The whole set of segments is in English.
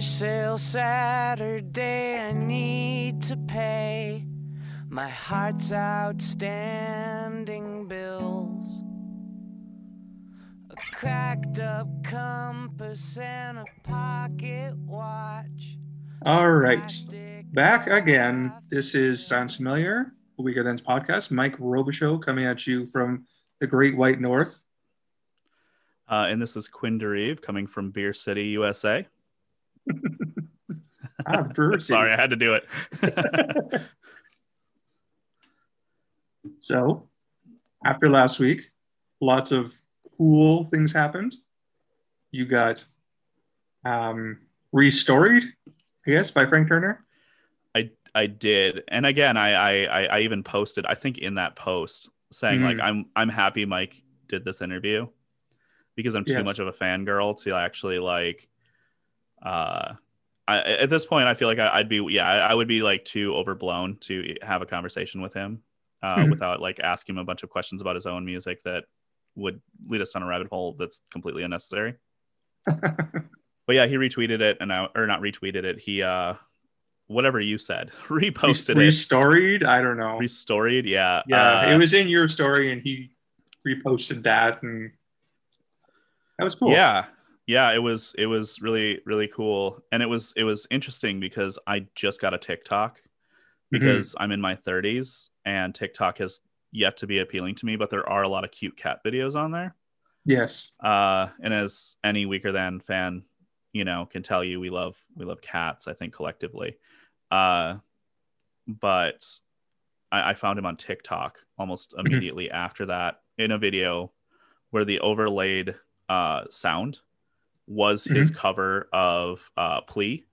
fire sale Saturday. I need to pay my heart's outstanding bills. A cracked up compass and a pocket watch. All right. Back again. This is Sounds Familiar, a Weaker Than's podcast. Mike Robichaux coming at you from the Great White North. Uh, and this is Quinn Dereve coming from Beer City, USA. Sorry, I had to do it. So, after last week, lots of cool things happened. You got um, restoried, I guess, by Frank Turner. I I did, and again, I I I- even posted. I think in that post saying like Mhm. I'm I'm happy Mike did this interview because I'm too Yes. much of a fangirl to actually like. Uh, I, at this point, I feel like I, I'd be yeah I, I would be like too overblown to have a conversation with him uh, Mhm. without like asking him a bunch of questions about his own music that would lead us down a rabbit hole that's completely unnecessary. But yeah, he retweeted it and I, or not retweeted it. He uh whatever you said, reposted it, restoried. I don't know. restoried. Yeah. yeah, uh, it was in your story, and he reposted that, and that was cool. Yeah. Yeah, it was it was really really cool and it was it was interesting because I just got a TikTok Mm-hmm. because I'm in my 30s and TikTok has yet to be appealing to me but there are a lot of cute cat videos on there. Yes. Uh and as any weaker than fan, you know, can tell you we love we love cats, I think collectively. Uh but I, I found him on TikTok almost Mm-hmm. immediately after that in a video where the overlaid uh, sound was his cover of uh, Plea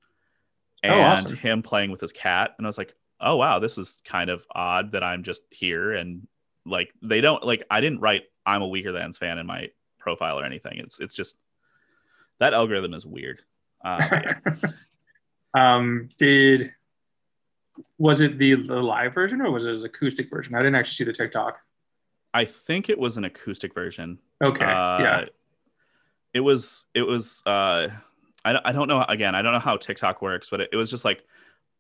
Mm-hmm. Oh, and awesome. him playing with his cat. And I was like, oh, wow, this is kind of odd that I'm just here. And like, they don't like, I didn't write I'm a Weaker Thans fan in my profile or anything. It's, it's just that algorithm is weird. Uh, yeah. um, did was it the, the live version or was it an acoustic version? I didn't actually see the TikTok. I think it was an acoustic version. Okay. Uh, yeah. It was it was uh I, don't- I don't know again I don't know how TikTok works but it, it was just like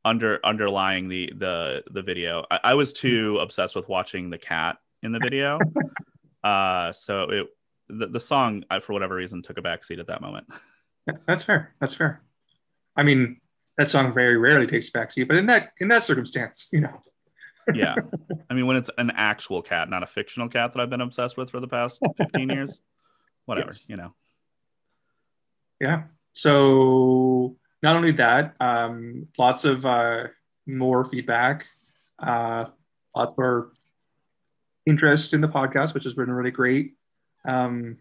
under underlying the the the video I, I was too obsessed with watching the cat in the video uh so it the, the song I, for whatever reason took a backseat at that moment That's fair. That's fair. I mean, that song very rarely takes back backseat, but in that in that circumstance, you know. yeah I mean when it's an actual cat not a fictional cat that I've been obsessed with for the past 15 years whatever Yes. you know Yeah. So not only that, um, lots of uh, more feedback, uh, lots more interest in the podcast, which has been really great. Um,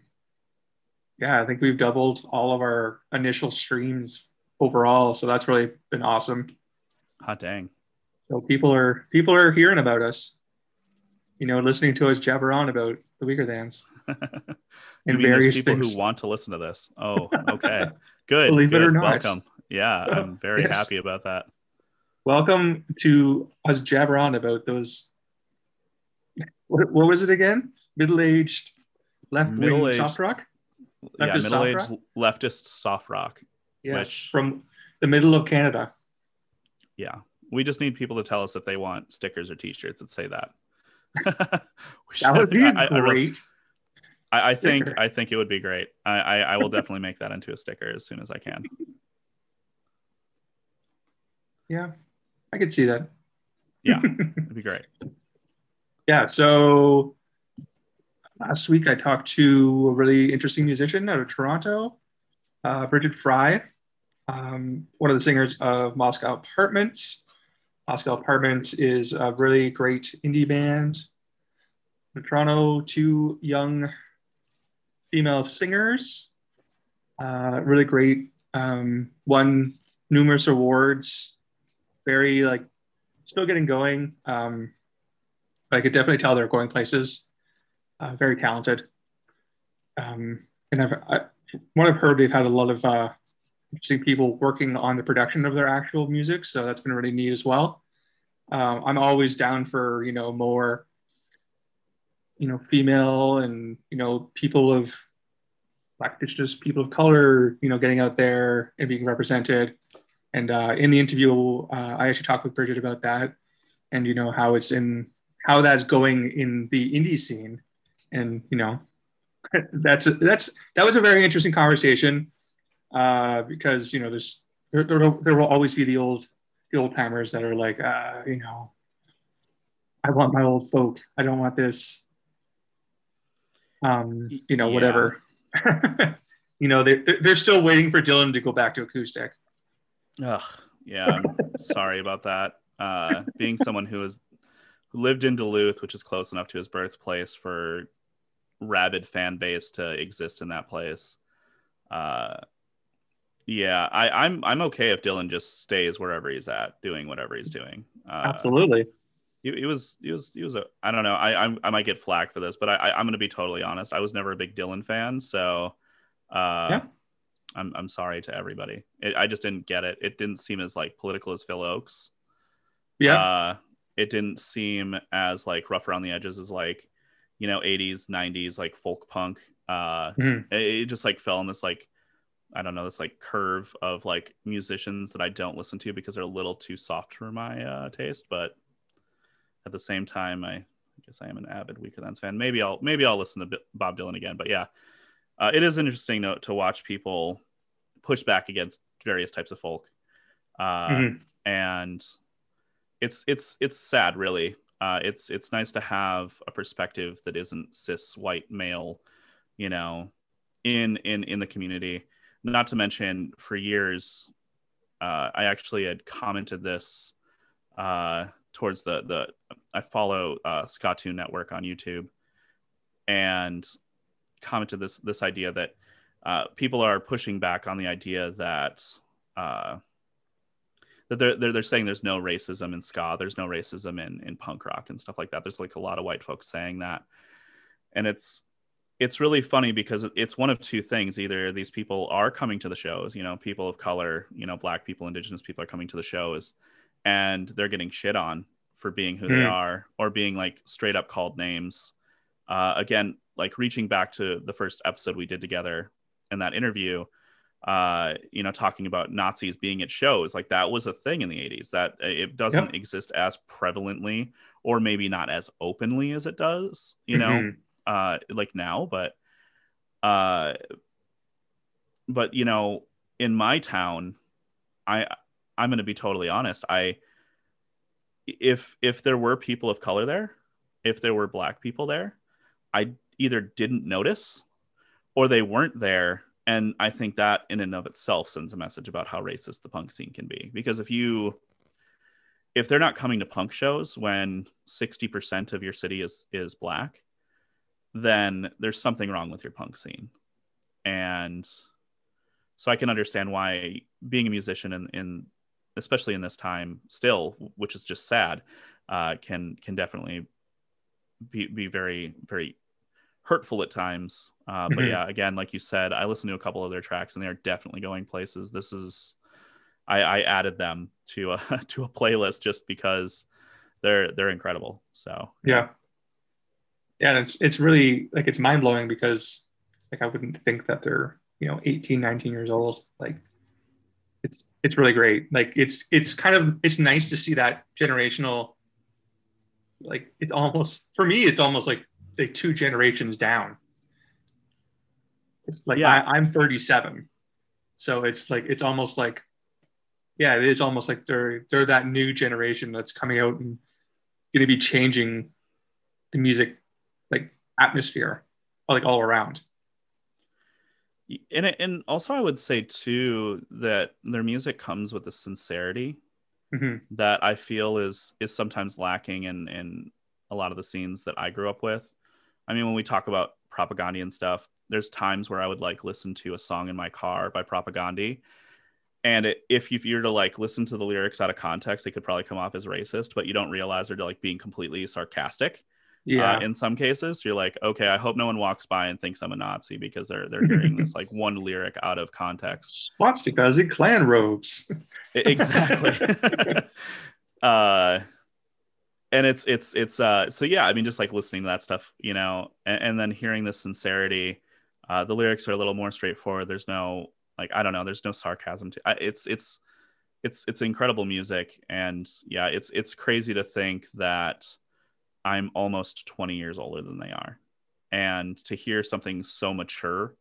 yeah, I think we've doubled all of our initial streams overall, so that's really been awesome. hot dang So people are people are hearing about us, you know, listening to us jabber on about the weaker thans and various people things. who want to listen to this. Oh, okay. Good. Believe it or not. Welcome. Yeah, oh, I'm very Yes. happy about that. Welcome to us jabber on about those. What, what was it again? Middle-aged left Middle-aged- soft rock. yeah, Leftist soft middle-aged leftist soft rock. Yes, Which- from the middle of Canada. Yeah. We just need people to tell us if they want stickers or t-shirts that say that. That would be I, I- I great. I, I think sticker. I think it would be great. I, I, I will definitely make that into a sticker as soon as I can. yeah, I could see that. Yeah, it'd be great. Yeah. So last week I talked to a really interesting musician out of Toronto, uh, Brighid Fry, um, one of the singers of Moscow Apartments. Moscow Apartments is a really great indie band in Toronto. Two young female singers, uh, really great. Um, won numerous awards. Very like still getting going. Um, but I could definitely tell they're going places. Uh, very talented. Um, and I've, I, what I've heard, they've had a lot of uh, interesting people working on the production of their actual music, so that's been really neat as well. Um, I'm always down for you know more, you know, female and you know people of black indigenous people of color, you know, getting out there and being represented. And uh, in the interview, uh, I actually talked with Bridget about that, and you know how it's in how that's going in the indie scene, and you know, that's that's that was a very interesting conversation uh, because you know there's there, there, will, there will always be the old the old timers that are like uh, you know I want my old folk. I don't want this um, you know Yeah. whatever you know they they're still waiting for Dylan to go back to acoustic Ugh, yeah, sorry about that. Uh, being someone who has who lived in Duluth, which is close enough to his birthplace for rabid fan base to exist in that place. Uh, yeah, I, I'm I'm okay if Dylan just stays wherever he's at, doing whatever he's doing. Uh, absolutely he was it was it was a I don't know I I'm, I might get flack for this, but I, I I'm gonna be totally honest. I was never a big Dylan fan, so uh, Yeah. I'm I'm sorry to everybody. It, I just didn't get it. It didn't seem as like political as Phil Ochs. yeah Uh, it didn't seem as like rough around the edges as like you know 80s 90s like folk punk. Uh, Mhm. it, it just like fell in this like I don't know this like curve of like musicians that I don't listen to because they're a little too soft for my uh, taste. But at the same time, I, I guess I am an avid Weakerthans fan. Maybe I'll maybe I'll listen to Bob Dylan again. But yeah, uh, it is interesting to, to watch people push back against various types of folk, uh, Mhm. and it's it's it's sad, really. Uh, it's it's nice to have a perspective that isn't cis white male, you know, in in in the community. Not to mention, for years, uh, I actually had commented this uh, towards the the. I follow uh, Skatune Network on YouTube, and commented this this idea that uh, people are pushing back on the idea that uh, that they're, they're they're saying there's no racism in ska, there's no racism in in punk rock and stuff like that. There's like a lot of white folks saying that, and it's it's really funny because it's one of two things either these people are coming to the shows you know people of color you know black people indigenous people are coming to the shows and they're getting shit on for being who they Hmm. are or being like straight up called names uh, again like reaching back to the first episode we did together in that interview uh you know talking about nazis being at shows like that was a thing in the 80s that it doesn't Yep. exist as prevalently or maybe not as openly as it does you know Mhm. uh like now but uh but you know in my town i i'm going to be totally honest. I if if there were people of color there if there were black people there i either didn't notice or they weren't there. And i think that in and of itself sends a message about how racist the punk scene can be. Because if you if they're not coming to punk shows when 60% of your city is is black then there's something wrong with your punk scene. And so I can understand why being a musician in, in especially in this time still, which is just sad, uh, can can definitely be, be very, very hurtful at times. Uh, but Mhm. yeah, again, like you said, I listened to a couple of their tracks and they are definitely going places. This is I, I added them to a to a playlist just because they're they're incredible. So yeah yeah and it's it's really like it's mind-blowing because like i wouldn't think that they're you know 18 19 years old like it's it's really great. Like it's it's kind of it's nice to see that generational like it's almost for me it's almost like like two generations down. It's like Yeah. I, i'm 37 so it's like it's almost like yeah it is almost like they're they're that new generation that's coming out and going to be changing the music like atmosphere like all around and it- and also I would say too that their music comes with a sincerity Mhm. that I feel is is sometimes lacking in in a lot of the scenes that I grew up with. I mean, when we talk about Propaganda and stuff, there's times where I would like listen to a song in my car by Propaganda, and it, if you if you're to like listen to the lyrics out of context, they could probably come off as racist, but you don't realize they're like being completely sarcastic yeah uh, in some cases you're like okay i hope no one walks by and thinks i'm a nazi because they're they're hearing this like one lyric out of context swastikas and Klan robes exactly uh and it's it's it's uh so yeah i mean just like listening to that stuff you know and, and then hearing the sincerity Uh, the lyrics are a little more straightforward. There's no like I don't know. There's no sarcasm to I, it's it's it's it's incredible music and yeah it's it's crazy to think that i'm almost 20 years older than they are and to hear something so mature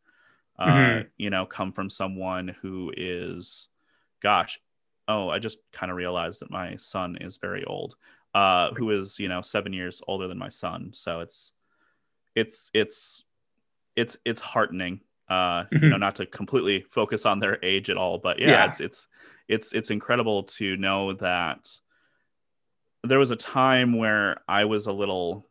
uh Mhm. you know come from someone who is gosh oh i just kind of realized that my son is very old uh who is you know 7 years older than my son so it's it's it's it's it's heartening uh you Mhm. know not to completely focus on their age at all but yeah, Yeah. it's it's it's it's incredible to know that there was a time where I was a little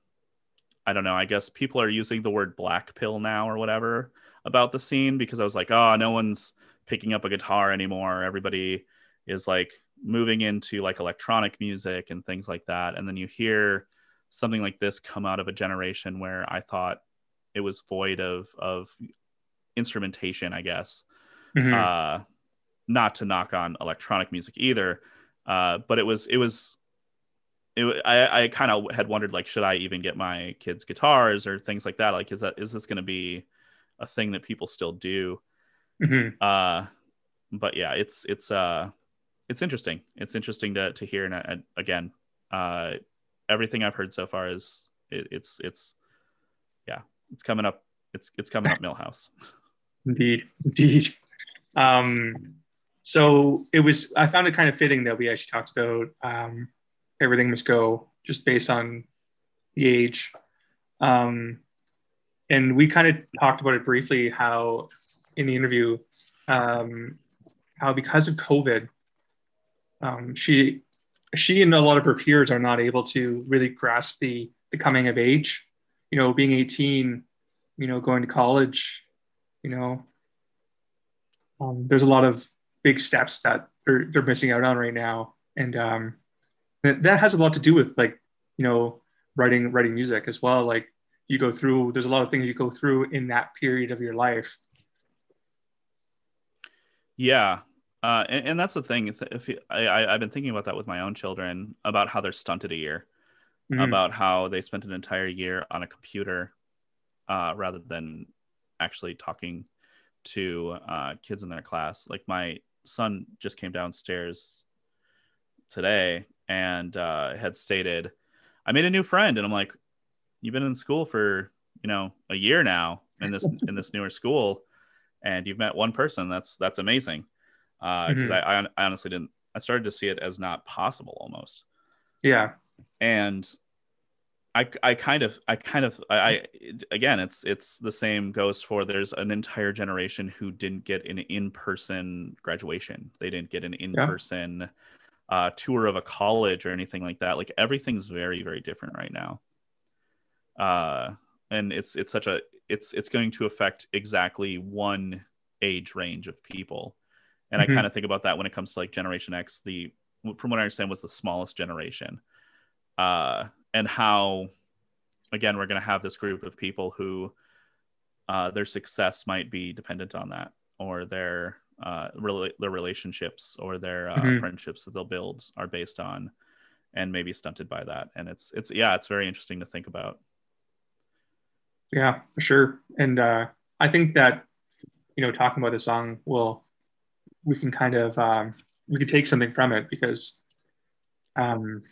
I don't know, I guess people are using the word black pill now or whatever about the scene because I was like, oh, no one's picking up a guitar anymore. Everybody is like moving into like electronic music and things like that. And then you hear something like this come out of a generation where I thought it was void of of instrumentation, I guess Mhm. uh, not to knock on electronic music either, uh, but it was it was it, I, I kind of had wondered like should I even get my kids guitars or things like that like is that is this going to be a thing that people still do Mhm. uh but yeah it's it's uh it's interesting it's interesting to to hear and uh, again uh everything I've heard so far is it, it's it's yeah it's coming up it's it's coming up Milhouse Indeed, indeed. Um, so it was. I found it kind of fitting that we actually talked about um, everything must go just based on the age, um, and we kind of talked about it briefly. How in the interview, um, how because of COVID, um, she she and a lot of her peers are not able to really grasp the the coming of age. You know, being 18, you know, going to college, you know um, there's a lot of big steps that they're, they're missing out on right now and um, that, that has a lot to do with like you know writing writing music as well like you go through there's a lot of things you go through in that period of your life Yeah, uh, and, and that's the thing. If, if you- I, I, I've been thinking about that with my own children about how they're stunted a year, Mhm. about how they spent an entire year on a computer uh, rather than actually talking to uh, kids in their class. Like my son just came downstairs today and uh, had stated, "I made a new friend," and I'm like, "You've been in school for you know a year now in this in this newer school." and you've met one person. That's that's amazing. Because Mhm. I, I I honestly didn't i started to see it as not possible almost. Yeah. And i i kind of i kind of I, I again it's it's the same goes for there's an entire generation who didn't get an in-person graduation. They didn't get an in-person uh, tour of a college or anything like that like everything's very very different right now. Uh and it's it's such a it's it's going to affect exactly one age range of people. And Mhm. i kind of think about that when it comes to like generation x the from what i understand was the smallest generation. Uh and how again we're going to have this group of people who uh their success might be dependent on that or their uh rela- their relationships or their uh, Mhm. friendships that they'll build are based on and maybe stunted by that. And it's it's yeah it's very interesting to think about. Yeah for sure. And uh, i think that you know talking about the song will we can kind of um, we could take something from it because um,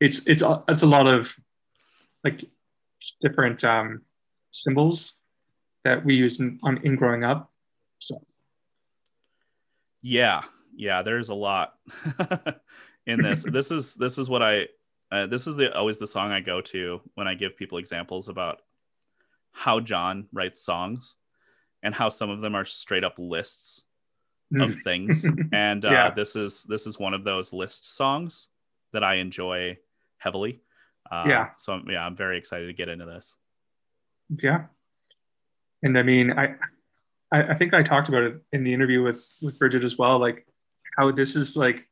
it's it's it's a lot of like different um, symbols that we use in, on in growing up. So Yeah, yeah, there's a lot in this. this is this is what I uh, this is the always the song I go to when I give people examples about how John writes songs and how some of them are straight up lists of things. And uh, Yeah. this is this is one of those list songs that I enjoy heavily. Uh, Yeah. So yeah, I'm very excited to get into this. Yeah. And I mean, I, I I think I talked about it in the interview with with Bridget as well, like how this is like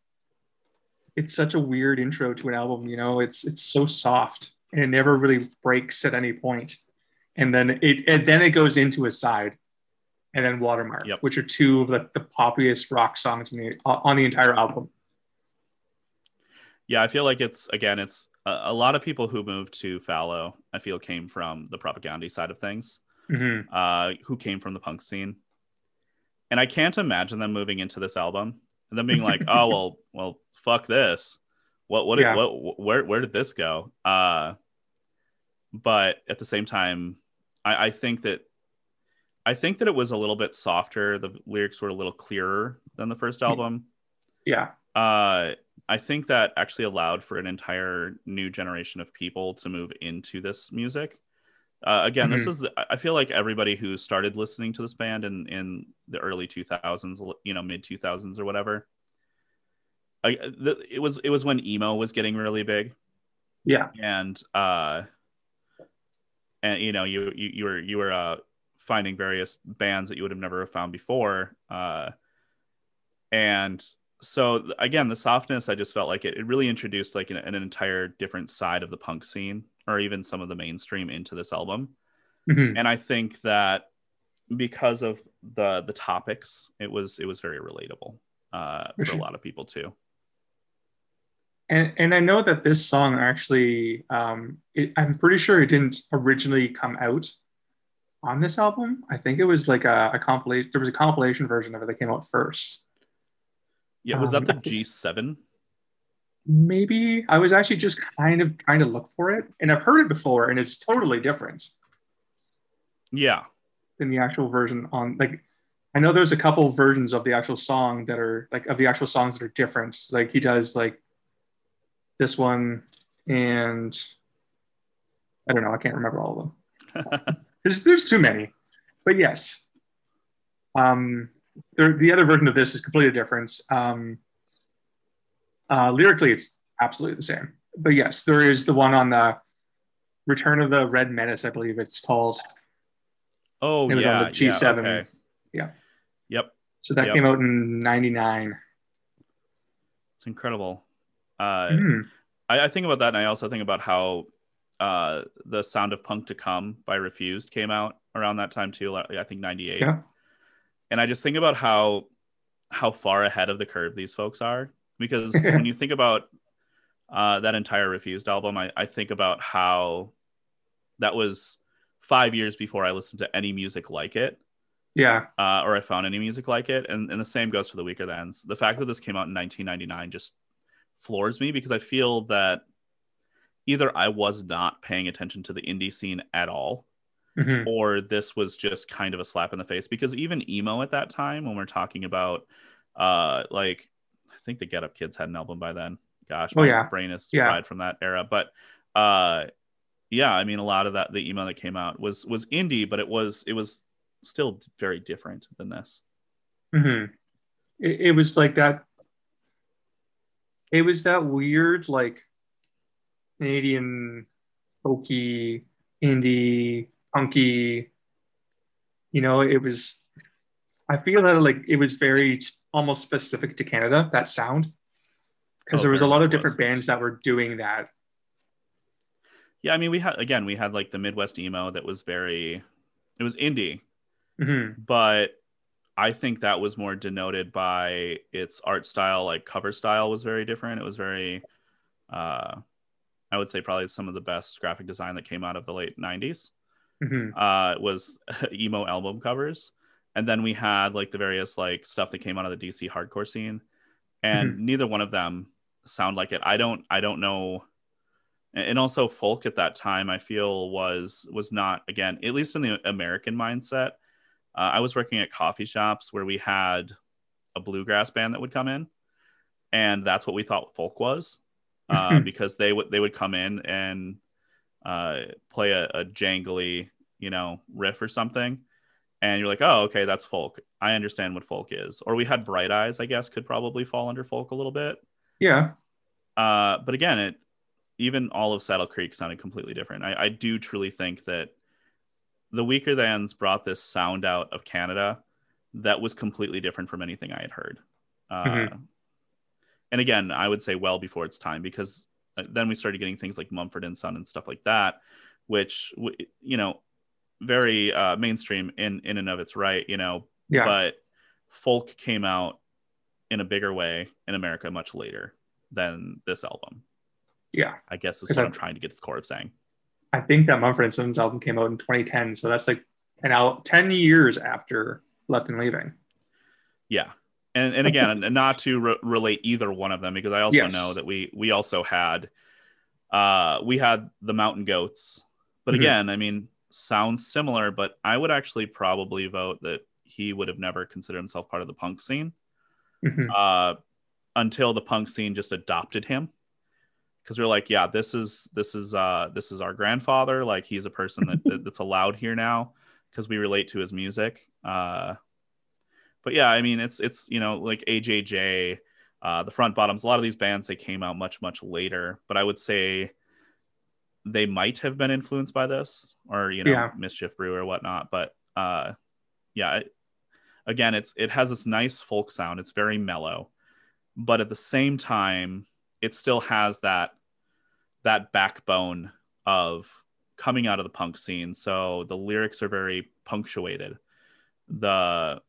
it's such a weird intro to an album, you know, it's it's so soft and it never really breaks at any point. And then it and then it goes into Aside and then Watermark, Yep. which are two of the, the poppiest rock songs in the, on the entire album. Yeah, I feel like it's again, it's a, a lot of people who moved to Fallow. I feel came from the propaganda side of things. Hmm uh, who came from the punk scene. And I can't imagine them moving into this album and then being like, "Oh well, well, fuck this. What what Yeah. what where where did this go?" Uh, but at the same time, I, I think that I think that it was a little bit softer. The lyrics were a little clearer than the first album. Yeah. Uh, I think that actually allowed for an entire new generation of people to move into this music. Uh, again, this Mhm. is the, I feel like everybody who started listening to this band in in the early 2000s, you know, mid 2000s or whatever. I, the, it was it was when emo was getting really big Yeah. and uh and you know you you, you were you were uh finding various bands that you would have never found before uh and so again the softness i just felt like it, it really introduced like an, an entire different side of the punk scene or even some of the mainstream into this album hmm and i think that because of the the topics it was it was very relatable uh for a lot of people too And and I know that this song actually, um, it, I'm pretty sure it didn't originally come out on this album. I think it was like a, a compilation. There was a compilation version of it that came out first. Yeah was Um, that the g7 Maybe I was actually just kind of trying to look for it, and I've heard it before, and it's totally different yeah than the actual version on. Like, I know there's a couple versions of the actual song that are like of the actual songs that are different. Like he does like this one, and I don't know. I can't remember all of them. There's there's too many, but yes. Um, the the other version of this is completely different. Um, uh, lyrically, it's absolutely the same. But yes, there is the one on the Return of the Read Menace, I believe it's called. Oh It was yeah, on the G7. Yeah, okay. Yeah. Yep, So that Yep. came out in '99. it's incredible. Uh, Mhm. I, I think about that, and I also think about how uh, the Sound of Punk to Come by Refused came out around that time too. I think '98, Yeah. And I just think about how how far ahead of the curve these folks are. Because when you think about uh, that entire Refused album, I, I think about how that was five years before I listened to any music like it. Yeah. uh, or I found any music like it. And, and the same goes for the Weaker Thans. The fact that this came out in 1999 just floors me because I feel that either I was not paying attention to the indie scene at all, Mhm. or this was just kind of a slap in the face. Because even emo at that time, when we're talking about, uh, like, I think the Get Up Kids had an album by then. Gosh, Oh, my yeah. brain is Yeah. fried from that era. But uh, yeah, I mean, a lot of that the emo that came out was was indie, but it was it was still very different than this. hmm It, it was like that. It was that weird, like Canadian folky, indie, punky. You know, it was. I feel that like it was very almost specific to Canada that sound, because Oh, there was a lot of different was. bands that were doing that. Yeah, I mean, we had again, we had like the Midwest emo that was very, it was indie, hmm but I think that was more denoted by its art style. Like cover style was very different. It was very, uh, I would say probably some of the best graphic design that came out of the late '90s. Hmm uh, was emo album covers, and then we had like the various like stuff that came out of the DC hardcore scene, and neither one of them sound like it. I don't I don't know, and and also folk at that time I feel was was not again at least in the American mindset. Uh, I was working at coffee shops where we had a bluegrass band that would come in, and that's what we thought folk was, uh, because they would they would come in and uh, play a, a jangly, you know, riff or something, and you're like, oh, okay, that's folk. I understand what folk is. Or we had Bright Eyes, I guess, could probably fall under folk a little bit. Yeah. Uh, but again, it even all of Saddle Creek sounded completely different. I, I do truly think that the Weaker Thans brought this sound out of Canada that was completely different from anything I had heard. Uh, Mhm. And again, I would say well before its time because uh, then we started getting things like Mumford and Son and stuff like that, which you know, very uh, mainstream in in and of its right, you know. Yeah. But folk came out in a bigger way in America much later than this album. yeah. I guess is what I- I'm trying to get to the core of saying. I think that Mumford and Sons album came out in 2010, so that's like and now 10 years after Left and Leaving. Yeah. And and again, not to re- relate either one of them because I also Yes. know that we we also had uh we had the Mountain Goats. But Mhm. again, I mean, sounds similar, but I would actually probably vote that he would have never considered himself part of the punk scene Mhm. uh until the punk scene just adopted him. Because we're like, yeah, this is this is uh this is our grandfather. Like he's a person that, that that's allowed here now because we relate to his music. Uh but yeah, I mean, it's it's you know like AJJ, uh, the Front Bottoms. A lot of these bands they came out much much later, but I would say they might have been influenced by this or you know Yeah. Mischief Brew or whatnot. But uh, yeah, it, again, it's it has this nice folk sound. It's very mellow, but at the same time, it still has that that backbone of coming out of the punk scene. So the lyrics are very punctuated. The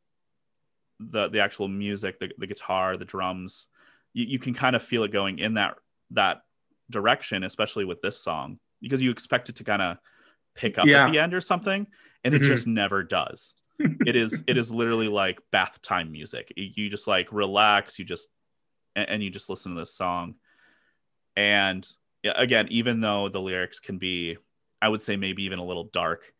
the the actual music, the, the guitar, the drums, you, you can kind of feel it going in that that direction, especially with this song, because you expect it to kind of pick up Yeah. at the end or something, and it Mhm. just never does. it is it is literally like bath time music. You just like relax, you just and, and you just listen to this song. And again, even though the lyrics can be, I would say maybe even a little dark,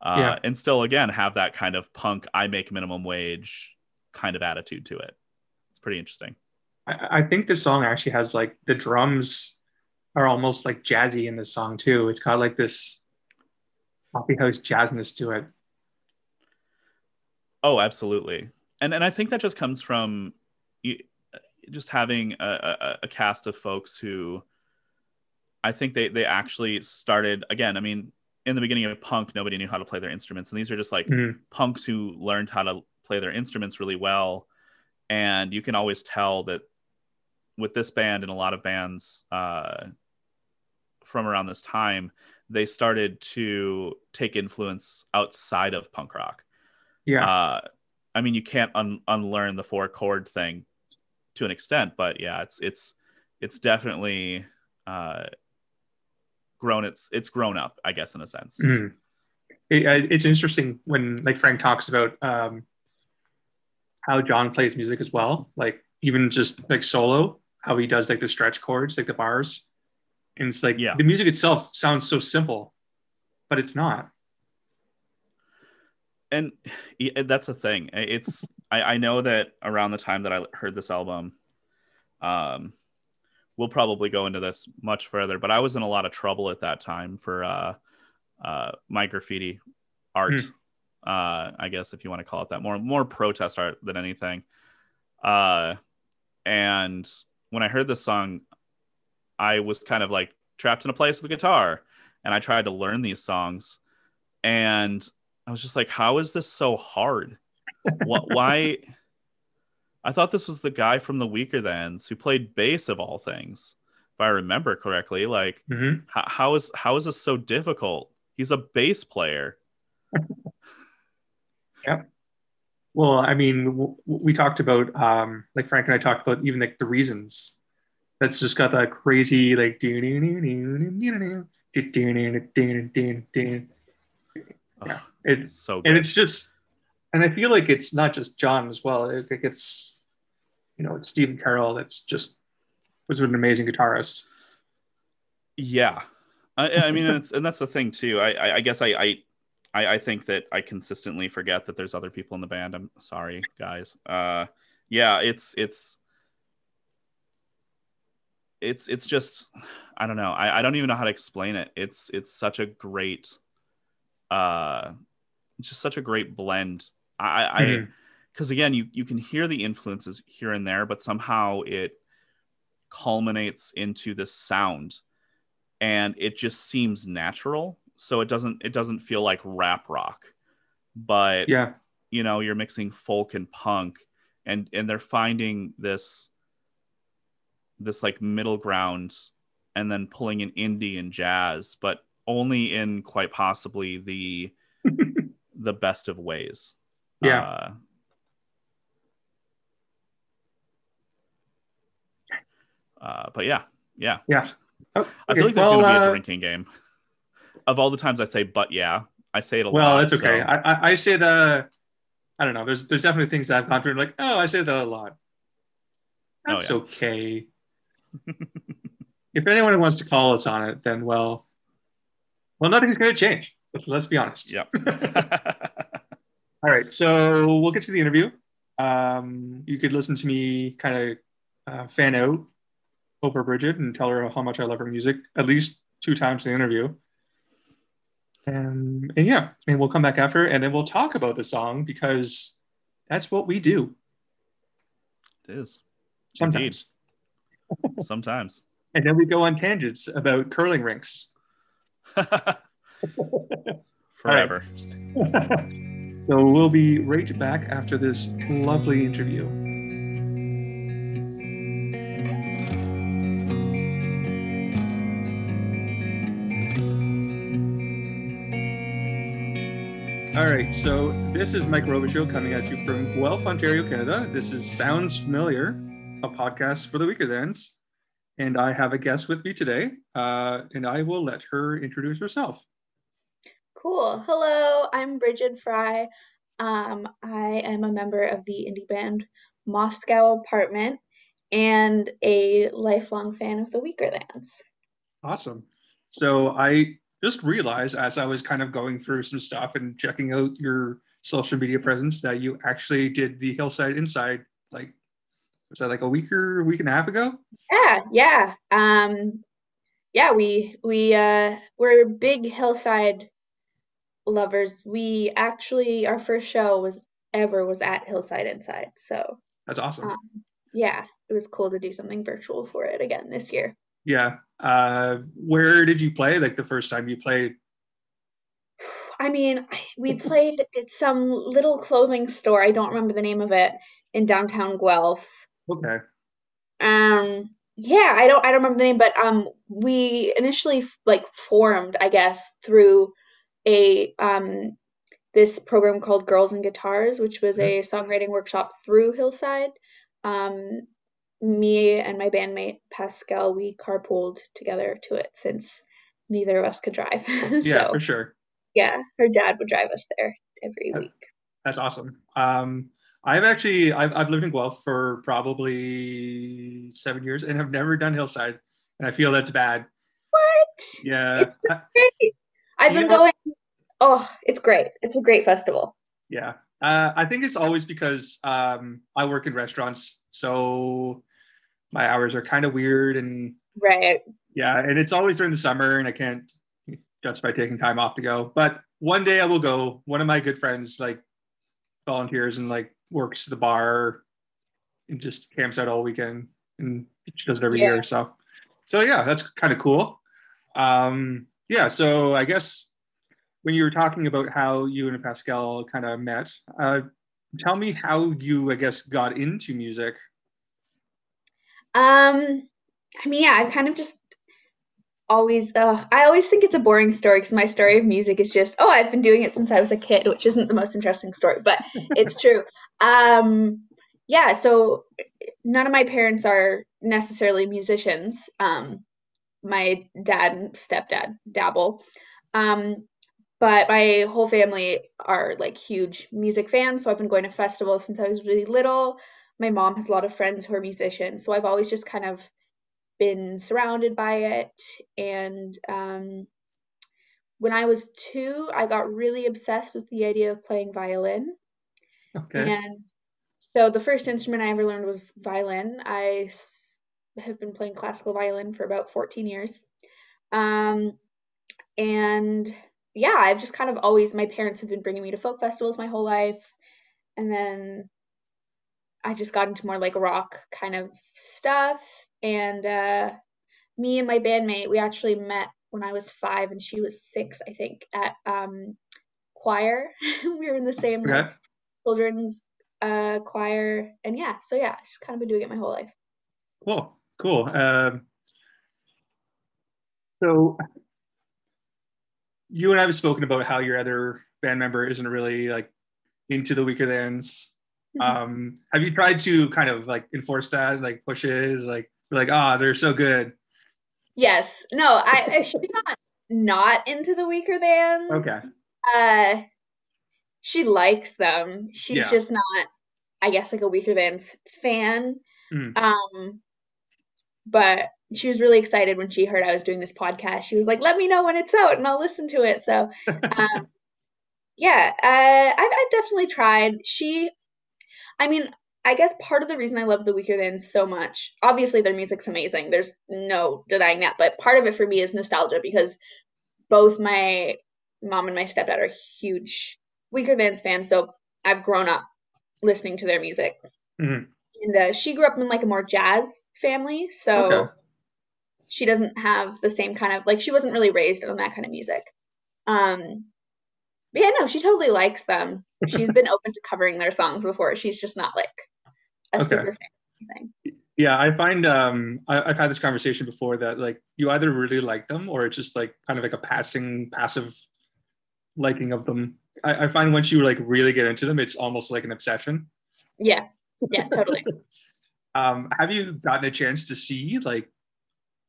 uh, Yeah. and still again have that kind of punk I make minimum wage kind of attitude to it. It's pretty interesting. I, I think this song actually has like the drums are almost like jazzy in this song too. It's got like this coffee house jazzness to it. Oh, absolutely. And and I think that just comes from just having a, a, a cast of folks who I think they they actually started again. I mean, in the beginning of punk, nobody knew how to play their instruments, and these are just like Mhm. punks who learned how to play their instruments really well. And you can always tell that with this band and a lot of bands uh, from around this time, they started to take influence outside of punk rock Yeah. uh i mean you can't un- unlearn the four chord thing to an extent but yeah it's it's it's definitely uh grown it's it's grown up i guess in a sense Mhm. It, it's interesting when like Frank talks about um, how John plays music as well. Like even just like solo, how he does like the stretch chords, like the bars. And it's like Yeah. the music itself sounds so simple, but it's not. and yeah, that's the thing it's I, I know that around the time that i heard this album um we'll probably go into this much further but i was in a lot of trouble at that time for uh uh my graffiti art uh i guess if you want to call it that more more protest art than anything uh and when i heard this song i was kind of like trapped in a place with a guitar and i tried to learn these songs and I was just like, how is this so hard? what, why? I thought this was the guy from the Weaker Thans who played bass of all things, if I remember correctly. Like, Mhm. how, how is how is this so difficult? He's a bass player. Yep. Well, I mean, w- we talked about um, like Frank and I talked about even like the reasons. That's just got that crazy like Yeah. it's so and it's just and I feel like it's not just John as well. I think it's you know it's Stephen Carroll that's just was an amazing guitarist. Yeah, I, I mean, it's, and that's the thing too. I, I, I guess I, I, I, I think that I consistently forget that there's other people in the band. I'm sorry, guys. Uh, yeah, it's it's it's it's just I don't know. I, I don't even know how to explain it. It's it's such a great, uh, it's just such a great blend. I, I because again, you you can hear the influences here and there, but somehow it culminates into this sound and it just seems natural so it doesn't it doesn't feel like rap rock but yeah, you know you're mixing folk and punk and and they're finding this this like middle ground and then pulling in indie and jazz but only in quite possibly the the best of ways Yeah. uh, uh, but yeah yeah yeah. Oh, I feel like there's Well, going to be uh, a drinking game. Of all the times I say, but yeah, I say it a lot. well, it's okay. so- I, I I say the I don't know. There's there's definitely things that I've gone through. Like, oh, I say that a lot. Oh, That's yeah. okay. If anyone wants to call us on it, then well, well, nothing's going to change. Let's, let's be honest. Yep. All right, so we'll get to the interview. Um, you could listen to me kind of uh, fan out over Bridget and tell her how much I love her music at least two times in the interview. And, and yeah, and we'll come back after, and then we'll talk about the song because that's what we do it is sometimes. Sometimes. And then we go on tangents about curling rinks. Forever. so we'll be right back after this lovely interview. All right, so this is Mike Robichaud coming at you from Guelph, Ontario, Canada. This is Sounds Familiar, a podcast for the weaker thans. And I have a guest with me today, uh, and I will let her introduce herself. Cool. Hello, I'm Brighid Fry. Um, I am a member of the indie band Moscow Apartment and a lifelong fan of the Weakerthans. Awesome. So I just realized as I was kind of going through some stuff and checking out your social media presence that you actually did the Hillside Inside like was that like a week or a week and a half ago? Yeah, yeah. Um, yeah, we we uh we're big Hillside lovers. We actually our first show was ever was at Hillside Inside. So That's awesome. Um, yeah, it was cool to do something virtual for it again this year. yeah. Uh where did you play like the first time you played? I mean, we played at some little clothing store. I don't remember the name of it in downtown Guelph. Okay. Um, yeah, I don't I don't remember the name, but um, we initially like formed, I guess, through a um this program called Girls and Guitars, which was a songwriting workshop through Hillside. Um, me and my bandmate Pascal, we carpooled together to it since neither of us could drive. Yeah, so for sure. yeah, her dad would drive us there every week. That's awesome. Um I've actually I've I've lived in Guelph for probably seven years and have never done Hillside. And I feel that's bad. What? Yeah. It's so great. I've been Yeah. going. Oh, it's great. It's a great festival. Yeah. Uh, I think it's always because um, I work in restaurants, so my hours are kind of weird, and Right. yeah, and it's always during the summer, and I can't justify taking time off to go. But one day I will go. One of my good friends like volunteers and like works the bar and just camps out all weekend, and she does it every Yeah. year. So, so yeah, that's kind of cool. Um, yeah, so I guess when you were talking about how you and Pascal kind of met, uh, tell me how you, I guess, got into music. Um, I mean, yeah, I've kind of just always, uh, I always think it's a boring story because my story of music is just, oh, I've been doing it since I was a kid, which isn't the most interesting story, but it's true. Um, yeah, so none of my parents are necessarily musicians. Um, my dad and stepdad dabble. Um, but my whole family are like huge music fans, so I've been going to festivals since I was really little. My mom has a lot of friends who are musicians, so I've always just kind of been surrounded by it. And um, when I was two, I got really obsessed with the idea of playing violin. Okay. And so the first instrument I ever learned was violin. I have been playing classical violin for about 14 years. Um, and yeah, I've just kind of always, my parents have been bringing me to folk festivals my whole life. And then I just got into more like rock kind of stuff. And uh, me and my bandmate, we actually met when I was five and she was six, I think, at um, choir. we were in the same Okay. Children's uh, choir. And yeah, so yeah, just kind of been doing it my whole life. Cool. Cool. Um, so you and I have spoken about how your other band member isn't really like into the weaker thans. Mhm. Um, have you tried to kind of like enforce that, like push it, like like ah, they're so good. Yes. No, I, I she's not not into the weaker than. Okay. uh she likes them. She's Yeah. just not, I guess, like a Weakerthans fan. Mm. Um, but she was really excited when she heard I was doing this podcast. She was like, "Let me know when it's out, and I'll listen to it." So, um, yeah, uh, I've, I've definitely tried. She, I mean, I guess part of the reason I love the Weakerthans so much, obviously their music's amazing. There's no denying that. But part of it for me is nostalgia because both my mom and my stepdad are huge Weakerthans fans. So I've grown up listening to their music. Mhm. And uh, she grew up in like a more jazz family. So Okay. she doesn't have the same kind of like she wasn't really raised on that kind of music. Um but yeah, no, she totally likes them. She's been open to covering their songs before. She's just not like a Okay. super fan or anything. Yeah, I find um I, I've had this conversation before that like you either really like them or it's just like kind of like a passing passive liking of them. I, I find once you like really get into them, it's almost like an obsession. Yeah. Yeah, totally. Um, have you gotten a chance to see like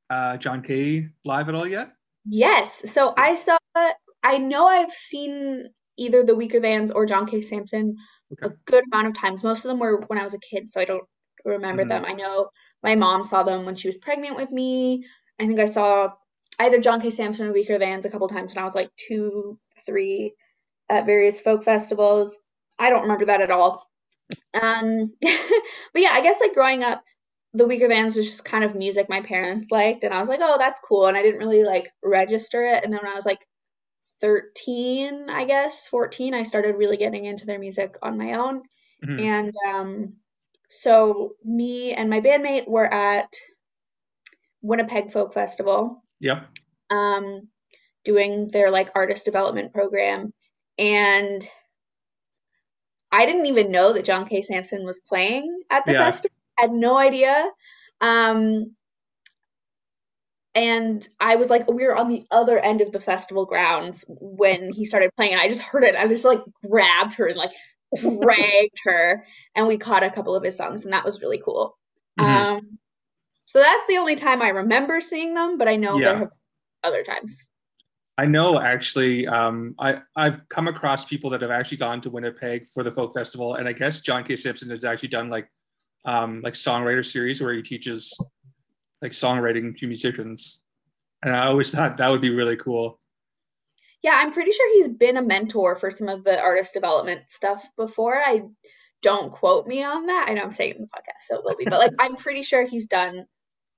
uh John K. live at all yet? yes. So I saw I know I've seen either the Weakerthans or John K. Sampson a good amount of times. Most of them were when I was a kid, so I don't remember Mhm. them. I know my mom saw them when she was pregnant with me. I think I saw either John K. Sampson or Weakerthans a couple times when I was like two, three at various folk festivals. I don't remember that at all. Um, but yeah, I guess like growing up, the Weakerthans was just kind of music my parents liked, and I was like, oh, that's cool. And I didn't really like register it. And then when I was like 13, I guess, 14, I started really getting into their music on my own. Mhm. And um, so me and my bandmate were at Winnipeg Folk Festival Yeah. um, doing their like artist development program. And I didn't even know that John K. Sampson was playing at the Yeah. festival. I had no idea. Um, and I was like, we were on the other end of the festival grounds when he started playing, and I just heard it. I just like grabbed her and like dragged her, and we caught a couple of his songs, and that was really cool. Mhm. Um, so that's the only time I remember seeing them, but I know Yeah. there have been other times. I know actually, um, I, I've come across people that have actually gone to Winnipeg for the folk festival, and I guess John K. Sampson has actually done like um, like songwriter series where he teaches like songwriting to musicians, and I always thought that would be really cool. Yeah, I'm pretty sure he's been a mentor for some of the artist development stuff before. I don't quote me on that. I know I'm saying it in the podcast, so it will be, but like I'm pretty sure he's done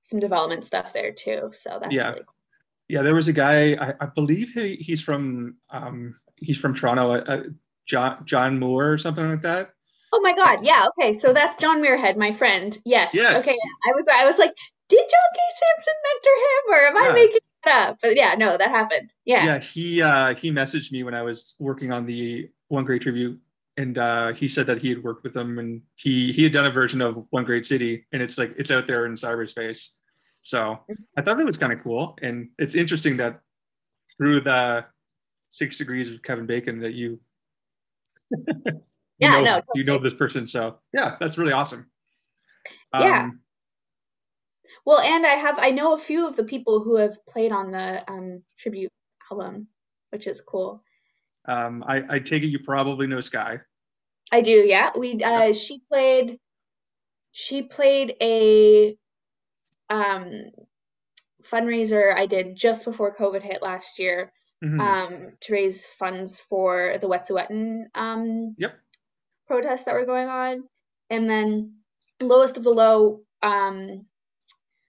some development stuff there too. So that's Yeah. really cool. Yeah, there was a guy I, I believe he, he's from um, he's from Toronto, uh, uh, John John Moore or something like that. Oh my God, yeah, okay. So that's John Muirhead, my friend. Yes. Yes. Okay. I was I was like, did John K. Sampson mentor him, or am I making it up? But yeah, no, that happened. Yeah. yeah he uh he messaged me when i was working on the one great tribute and uh he said that he had worked with them and he he had done a version of one great city and it's like it's out there in cyberspace so i thought that was kind of cool. And it's interesting that through the six degrees of kevin bacon that you you Yeah, know, no, you know this person. So yeah that's really awesome. Yeah. Um, Well, and I have I know a few of the people who have played on the um tribute album, which is cool. um i i take it you probably know sky. I do, yeah. We uh she played she played a um fundraiser I did just before COVID hit last year Mhm. um to raise funds for the Wet'suwet'en um Yep. protests that were going on. And then lowest of the low um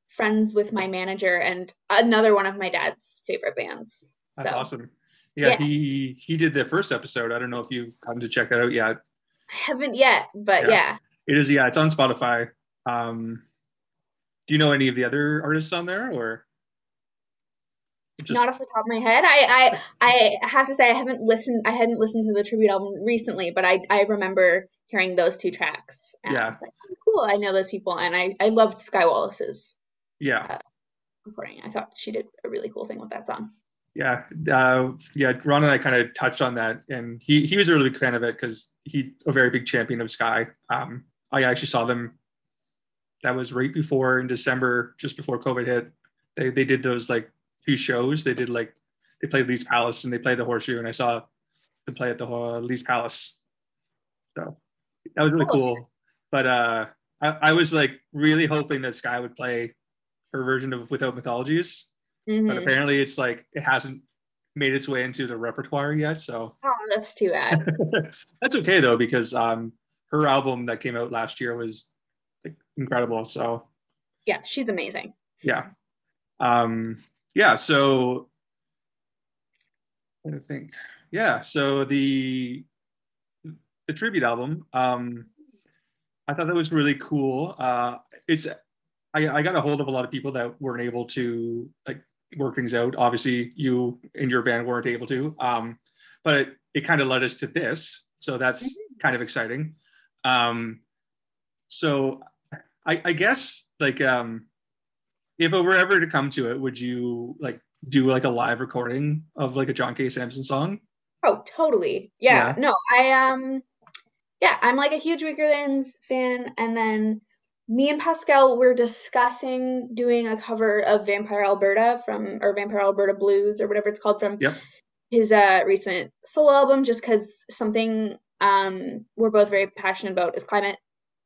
friends with my manager and another one of my dad's favorite bands. That's so awesome. Yeah, Yeah. he he did the first episode. I don't know if you've gotten to check that out yet. I haven't yet, but Yeah. yeah. It is yeah, it's on Spotify. Um do you know any of the other artists on there or just Not off the top of my head. I, I I have to say I haven't listened I hadn't listened to the tribute album recently, but I I remember hearing those two tracks. And Yeah. I was like, oh, cool, I know those people and I, I loved Sky Wallace's yeah. recording. I thought she did a really cool thing with that song. Yeah. Uh yeah, Ron and I kind of touched on that and he he was a really big fan of it because he a very big champion of Sky. Um I actually saw them that was right before in December, just before COVID hit. They they did those like two shows. They did like they played Lee's Palace and they played the Horseshoe, and I saw them play at the uh, Lee's Palace. So that was really Cool. cool. But uh, I, I was like really hoping that Sky would play her version of Without Mythologies, but Mhm. apparently it's like it hasn't made its way into the repertoire yet. So Oh, that's too bad. that's okay though because um, her album that came out last year was incredible. So yeah, she's amazing. yeah. Um yeah so i think. Yeah so the the tribute album um i thought that was really cool. Uh it's i i got a hold of a lot of people that weren't able to like work things out. Obviously you and your band weren't able to um but it, it kind of led us to this so that's kind of exciting. Um so i i guess like um if it were ever to come to it, would you like do like a live recording of like a John K. Sampson song? Oh, totally. Yeah. Yeah. No, I um yeah, I'm like a huge Weakerthans fan and then me and Pascal were discussing doing a cover of Vampire Alberta from or Vampire Alberta Blues or whatever it's called from Yep. his uh recent solo album just cuz something um we're both very passionate about is climate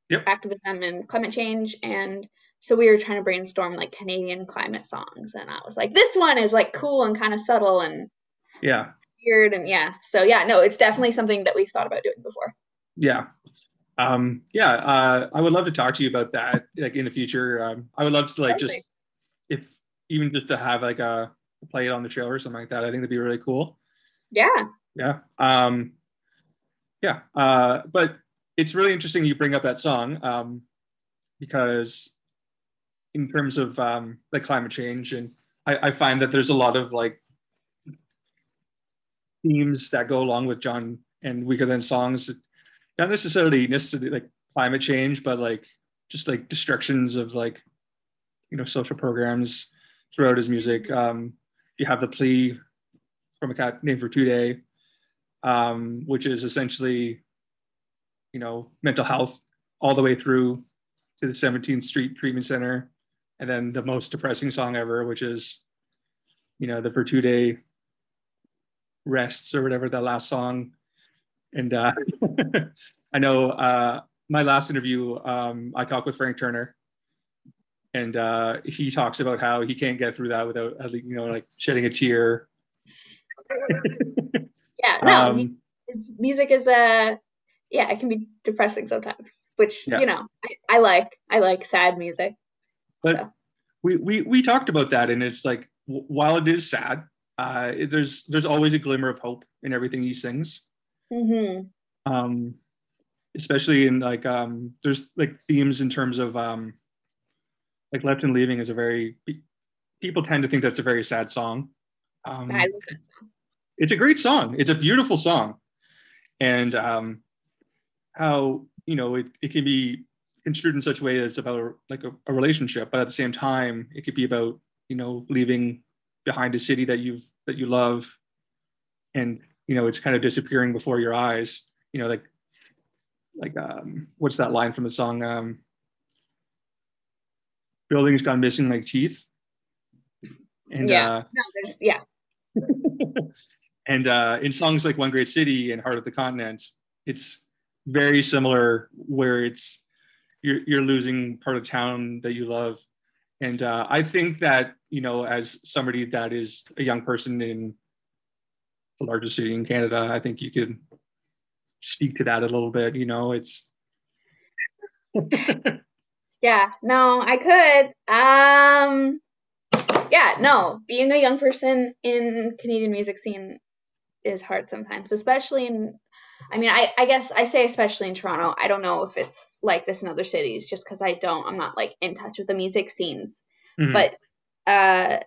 Yep. activism and climate change and so we were trying to brainstorm like Canadian climate songs and I was like this one is like cool and kind of subtle and Yeah, weird and yeah so yeah no it's definitely something that we've thought about doing before yeah, um, yeah. Uh, I would love to talk to you about that, like in the future. Um, I would love to like just if even just to have like a play it on the show or something like that. I think that'd be really cool. yeah Yeah. Um, yeah. Uh, but it's really interesting you bring up that song um, because in terms of um, like climate change and I, I find that there's a lot of like themes that go along with John and Weaker Than songs, not necessarily necessarily like climate change, but like just like destructions of like you know social programs throughout his music. Um, you have the plea from a cat named Virtute, um, which is essentially you know mental health all the way through to the 17th Street Treatment Center, and then the most depressing song ever, which is you know the for two day rests or whatever that last song. And uh, i know uh, my last interview um, i talked with frank turner and uh, he talks about how he can't get through that without you know like shedding a tear. Yeah no um, music is uh yeah it can be depressing sometimes which Yeah. you know I, I like i like sad music But- so we, we we talked about that and it's like w- while it is sad uh, it- there's there's always a glimmer of hope in everything he sings Mm-hmm. um especially in like um there's like themes in terms of um like left and leaving is a very people tend to think that's a very sad song um I love it. it's a great song it's a beautiful song and um how you know it, it can be construed in such a way that it's about like a, a relationship but at the same time it could be about you know leaving behind a city that you've that you love and you know it's kind of disappearing before your eyes you know like like um what's that line from the song um buildings gone missing like teeth and Yeah. uh no there's yeah and uh, in songs like One Great City and Heart of the Continent, it's very similar where it's you're, you're losing part of town that you love. And uh, I think that, you know, as somebody that is a young person in the largest city in Canada, I think you could speak to that a little bit. You know, it's Yeah, no, I could. Um, yeah, no, being a young person in Canadian music scene is hard sometimes, especially in. I mean, I, I guess I say especially in Toronto. I don't know if it's like this in other cities, just because I don't. I'm not like in touch with the music scenes. Mhm. But uh,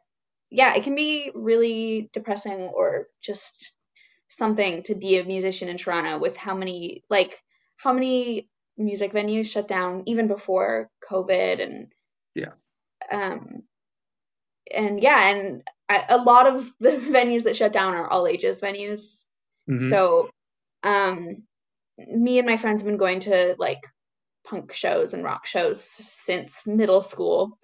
yeah, it can be really depressing or just something to be a musician in Toronto with how many like how many music venues shut down even before COVID and Yeah. um and yeah and I, a lot of the venues that shut down are all ages venues Mhm. so um me and my friends have been going to like punk shows and rock shows since middle school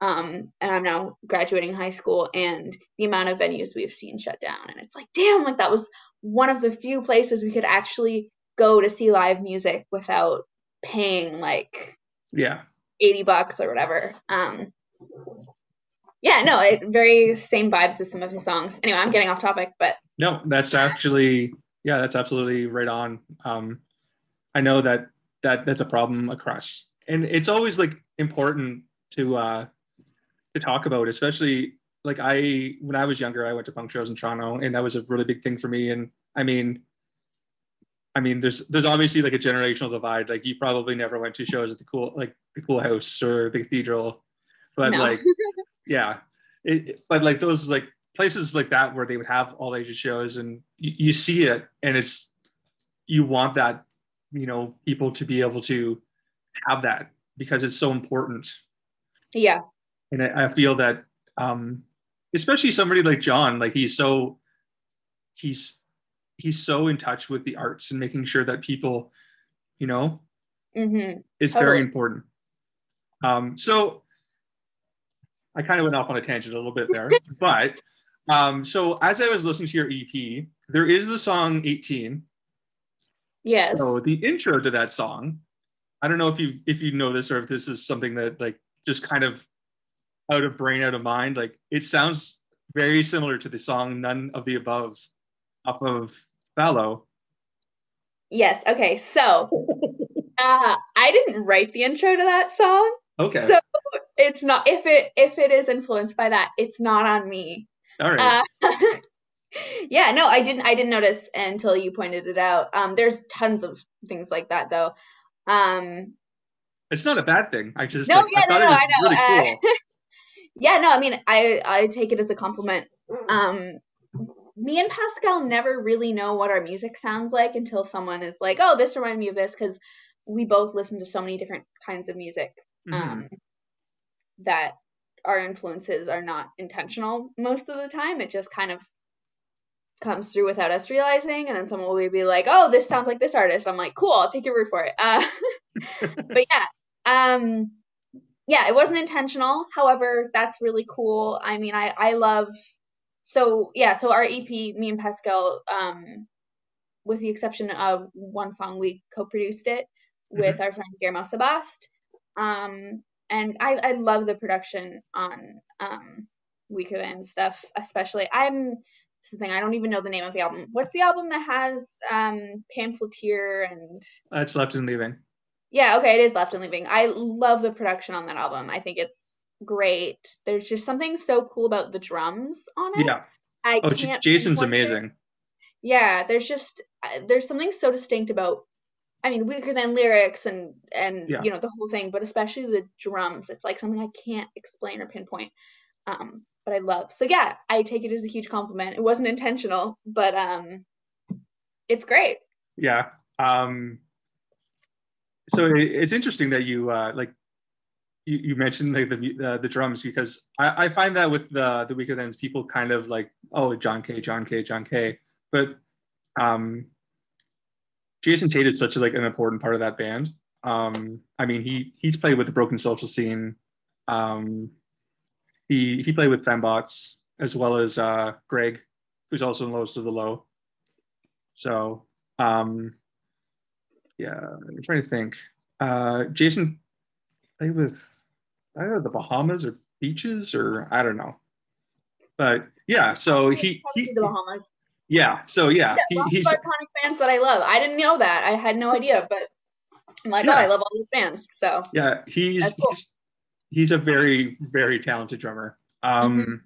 um and I'm now graduating high school and the amount of venues we've seen shut down and it's like damn like that was one of the few places we could actually go to see live music without paying like Yeah. 80 bucks or whatever. Um, yeah, no, it very same vibes as some of his songs. Anyway, I'm getting off topic, but No, that's actually yeah, that's absolutely right on. Um, I know that that that's a problem across, and it's always like important to uh, to talk about, especially like I when I was younger, I went to punk shows in Toronto, and that was a really big thing for me. And I mean, I mean, there's there's obviously like a generational divide. Like you probably never went to shows at the cool like the Cool House or the Cathedral, but no. like yeah it, but like those like places like that where they would have all ages shows and you, you see it and it's you want that you know people to be able to have that because it's so important. Yeah, and i, I feel that um especially somebody like john like he's so he's he's so in touch with the arts and making sure that people you know hmm it's very important. Um, so I kind of went off on a tangent a little bit there, but um, so as I was listening to your EP, there is the song 18. yes, So the intro to that song, I don't know if you if you know this or if this is something that like just kind of out of brain, out of mind. Like it sounds very similar to the song "None of the Above" off of Fallow. yes. Okay, so uh, I didn't write the intro to that song, Okay, so it's not if it if it is influenced by that, it's not on me. All right. Uh, yeah, no, I didn't. I didn't notice until you pointed it out. Um, there's tons of things like that though. Um, it's not a bad thing. I just no, like, yeah, I no, thought no, it was I know. really uh, cool. yeah, no, I mean, I I take it as a compliment. Um, me and Pascal never really know what our music sounds like until someone is like, "Oh, this reminded me of this," because we both listen to so many different kinds of music. Mhm. Um, that our influences are not intentional most of the time. It just kind of comes through without us realizing, and then someone will be like, "Oh, this sounds like this artist." I'm like, "Cool, I'll take your word for it." Uh, but yeah, um, yeah, it wasn't intentional. However, that's really cool. I mean, I I love so yeah. So our EP, me and Pascal, um, with the exception of one song, we co-produced it with our friend Guillermo Sabast. Um, and I I love the production on um Weaker Than stuff, especially. I'm this is the thing. I don't even know the name of the album. What's the album that has um Pamphleteer and It's left and leaving. yeah, okay, it is Left and Leaving. I love the production on that album. I think it's great. There's just something so cool about the drums on it. Yeah. I Oh. Jason's pinpoint it. amazing. Yeah, there's just uh, there's something so distinct about. I mean, weaker than lyrics and and Yeah. you know the whole thing, but especially the drums. It's like something I can't explain or pinpoint. Um, but I love. So yeah, I take it as a huge compliment. It wasn't intentional, but um, it's great. Yeah. Um, so it, it's interesting that you uh, like you, you mentioned like the mu- uh, the drums because I, I find that with the the Weakerthans people kind of like oh John K John K John K but um, Jason Tait is such like an important part of that band. Um, I mean he he's played with the Broken Social Scene. Um, he he played with Fembots as well as uh, Greg, who's also in Lowest of the Low. So um, yeah, I'm trying to think. Uh, Jason played with I don't know the Bahamas or beaches or I don't know, but yeah. So he, he the Bahamas. Yeah. So yeah, Yeah, he, he's of iconic bands that I love. I didn't know that. I had no idea, but I'm like, Yeah. oh, I love all these bands. So yeah he's cool. he's he's a very very talented drummer. Um,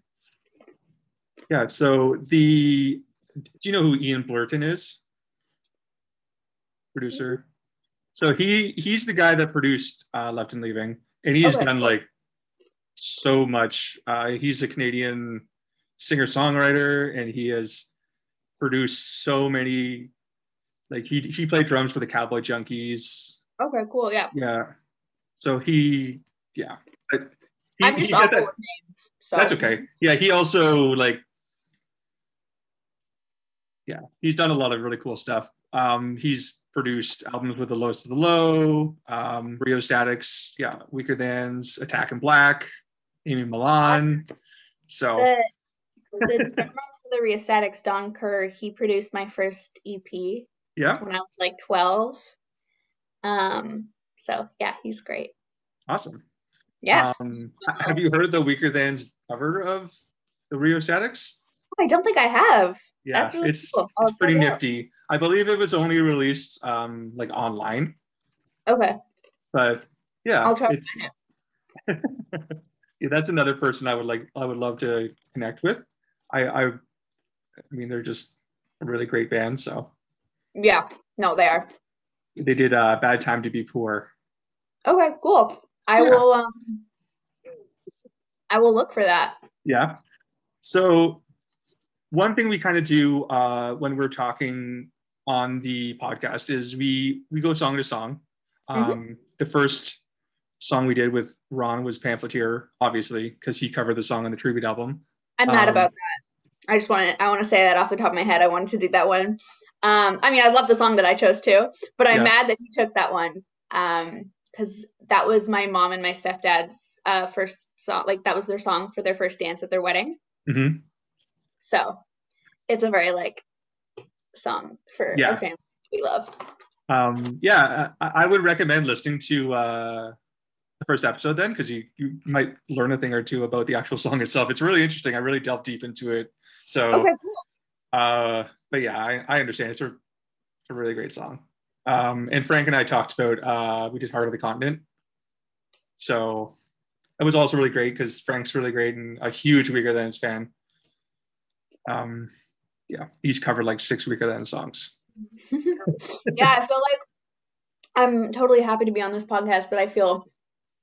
yeah. So the do you know who Ian Blurton is? Producer. So he he's the guy that produced uh, Left and Leaving, and he has Okay. done like so much. Uh, he's a Canadian singer songwriter, and he has produced so many. Like he he played drums for the Cowboy Junkies. okay, cool. Yeah, Yeah. So he yeah. But he, I'm just awful that- with names. So that's okay. Yeah, he also like yeah, he's done a lot of really cool stuff. Um, he's produced albums with the lowest of the low, um, Rheostatics, yeah, Weakerthans, Attack in Black, Amy Millan. So The, the drummer for the Rheostatics, Don Kerr, he produced my first EP Yeah, when I was like 12. Um, so yeah, he's great. awesome. Yeah. Um, have you heard the Weakerthans cover of the Rheostatics? I don't think I have. Yeah, That's really it's cool. It's pretty it out. nifty. I believe it was only released um like online, Okay. but yeah, I'll try to it's yeah, that's another person I would like I would love to connect with. I I, I mean they're just a really great band. So Yeah. No, they are. they did uh, "Bad Time to Be Poor." Okay, cool. I Yeah. will um I will look for that. Yeah. So one thing we kind of do uh, when we're talking on the podcast is we we go song to song. Mm-hmm. Um, The first song we did with Ron was Pamphleteer, obviously, because he covered the song on the Tribute album. I'm mad Um, about that. I just want to I want to say that off the top of my head. I wanted to do that one. Um, I mean, I love the song that I chose too, but I'm Yeah. mad that he took that one. Um, because that was my mom and my stepdad's uh first song. Like that was their song for their first dance at their wedding. Mm-hmm. So it's a very like song for Yeah. our family we love. Um, yeah, I, I would recommend listening to uh, the first episode then, because you you might learn a thing or two about the actual song itself. It's really interesting. I really delved deep into it. So. Okay, cool. Uh, but yeah, I, I understand. It's a, it's a really great song. Um, and Frank and I talked about uh, we did Heart of the Continent. So it was also really great because Frank's really great and a huge Weakerthans fan. Um, yeah, he's covered like six Weaker Than songs. yeah, I feel like I'm totally happy to be on this podcast, but I feel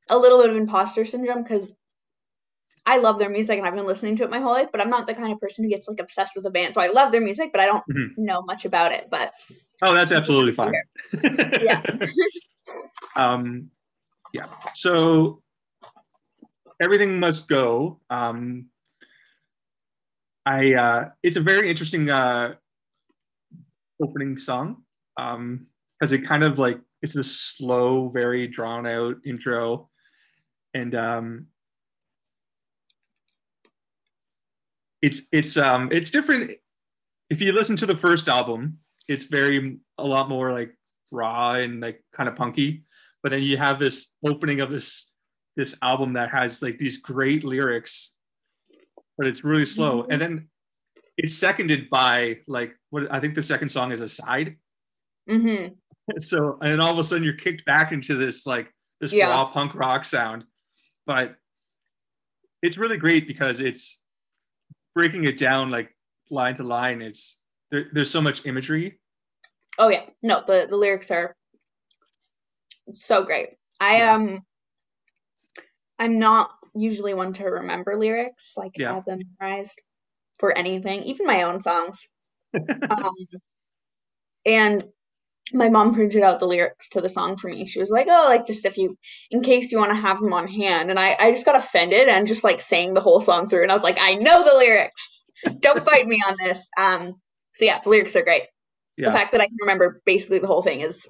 a little bit of imposter syndrome because I love their music and I've been listening to it my whole life, but I'm not the kind of person who gets like obsessed with a band. So I love their music, but I don't Mhm. know much about it. But Oh, that's absolutely fine. Yeah. um, yeah. So everything must go. Um, I. Uh, it's a very interesting uh, opening song um, because it kind of like it's this slow, very drawn out intro, and um, it's it's um it's different. If you listen to the first album, it's very a lot more like raw and like kind of punky but then you have this opening of this this album that has like these great lyrics but it's really slow Mhm. and then it's seconded by like what i think the second song is Aside hmm so and all of a sudden you're kicked back into this like this Yeah. raw punk rock sound but it's really great because it's breaking it down like line to line it's there, there's so much imagery oh yeah, no, the the lyrics are so great. I Yeah. um, I'm not usually one to remember lyrics, like Yeah. have them memorized for anything, even my own songs. um, and my mom printed out the lyrics to the song for me. She was like, "Oh, like just if you, in case you want to have them on hand." And I, I just got offended and just like sang the whole song through. And I was like, "I know the lyrics. Don't fight me on this." Um, so yeah, the lyrics are great. yeah The fact that I can remember basically the whole thing is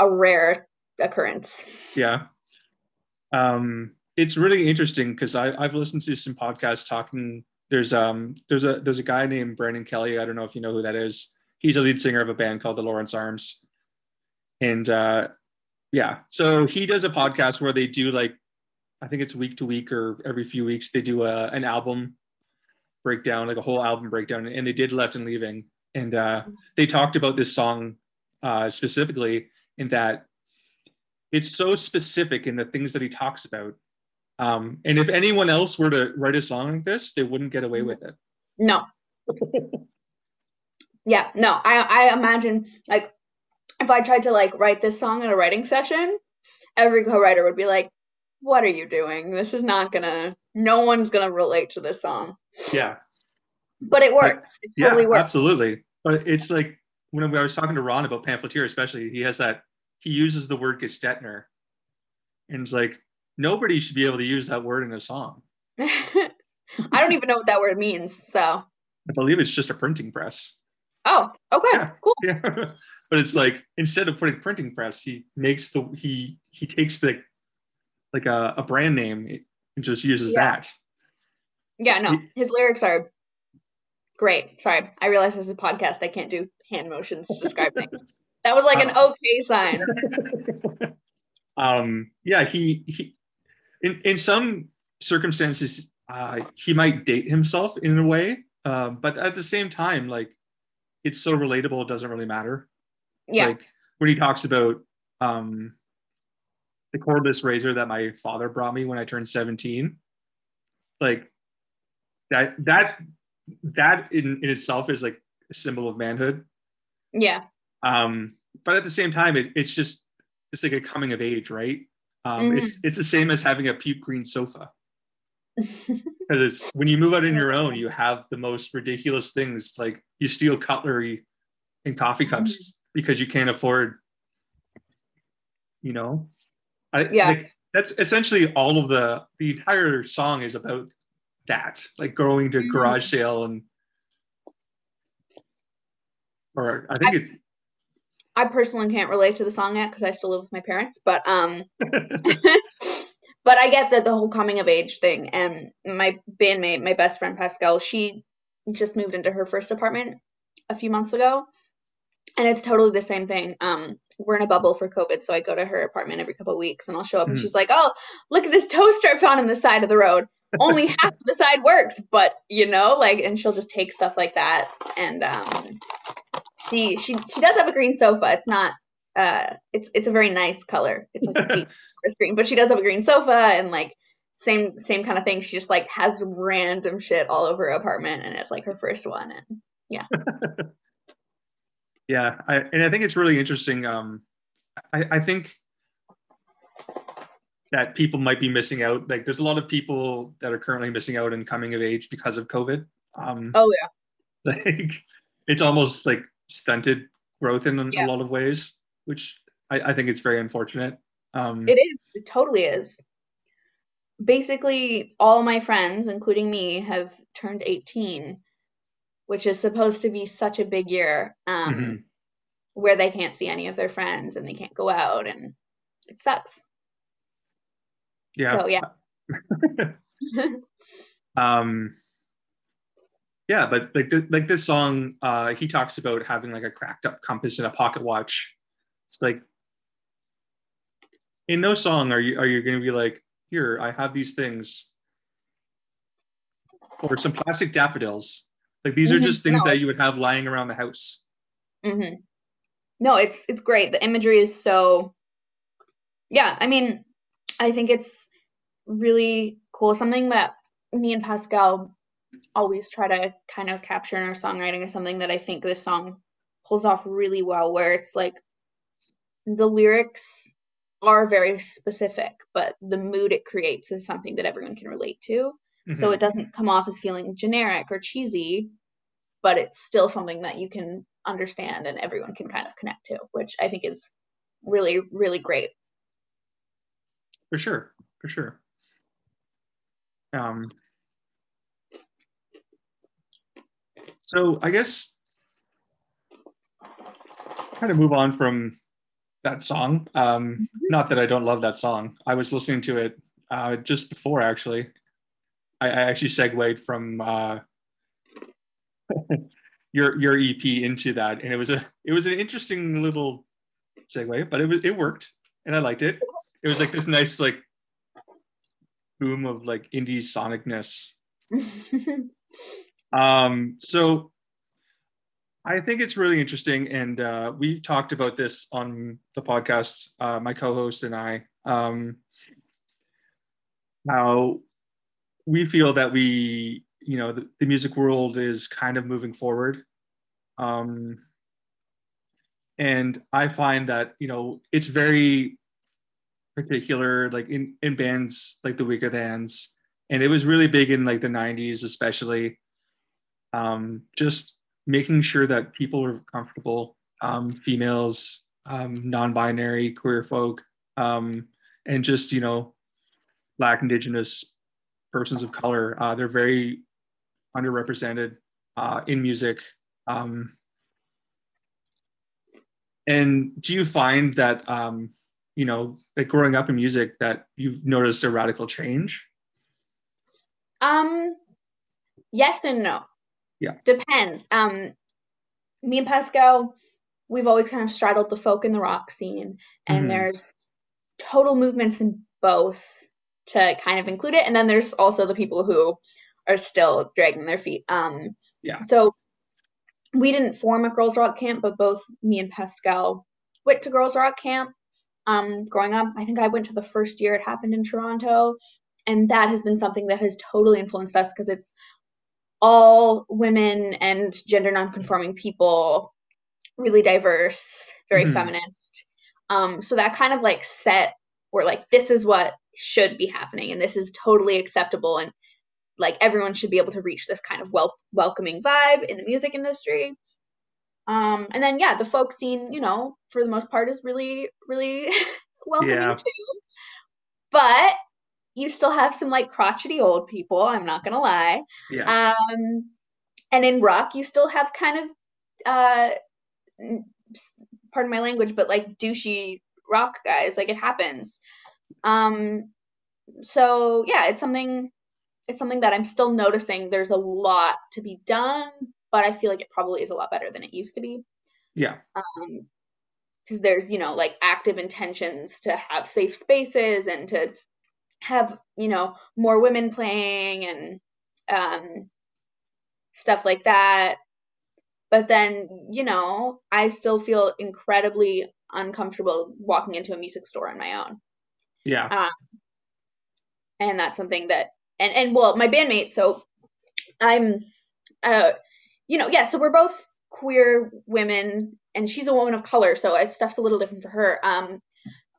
a rare occurrence. Yeah. Um, it's really interesting because I I've listened to some podcasts talking. There's um there's a there's a guy named Brendan Kelly. I don't know if you know who that is. He's a lead singer of a band called the Lawrence Arms. And uh yeah, so he does a podcast where they do like I think it's week to week or every few weeks they do a an album breakdown, like a whole album breakdown. And they did Left and Leaving. And uh they talked about this song uh specifically in that it's so specific in the things that he talks about. Um, and if anyone else were to write a song like this, they wouldn't get away with it. No. yeah, no. I I imagine like if I tried to like write this song in a writing session, every co-writer would be like, "What are you doing? This is not gonna. No one's gonna relate to this song." Yeah, But it works. It totally yeah, works. absolutely. But it's like when I was talking to Ron about Pamphleteer, especially, he has that he uses the word Gestetner, and it's like nobody should be able to use that word in a song. I don't even know what that word means. So, I believe it's just a printing press. Oh, okay, Yeah. cool. Yeah, but it's like instead of putting printing press, he makes the he he takes the like a, a brand name and just uses Yeah. that. Yeah, no, his lyrics are Great. Sorry, I realize this is a podcast. I can't do hand motions to describe things. That was like an okay sign. um, yeah, he he in in some circumstances uh, he might date himself in a way, uh, but at the same time, like it's so relatable, it doesn't really matter. Yeah. Like when he talks about um, the cordless razor that my father brought me when I turned 17, like that that that in, in itself is like a symbol of manhood. Yeah. Um, but at the same time, it, it's just it's like a coming of age, right? Um, Mhm. It's it's the same as having a puke green sofa because when you move out on your own, you have the most ridiculous things like you steal cutlery and coffee cups because you can't afford, you know. I, Yeah. like, that's essentially all of the the entire song is about that, like going to Mhm. garage sale and, or I think it's I personally can't relate to the song yet because I still live with my parents, but um but I get that the whole coming of age thing and my bandmate, my best friend Pascal, she just moved into her first apartment a few months ago. And it's totally the same thing. Um, we're in a bubble for COVID, so I go to her apartment every couple of weeks and I'll show up and Mhm. she's like, Oh, look at this toaster I found on the side of the road. Only half of the side works, but you know, like and she'll just take stuff like that and um she she she does have a green sofa. It's not uh it's it's a very nice color. It's like a deep green, but she does have a green sofa and like same same kind of thing. She just like has random shit all over her apartment and it's like her first one and Yeah, yeah, I, and I think it's really interesting. Um, I, I think that people might be missing out. Like, there's a lot of people that are currently missing out and coming of age because of COVID. Um, oh yeah. like, it's almost like stunted growth in Yeah. a lot of ways, which I, I think it's very unfortunate. Um, It is. It totally is. Basically, all my friends, including me, have turned 18, which is supposed to be such a big year um, Mhm. where they can't see any of their friends and they can't go out, and it sucks. yeah. So, yeah. um yeah but like th- like this song uh he talks about having like a cracked up compass and a pocket watch it's like in no song are you are you going to be like here i have these things or some plastic daffodils like these are Mhm. just things No. that you would have lying around the house hmm No, it's it's great. The imagery is so yeah, I mean, I think it's really cool. Something that me and Pascal always try to kind of capture in our songwriting is something that I think this song pulls off really well, where it's like the lyrics are very specific, but the mood it creates is something that everyone can relate to. So Mhm. it doesn't come off as feeling generic or cheesy, but it's still something that you can understand and everyone can kind of connect to, which I think is really, really great. for sure for sure um so i guess kind of move on from that song. Um not that i don't love that song. I was listening to it uh just before actually. I, I actually segued from uh your your ep into that. And it was a it was an interesting little segue but it was it worked and i liked it. It was like this nice like boom of like indie sonicness. Um so i think it's really interesting and uh we've talked about this on the podcast uh my co-host and i um how we feel that we you know the, the music world is kind of moving forward um and i find that you know it's very particular like in in bands like the weaker thans and it was really big in like the 90s especially um just making sure that people are comfortable um females um non-binary queer folk um and just you know black indigenous persons of color uh they're very underrepresented uh in music um and do you find that um you know, like growing up in music that you've noticed a radical change? um, yes and no. Yeah. Depends. Um, me and Pascal, we've always kind of straddled the folk and the rock scene, and Mhm. there's total movements in both to kind of include it, and then there's also the people who are still dragging their feet. Um, Yeah. So we didn't form a girls rock camp, but both me and Pascal went to girls rock camp. Um, growing up, I think I went to the first year it happened in Toronto, and that has been something that has totally influenced us because it's all women and gender nonconforming people, really diverse, very Mhm. feminist. Um, so that kind of like set where like this is what should be happening and this is totally acceptable and like everyone should be able to reach this kind of wel- welcoming vibe in the music industry. Um, and then yeah, the folk scene, you know, for the most part is really, really welcoming Yeah. too. But you still have some like crotchety old people, I'm not gonna lie. Yes. Um, and in rock, you still have kind of, uh, pardon my language, but like douchey rock guys. Like it happens. Um, so yeah, it's something. It's something that I'm still noticing. There's a lot to be done, but I feel like it probably is a lot better than it used to be. yeah. Um, because there's you know like active intentions to have safe spaces and to have you know more women playing and um stuff like that. But then you know i still feel incredibly uncomfortable walking into a music store on my own. Yeah. and that's something that and and well my bandmate so i'm uh you know yeah so we're both queer women and she's a woman of color so it, stuff's a little different for her. Um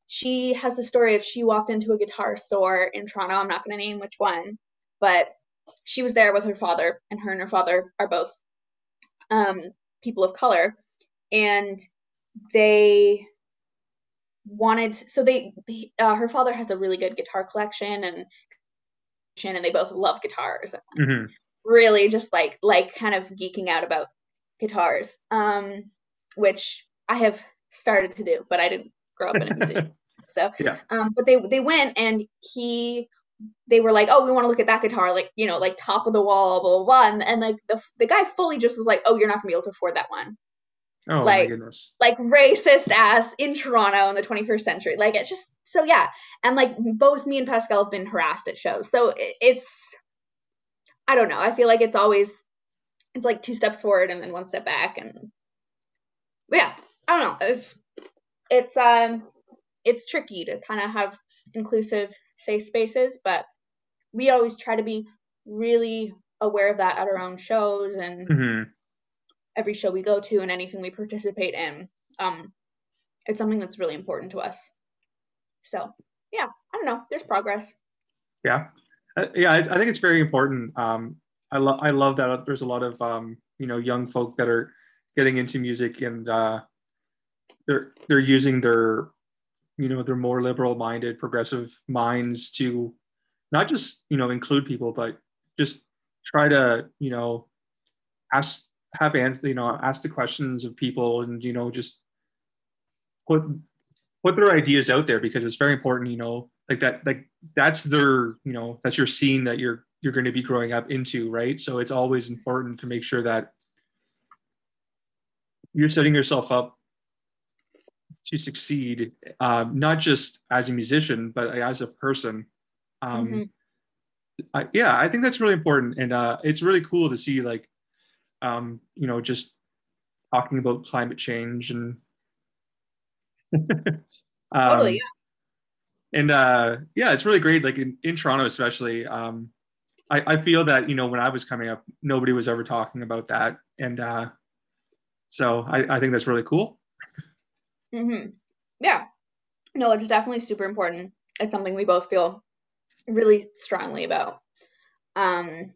she has a story of she walked into a guitar store in toronto. I'm not going to name which one but she was there with her father and her and her father are both um people of color. And they wanted so they uh, her father has a really good guitar collection and and they both love guitars. Hmm really just like like kind of geeking out about guitars um which i have started to do but i didn't grow up in a music so Yeah. um but they they went and he they were like oh we want to look at that guitar like you know like top of the wall blah blah blah and, and like the the guy fully just was like oh you're not gonna be able to afford that one Oh like- my goodness. like racist ass in Toronto in the 21st century. Like it's just so yeah. And like both me and Pascal have been harassed at shows. So it, it's I don't know. I feel like it's always it's like two steps forward and then one step back and yeah, I don't know. It's it's um it's tricky to kind of have inclusive safe spaces, but we always try to be really aware of that at our own shows and hmm every show we go to and anything we participate in. Um, it's something that's really important to us. So yeah, I don't know. There's progress. Yeah. Uh, yeah. I, I think it's very important. Um, I love I love that there's a lot of um, you know young folk that are getting into music and uh, they're they're using their you know their more liberal minded progressive minds to not just you know include people but just try to you know ask have answer you know ask the questions of people and you know just put put their ideas out there because it's very important you know like that like that's their you know that's your scene that you're you're going to be growing up into right? So it's always important to make sure that you're setting yourself up to succeed um, not just as a musician but as a person um, Mhm. I, yeah i think that's really important and uh, it's really cool to see like um, you know just talking about climate change and um, Totally, yeah. and uh yeah it's really great like in, in toronto especially um I, I feel that you know when i was coming up nobody was ever talking about that and uh so i, I think that's really cool hmm Yeah. No, it's definitely super important. It's something we both feel really strongly about. Um,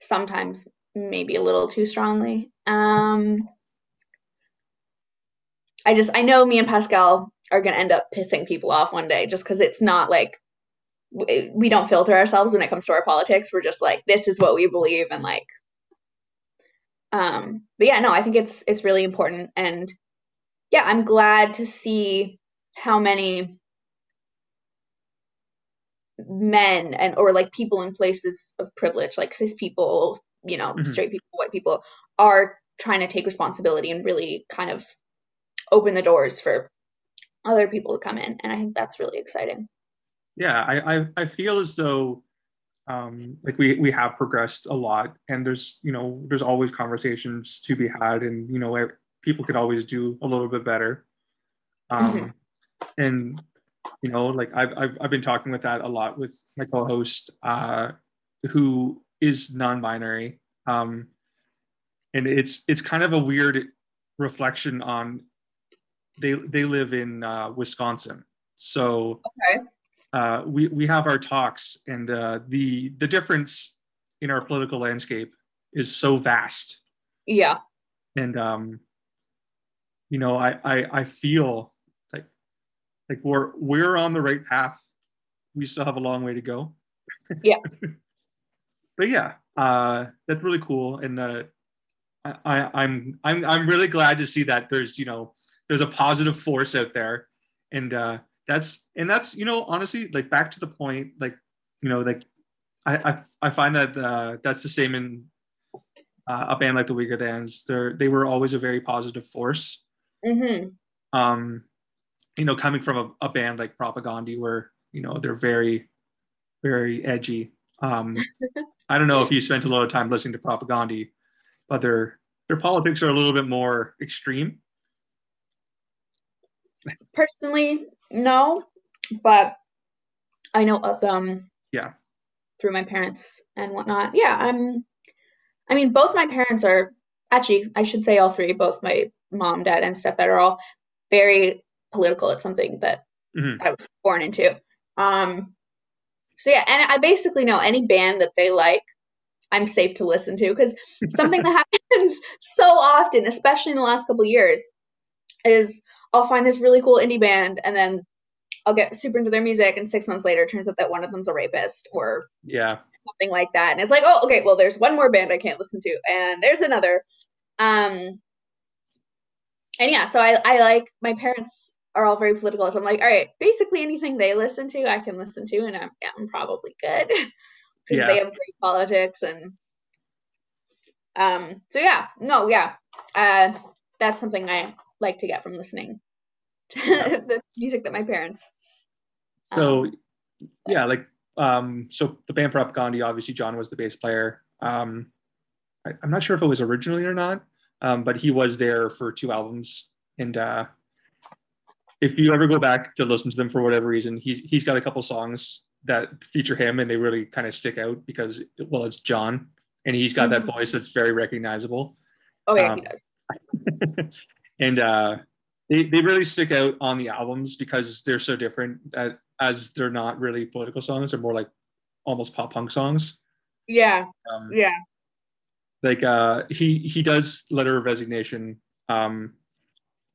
sometimes maybe a little too strongly. Um, I just I know me and Pascal are gonna end up pissing people off one day just because it's not like we don't filter ourselves when it comes to our politics. We're just like this is what we believe and like. Um, but yeah, no, I think it's it's really important and yeah, I'm glad to see how many men and or like people in places of privilege, like cis people, you know, Mhm. straight people, white people are trying to take responsibility and really kind of open the doors for other people to come in. And I think that's really exciting. yeah I, I i feel as though um like we we have progressed a lot and there's you know there's always conversations to be had and you know people could always do a little bit better um Mhm. and you know like I've, I've i've been talking with that a lot with my co-host uh who is non-binary um and it's it's kind of a weird reflection on they they live in uh wisconsin so Okay. uh, we we have our talks, and uh, the the difference in our political landscape is so vast, Yeah. and um, you know, I, I I feel like like we're we're on the right path. We still have a long way to go. Yeah. but yeah, uh, that's really cool, and uh, I, I'm I'm I'm really glad to see that there's you know there's a positive force out there, and uh, that's and that's you know honestly like back to the point like you know like I I, I find that uh, that's the same in uh, a band like the Weakerthans. They're they were always a very positive force. Hmm Um, you know, coming from a, a band like Propagandhi, where you know they're very very edgy. Um, I don't know if you spent a lot of time listening to Propagandhi, but their their politics are a little bit more extreme. Personally, no, but I know of them. Yeah. Through my parents and whatnot. Yeah, I'm. I mean, both my parents are actually. I should say all three. Both my mom, dad, and stepdad are all very political. It's something that Mhm. I was born into. Um. So yeah, and I basically know any band that they like, I'm safe to listen to because something that happens so often, especially in the last couple of years, is I'll find this really cool indie band and then I'll get super into their music and six months later it turns out that one of them's a rapist or Yeah, something like that. And it's like, oh, okay, well there's one more band I can't listen to and there's another. Um and yeah, so I, I like my parents are all very political. So I'm like, all right, basically anything they listen to, I can listen to, and I'm, yeah, I'm probably good because Yeah. they have great politics and um. So yeah, no, yeah, uh, that's something I like to get from listening to the music that my parents. So yeah, like um, so the band Propagandhi, obviously John was the bass player. Um, I, I'm not sure if it was originally or not, um, but he was there for two albums. And uh, if you ever go back to listen to them for whatever reason, he's he's got a couple songs that feature him, and they really kind of stick out because well, it's John, and he's got that Mhm. voice that's very recognizable Oh yeah, Um, he does. and uh, they they really stick out on the albums because they're so different. That as they're not really political songs; they're more like almost pop punk songs. Yeah, Um, yeah, Like uh, he he does letter of resignation um,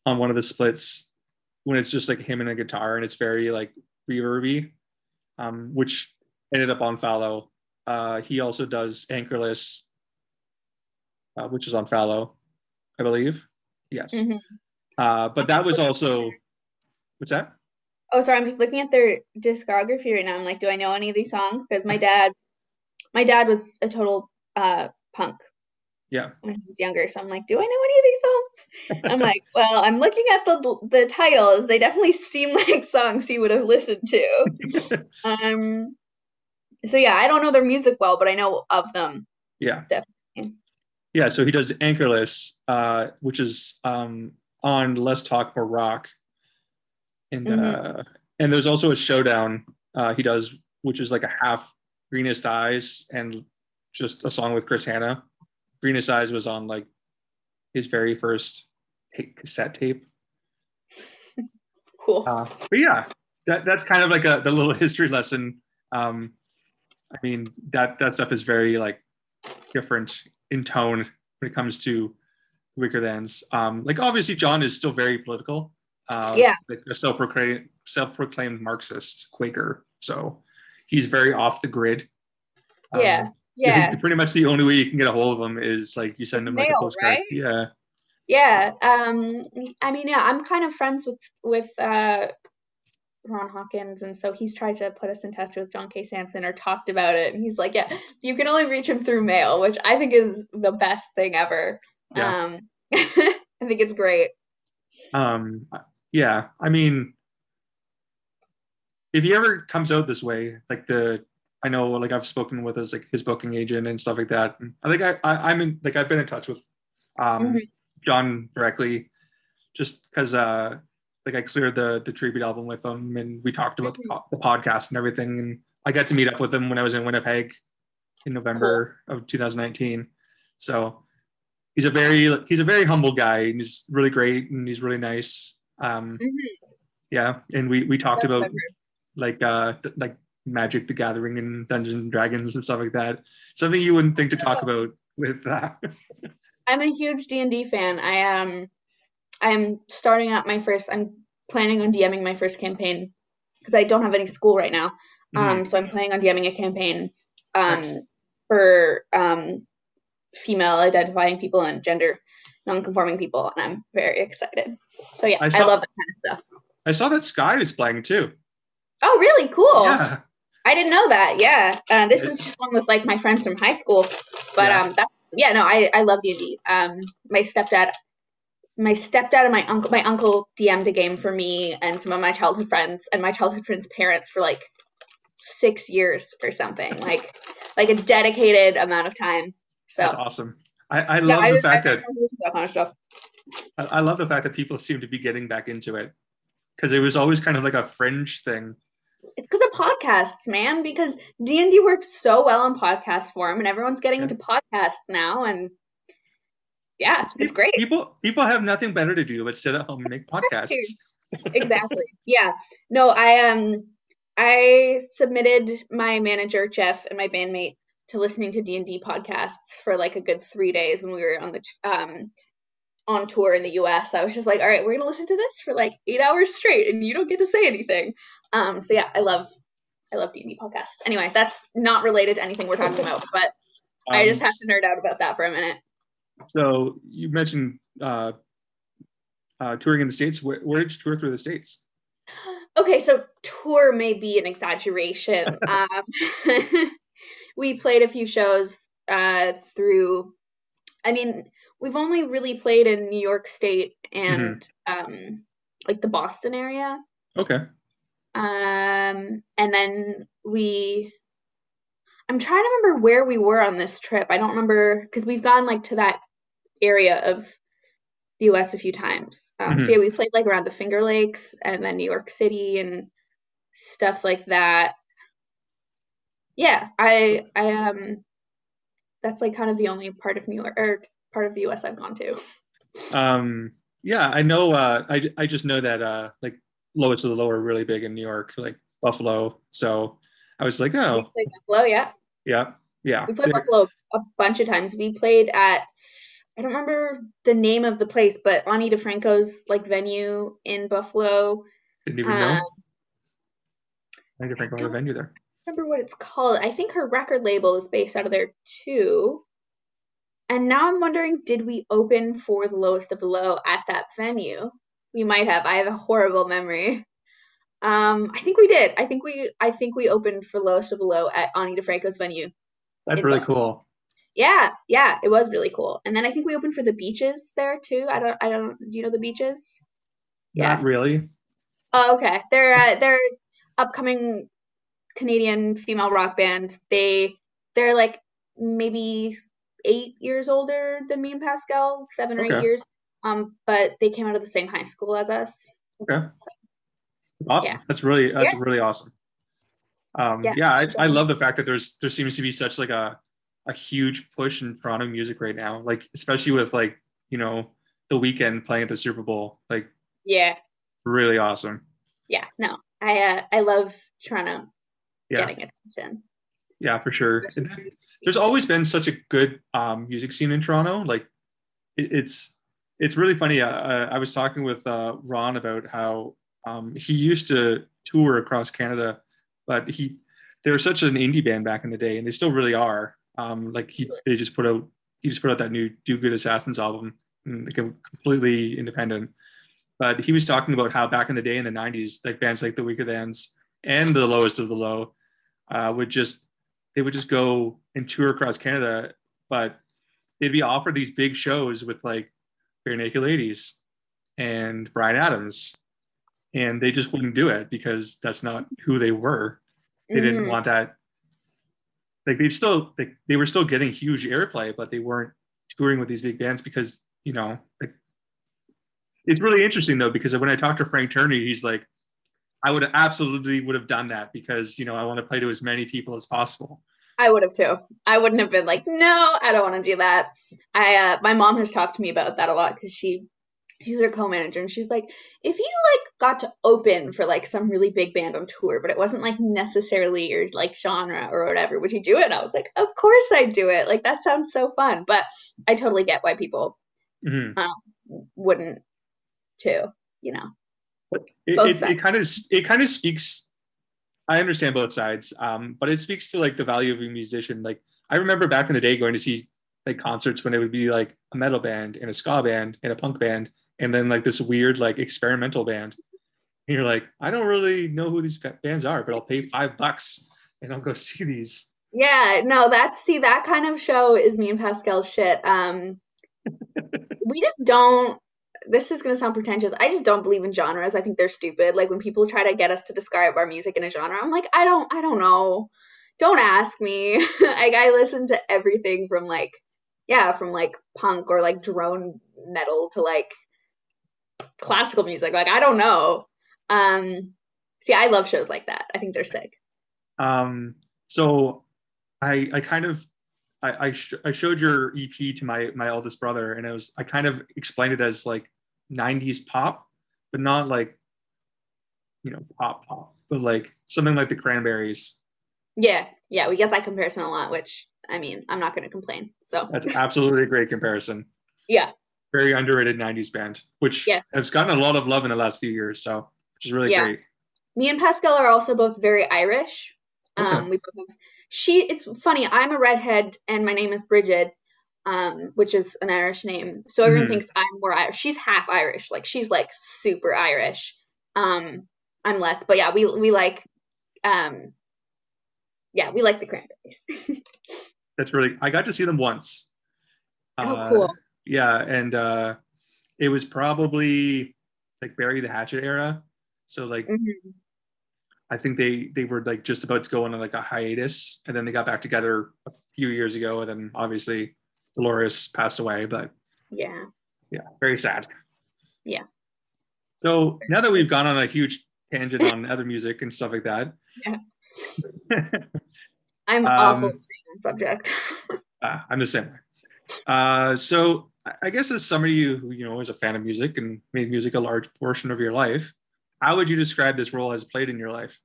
on one of the splits when it's just like him and a guitar, and it's very like reverby, um, which ended up on Fallow. Uh, he also does Anchorless, uh, which is on Fallow, I believe. Yes. Mhm. Uh, but that was also what's that? Oh, sorry, I'm just looking at their discography right now. I'm like, do I know any of these songs? Because my dad, my dad was a total uh punk Yeah. when he was younger. So I'm like, do I know any of these songs? I'm like, well, I'm looking at the the titles. They definitely seem like songs he would have listened to. Um, so yeah, I don't know their music well, but I know of them. Yeah. Definitely. Yeah. So he does Anchorless, uh, which is um, on Less Talk, More Rock, and Mhm. uh, and there's also a showdown uh, he does, which is like a half Greenest Eyes and just a song with Chris Hannah. Greenest Eyes was on like his very first cassette tape. Cool. Uh, but yeah, that that's kind of like a the little history lesson. Um, I mean that that stuff is very like different in tone when it comes to Weakerthans. Um, like obviously John is still very political. Uh, Yeah. like a self-proclaimed self-proclaimed Marxist Quaker. So he's very off the grid. Um, Yeah. Yeah. pretty much the only way you can get a hold of him is like you send him like a postcard. right? Yeah. Yeah. Um I mean, yeah, I'm kind of friends with with uh Ron Hawkins, and so he's tried to put us in touch with John K. Samson or talked about it. And he's like, yeah, you can only reach him through mail, which I think is the best thing ever. Yeah. Um, I think it's great. Um, yeah, I mean, if he ever comes out this way, like the, I know, like I've spoken with his like his booking agent and stuff like that. And I think I, I I'm in like I've been in touch with um Mhm. John directly, just because uh like I cleared the the tribute album with him and we talked about the, po- the podcast and everything and I got to meet up with him when I was in Winnipeg in November of 2019. So he's a very he's a very humble guy and he's really great and he's really nice. Um, Mhm. yeah, and we we talked That's about like uh like Magic the Gathering and Dungeons and Dragons and stuff like that. Something you wouldn't think to talk about with uh, I'm a huge D and D fan. I um, I'm starting out my first. I'm planning on DMing my first campaign because I don't have any school right now. Um, so I'm planning on DMing a campaign um Nice. for um female identifying people and gender non-conforming people, and I'm very excited. So yeah, I I, saw- love that kind of stuff. I saw that Sky was playing too. Oh, really cool. Yeah, I didn't know that. Yeah, uh, this is just one with like my friends from high school, but Yeah. um, that yeah, no, I I love D and D. Um, my stepdad, my stepdad and my uncle, my uncle DM'd a game for me and some of my childhood friends and my childhood friends' parents for like six years or something, like like a dedicated amount of time. So that's awesome. I, I yeah, love I, the fact I, that that kind of stuff. I, I love the fact that people seem to be getting back into it because it was always kind of like a fringe thing. It's because of podcasts, man. Because D and D works so well in podcast form, and everyone's getting Yeah. into podcasts now, and yeah, it's great. People people have nothing better to do but sit at home and make podcasts. exactly. Yeah. No, I um I submitted my manager Jeff and my bandmate to listening to D&D podcasts for like a good 3 days when we were on the um on tour in the US. I was just like, "All right, we're going to listen to this for like 8 hours straight and you don't get to say anything." Um so yeah, I love I love D&D podcasts. Anyway, that's not related to anything we're talking about, but I Um, just have to nerd out about that for a minute. So you mentioned uh, uh, touring in the states. Where, where did you tour through the states? Okay, so tour may be an exaggeration. um, we played a few shows uh, through. I mean, we've only really played in New York State and um, like the Boston area. Okay. Um, and then we. I'm trying to remember where we were on this trip. I don't remember because we've gone like to that area of the US a few times. Um, So Mhm. yeah, we played like around the Finger Lakes and then New York City and stuff like that. Yeah, I I um that's like kind of the only part of New York or part of the US I've gone to. Um, yeah, I know. Uh, I I just know that uh, like lowest of the low are really big in New York, like Buffalo. So I was like, oh, Buffalo, yeah. yeah, yeah. We played Buffalo a bunch of times. We played at I don't remember the name of the place, but Ani DiFranco's like venue in Buffalo. Didn't even Um, know. I think Frank had a venue there. remember what it's called. I think her record label is based out of there too. And now I'm wondering, did we open for the lowest of the low at that venue? We might have. I have a horrible memory. Um, I think we did. I think we I think we opened for lowest of the low at Ani DiFranco's venue. That's really Buffalo. cool. Yeah, yeah, it was really cool. And then I think we opened for the beaches there too. I don't I don't do you know the beaches? Yeah. Not really. Oh, okay. They're uh, they're upcoming Canadian female rock band. They they're like maybe eight years older than me and Pascal, seven or eight years. Um, but they came out of the same high school as us. Okay. That's awesome. Yeah. That's really that's really awesome. Um, Yeah, yeah, I. I love the fact that there's there seems to be such like a a huge push in Toronto music right now. Like especially with like you know the Weeknd playing at the Super Bowl. Like Yeah, really awesome. yeah. No, I uh, I love Toronto Yeah, getting attention. yeah, for sure. And there's always been such a good um, music scene in Toronto. Like it, it's it's really funny. Uh, I was talking with uh, Ron about how um, he used to tour across Canada, but he they were such an indie band back in the day, and they still really are. Um, like he they just put out he just put out that new Do Good Assassins album, like completely independent. but he was talking about how back in the day in the 90s, like bands like the Weakerthans and the lowest of the low uh, would just they would just go and tour across Canada, but they'd be offered these big shows with like Barenaked Ladies and Bryan Adams, and they just wouldn't do it because that's not who they were. They mm-hmm. didn't want that. Like they still they, they were still getting huge airplay, but they weren't touring with these big bands because you know like it's really interesting though because when I talked to Frank Turner, he's like, I would absolutely would have done that because you know I want to play to as many people as possible. I would have too. I wouldn't have been like, no, I don't want to do that. I uh, my mom has talked to me about that a lot because she she's their co-manager and she's like, if you like got to open for like some really big band on tour, but it wasn't like necessarily your like genre or whatever, would you do it? And I was like, of course I'd do it. Like that sounds so fun. But I totally get why people mm-hmm. um, wouldn't too. You know. It, it, it, kind of it kind of speaks I understand both sides, um, but it speaks to like the value of a musician. Like I remember back in the day going to see like concerts when it would be like a metal band and a ska band and a punk band, and then like this weird like experimental band. And you're like, I don't really know who these bands are, but I'll pay five bucks and I'll go see these. Yeah, no, that's see that kind of show is me and Pascal's shit. Um, we just don't this is going to sound pretentious. I just don't believe in genres. I think they're stupid. Like when people try to get us to describe our music in a genre, I'm like, I don't, I don't know. Don't ask me. like I listen to everything from like, yeah, from like punk or like drone metal to like classical music. Like I don't know. Um, see, I love shows like that. I think they're sick. Um, so I, I kind of I I, sh- I, showed your EP to my my eldest brother, and it was I kind of explained it as like '90s pop, but not like you know pop pop, but like something like the Cranberries. Yeah, yeah, we get that comparison a lot, which I mean, I'm not going to complain. So that's absolutely a great comparison. Yeah. Very underrated '90s band, which yes. has gotten a lot of love in the last few years. So, which is really yeah. great. Me and Pascal are also both very Irish. Okay. Um, we both have she it's funny i'm a redhead and my name is Brighid um, which is an irish name. So everyone mm-hmm. thinks i'm more irish. She's half irish. Like she's like super irish. Um, i'm less. But yeah we we like um yeah we like the cranberries. That's really i got to see them once. Oh uh, cool. yeah and uh it was probably like bury the hatchet era. So like mm-hmm. I think they they were like just about to go on like a hiatus, and then they got back together a few years ago, and then obviously Dolores passed away. But yeah, yeah, very sad. Yeah. So now that we've gone on a huge tangent on other music and stuff like that, yeah. I'm um, awful at staying on subject. uh, I'm the same way. Uh, so I guess as somebody who you know is a fan of music and made music a large portion of your life, how would you describe this role as played in your life?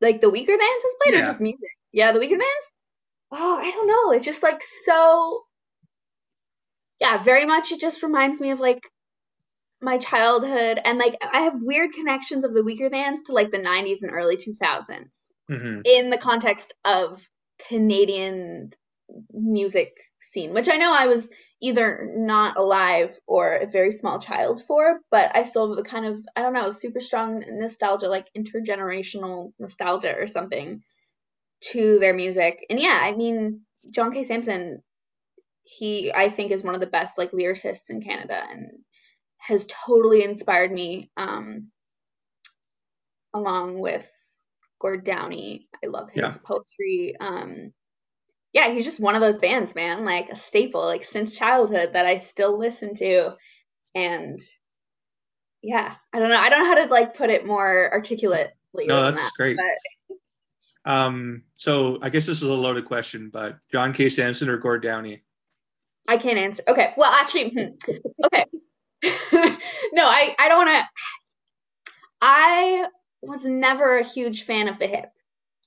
Like the Weakerthans has played, yeah. or just music? Yeah, the Weakerthans. Oh, I don't know. It's just like so. Yeah, very much. It just reminds me of like my childhood, and like I have weird connections of the Weakerthans to like the '90s and early 2000s mm-hmm. in the context of Canadian music scene, which I know I was either not alive or a very small child for, but I still have a kind of, I don't know, super strong nostalgia, like intergenerational nostalgia or something to their music. And yeah, I mean, John K. Samson, he, I think, is one of the best like lyricists in Canada and has totally inspired me um, along with Gord Downie. I love his yeah. poetry. Um, yeah, he's just one of those bands, man, like a staple, like since childhood that I still listen to. And yeah, I don't know. I don't know how to like put it more articulately. No, that's that, great. But... Um, so I guess this is a loaded question, but John K. Samson or Gord Downie? I can't answer. Okay. Well, actually, hmm, okay. no, I, I don't want to. I was never a huge fan of the hip.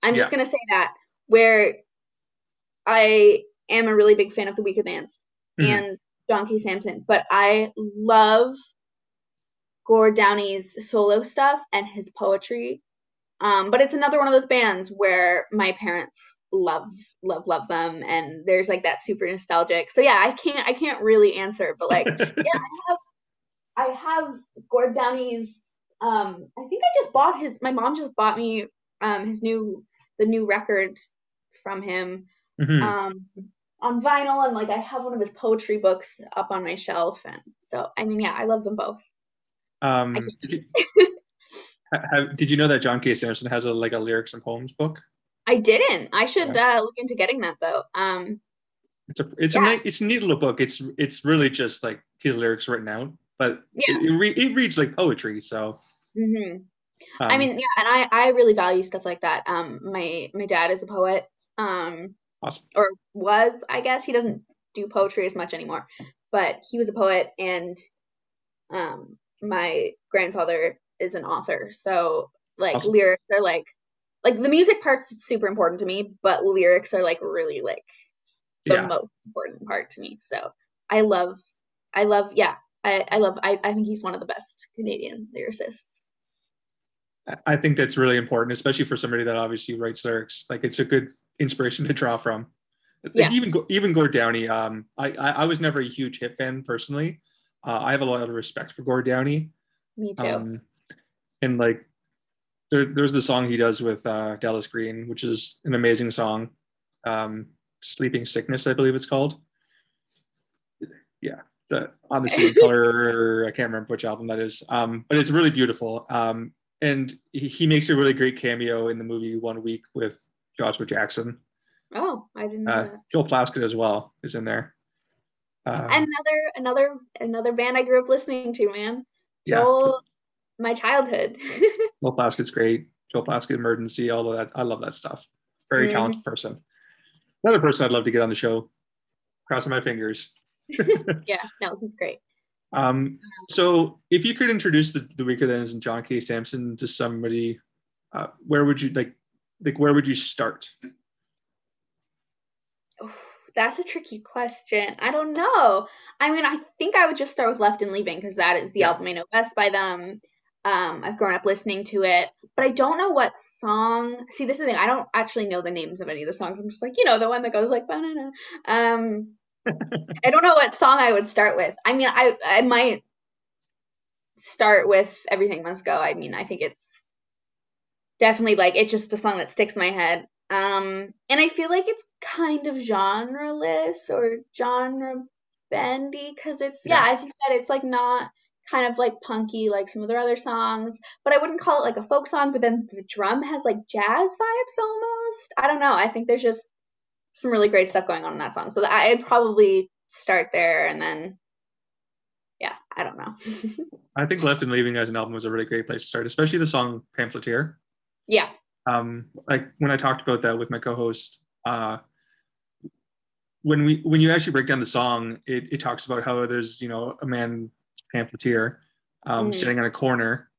I'm yeah. just going to say that where I am a really big fan of the Weakerthans mm-hmm. and John K. Samson, but I love Gord Downie's solo stuff and his poetry. Um, but it's another one of those bands where my parents love, love, love them, and there's like that super nostalgic. So yeah, I can't, I can't really answer, but like, yeah, I have, I have Gord Downie's. Um, I think I just bought his. My mom just bought me um his new the new record from him Mhm. um on vinyl and like I have one of his poetry books up on my shelf and so I mean yeah I love them both. um, have, did you know that John K. Samson has a like a lyrics and poems book? I didn't. I should uh, look into getting that though. Um It's a it's Yeah. a it's a neat little book. It's it's really just like his lyrics written out, but Yeah. it, it, re- it reads like poetry. So mhm. um, I mean yeah and I I really value stuff like that. Um my my dad is a poet. Um awesome. or was, I guess. He doesn't do poetry as much anymore, but he was a poet, and um, my grandfather is an author. So like Awesome. lyrics are like like the music part's super important to me, but lyrics are like really like the Yeah. most important part to me. So I love I love yeah. I, I love I, I think he's one of the best Canadian lyricists. I- think that's really important, especially for somebody that obviously writes lyrics. Like it's a good inspiration to draw from. Like, Yeah. Even Go- even Gord Downie. Um, I, I I was never a huge hip fan personally. Uh, I have a lot of respect for Gord Downie. Me too. Um, and like there, there's the song he does with uh, Dallas Green, which is an amazing song. Um, Sleeping Sickness, I believe it's called. Yeah, the on the same color. I can't remember which album that is. Um, but it's really beautiful. Um, and he, he makes a really great cameo in the movie One Week with Joshua Jackson. oh, I didn't know Uh, that. Joel Plaskett as well is in there. Um, another another another band I grew up listening to, man. Yeah. Joel, my childhood. Joel Plaskett's great. Joel Plaskett, Emergency, all of that. I love that stuff. Very Mhm. talented person. Another person I'd love to get on the show. Crossing my fingers. yeah, no, he's great. Um, so, if you could introduce the, the Weakerthans and John K. Samson to somebody, uh, where would you like? Like, where would you start? Oof, That's a tricky question. I don't know. I mean, I think I would just start with Left and Leaving because that is the Yeah. album I know best by them. Um, I've grown up listening to it, but I don't know what song. See, this is the thing. I don't actually know the names of any of the songs. I'm just like, you know, the one that goes like, banana. Um, I don't know what song I would start with. I mean, I I might start with Everything Must Go. I mean, I think it's definitely like it's just a song that sticks in my head. Um, and I feel like it's kind of genreless or genre bendy because it's yeah, Yeah. as you said, it's like not kind of like punky like some of their other songs, but I wouldn't call it like a folk song. But then the drum has like jazz vibes almost. I don't know. I think there's just some really great stuff going on in that song. So I'd probably start there and then yeah, I don't know. I think Left and Leaving as an album was a really great place to start, especially the song Pamphleteer. yeah. um, like when I talked about that with my co-host, uh, when we when you actually break down the song, it, it talks about how there's you know a man pamphleteer um, Mhm. sitting in a corner,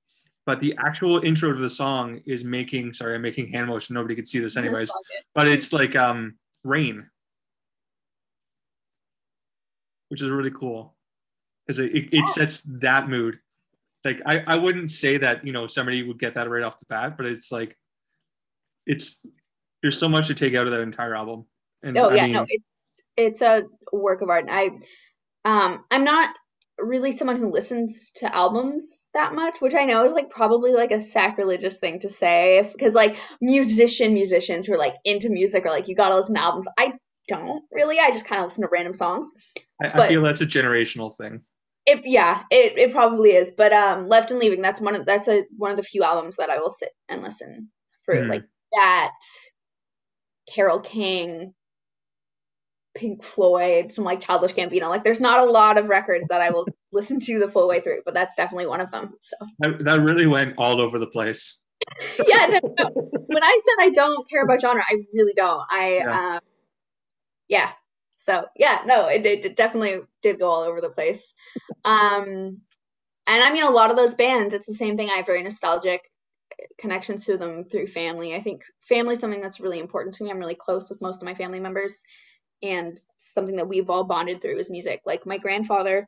but the actual intro to the song is making sorry I'm making hand motion nobody could see this anyways, but it's like um, rain, which is really cool because it, it, it sets that mood. Like I, I wouldn't say that you know somebody would get that right off the bat, but it's like it's there's so much to take out of that entire album. And Oh I yeah, mean, no, it's it's a work of art. I um I'm not really someone who listens to albums that much, which I know is like probably like a sacrilegious thing to say because like musician musicians who are like into music are like you gotta listen to albums. I don't really. I just kind of listen to random songs. I, I feel that's a generational thing. It yeah, it, it probably is. But um Left and Leaving, that's one of that's a one of the few albums that I will sit and listen through. Mhm. Like that Carole King, Pink Floyd, some like Childish Gambino. Like there's not a lot of records that I will listen to the full way through, but that's definitely one of them. So That, that really went all over the place. yeah, no, no. when I said I don't care about genre, I really don't. I Yeah. um yeah. So yeah, no, it, it, it definitely did go all over the place. Um and I mean a lot of those bands, it's the same thing. I have very nostalgic connections to them through family. I think family is something that's really important to me. I'm really close with most of my family members and something that we've all bonded through is music. Like my grandfather,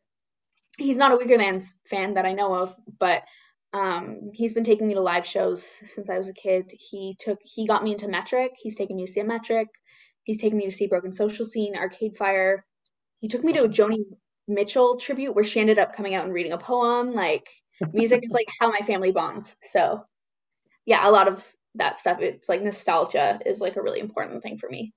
he's not a Weakerthans fan that I know of, but um, he's been taking me to live shows since I was a kid. He took he got me into Metric. He's taken me to see a Metric. He's taken me to see Broken Social Scene, Arcade Fire. He took me to a Joni Mitchell tribute where she ended up coming out and reading a poem. Like music is like how my family bonds. So yeah, a lot of that stuff. It's like nostalgia is like a really important thing for me.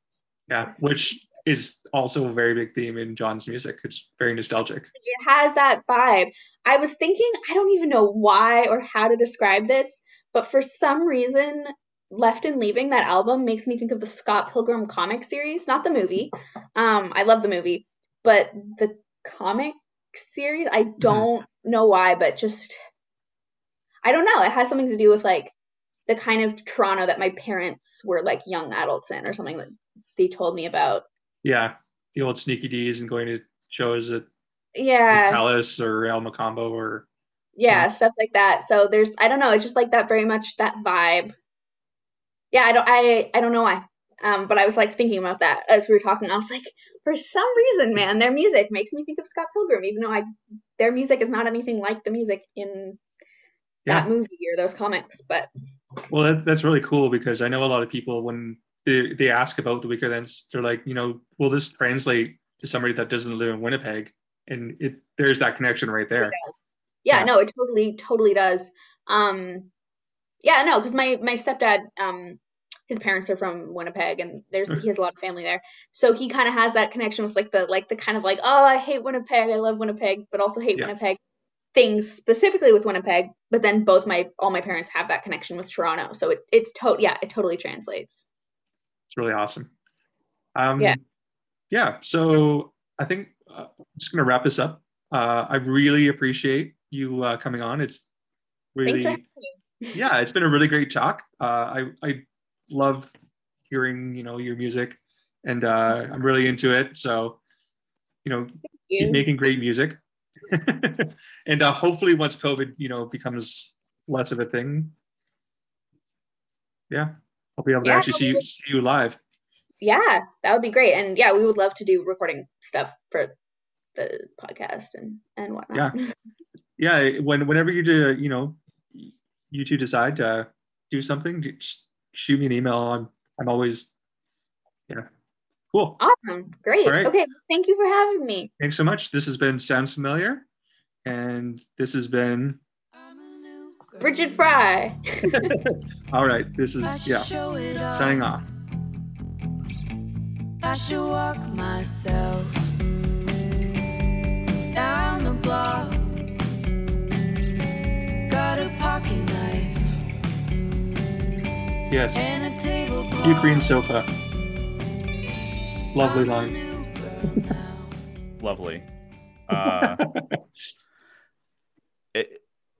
Yeah, which is also a very big theme in John's music. It's very nostalgic. It has that vibe. I was thinking, I don't even know why or how to describe this, but for some reason, Left and Leaving, that album makes me think of the Scott Pilgrim comic series, not the movie. Um, I love the movie, but the comic series, I don't mm-hmm. know why, but just I don't know. It has something to do with like the kind of Toronto that my parents were like young adults in, or something that they told me about. Yeah, the old Sneaky Dee's and going to shows at yeah Palace or El Mocambo or yeah, yeah, stuff like that. So there's I don't know, it's just like that very much that vibe. Yeah, I don't I I don't know why. Um, but I was like thinking about that as we were talking. I was like, for some reason, man, their music makes me think of Scott Pilgrim, even though I their music is not anything like the music in yeah. that movie or those comics. But well, that, that's really cool because I know a lot of people when they, they ask about the weaker Weakerthans, they're like, you know, will this translate to somebody that doesn't live in Winnipeg? And it there's that connection right there. Yeah, yeah, no, it totally, totally does. Um, yeah, no, because my my stepdad, um, his parents are from Winnipeg, and there's he has a lot of family there, so he kind of has that connection with like the like the kind of like oh I hate Winnipeg, I love Winnipeg, but also hate yeah. Winnipeg things specifically with Winnipeg, but then both my all my parents have that connection with Toronto. So it, it's to yeah, it totally translates. It's really awesome. Um, yeah. Yeah. So I think uh, I'm just gonna wrap this up. Uh, I really appreciate you uh, coming on. It's really yeah, it's been a really great talk. Uh, I I love hearing you know your music, and uh, I'm really into it. So you know, you. making great music. and uh, hopefully once covid you know becomes less of a thing yeah i'll be able to yeah, actually see you, see you live yeah that would be great and yeah we would love to do recording stuff for the podcast and and whatnot yeah yeah when whenever you do you know you two decide to do something just shoot me an email i'm i'm always yeah Cool. Awesome. Great. Right. Okay. Thank you for having me. Thanks so much. This has been Sounds Familiar. And this has been Brighid Fry. All right. This is, yeah, signing off. I should walk myself down the block. Got a pocket knife. Yes. Puke green sofa. Lovely line. Lovely. Uh, it,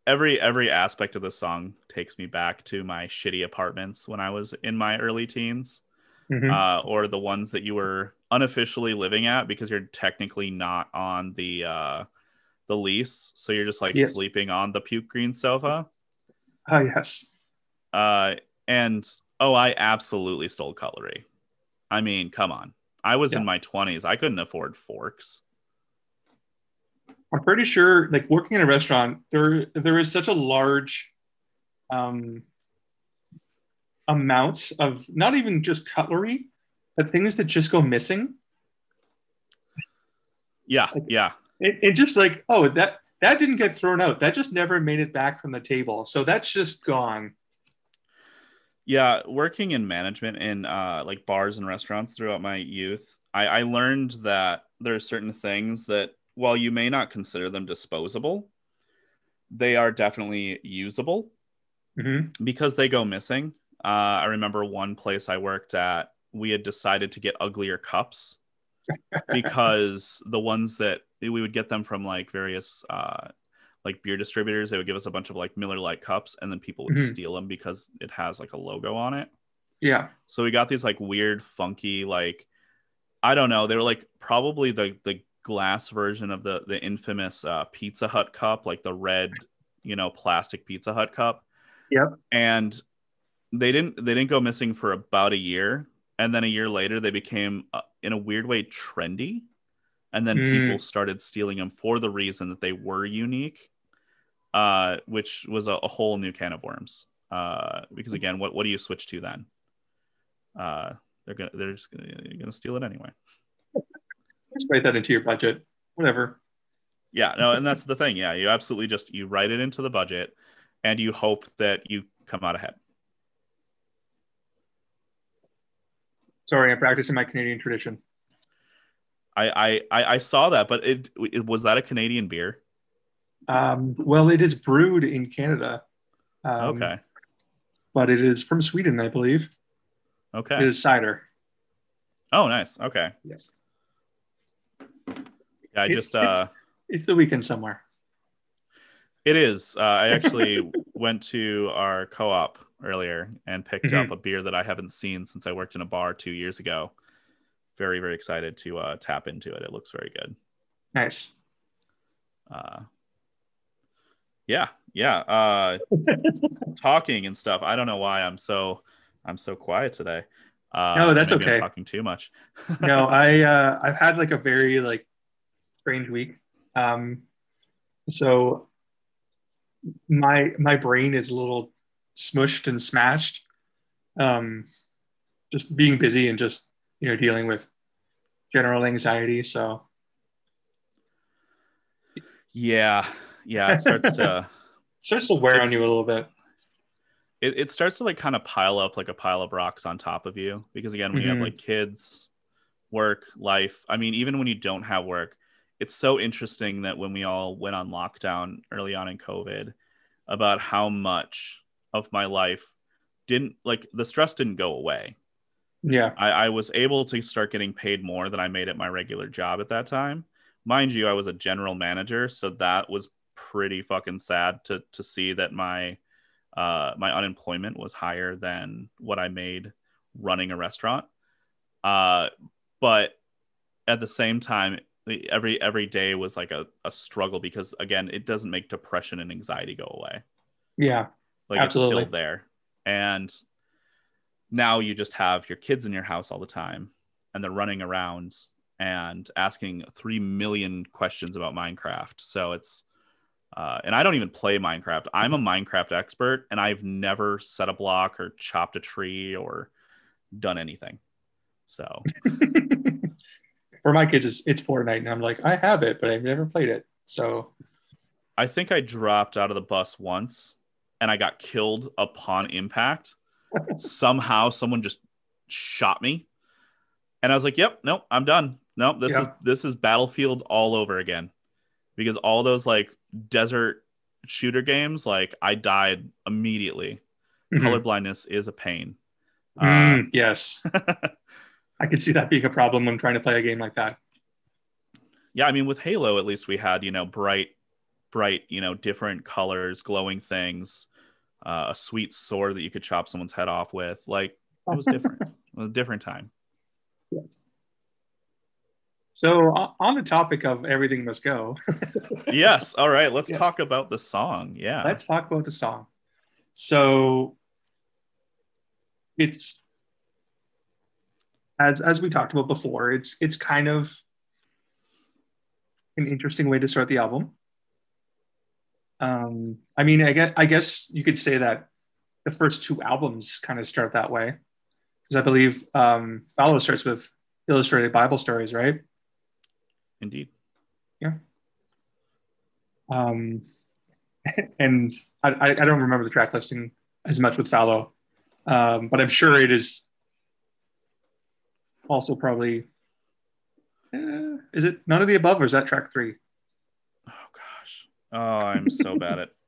every every aspect of the song takes me back to my shitty apartments when I was in my early teens, mm-hmm. uh, or the ones that you were unofficially living at because you're technically not on the uh, the lease, so you're just like yes. sleeping on the puke green sofa. Oh yes. Uh, and oh, I absolutely stole cutlery. I mean, come on. I was yeah. in my 20s. I couldn't afford forks. I'm pretty sure, like working in a restaurant, there there is such a large um, amount of not even just cutlery, but things that just go missing. Yeah, like, yeah. It, it just like oh that that didn't get thrown out. That just never made it back from the table. So that's just gone. Yeah, working in management in uh, like bars and restaurants throughout my youth, I, I learned that there are certain things that while you may not consider them disposable, they are definitely usable mm-hmm. because they go missing. Uh, I remember one place I worked at, we had decided to get uglier cups because the ones that we would get them from like various uh, like beer distributors they would give us a bunch of like miller lite cups and then people would mm-hmm. steal them because it has like a logo on it yeah so we got these like weird funky like i don't know they were like probably the the glass version of the the infamous uh, pizza hut cup like the red you know plastic pizza hut cup yep and they didn't they didn't go missing for about a year and then a year later they became uh, in a weird way trendy and then mm. people started stealing them for the reason that they were unique uh, which was a, a, whole new can of worms. Uh, because again, what what do you switch to then? Uh, they're gonna they're just gonna, gonna steal it anyway. Just write that into your budget. Whatever. Yeah, no, and that's the thing. Yeah, you absolutely just you write it into the budget, and you hope that you come out ahead. Sorry, I'm practicing my Canadian tradition. I I I, saw that, but it, it was that a Canadian beer. Um, well, it is brewed in Canada. Um, okay. But it is from Sweden, I believe. Okay. It is cider. Oh, nice. Okay. Yes. Yeah, I It's- just uh It's the weekend somewhere. it is. Uh, I actually went to our co-op earlier and picked Mhm. up a beer that I haven't seen since I worked in a bar 2 years ago. Very very excited to uh tap into it. It looks very good. Nice. Uh Yeah, yeah. Uh talking and stuff. I don't know why I'm so I'm so quiet today. Uh No, that's maybe I'm okay. talking too much. no, I uh, I've had like a very like strange week. Um, so my my brain is a little smushed and smashed. Um, just being busy and just you know dealing with general anxiety. So Yeah, yeah. It starts to starts to wear on you a little bit. it, it starts to like kind of pile up like a pile of rocks on top of you because again when you have Mhm. like kids work life i mean even when you don't have work it's so interesting that when we all went on lockdown early on in covid about how much of my life didn't like the stress didn't go away Yeah. I, I was able to start getting paid more than I made at my regular job at that time. Mind you, I was a general manager, so that was pretty fucking sad to to see that my uh, my unemployment was higher than what I made running a restaurant. Uh, but at the same time, every every day was like a, a struggle because again, it doesn't make depression and anxiety go away Yeah. like Absolutely. it's still there and now you just have your kids in your house all the time and they're running around and asking 3 million questions about minecraft so it's uh, and i don't even play minecraft i'm a minecraft expert and i've never set a block or chopped a tree or done anything so For my kids, it's, it's Fortnite, and I'm like, I have it, but I've never played it. So I think I dropped out of the bus once and I got killed upon impact. Somehow someone just shot me. And I was like, "Yep, nope, I'm done. Nope, this is this is Battlefield all over again." Because all those like desert shooter games, like I died immediately. mhm. Color blindness is a pain. Mm, yes, I could see that being a problem when trying to play a game like that. yeah, I mean with Halo at least we had, you know, bright bright, you know, different colors, glowing things, uh, a sweet sword that you could chop someone's head off with. Like it was different. it was a different time. Yes. So on the topic of everything must go, Yes. All right. Let's Yes. talk about the song. Yeah. let's talk about the song. So it's as as we talked about before, it's it's kind of an interesting way to start the album. Um, I mean, I guess I guess you could say that the first two albums kind of start that way, because I believe um, Fallow starts with illustrated Bible stories, right? Indeed. Yeah. Um, and I, I don't remember the track listing as much with Fallow, um, but I'm sure it is also probably. Uh, is it none of the above, or is that track three? Oh gosh. Oh, I'm so bad at.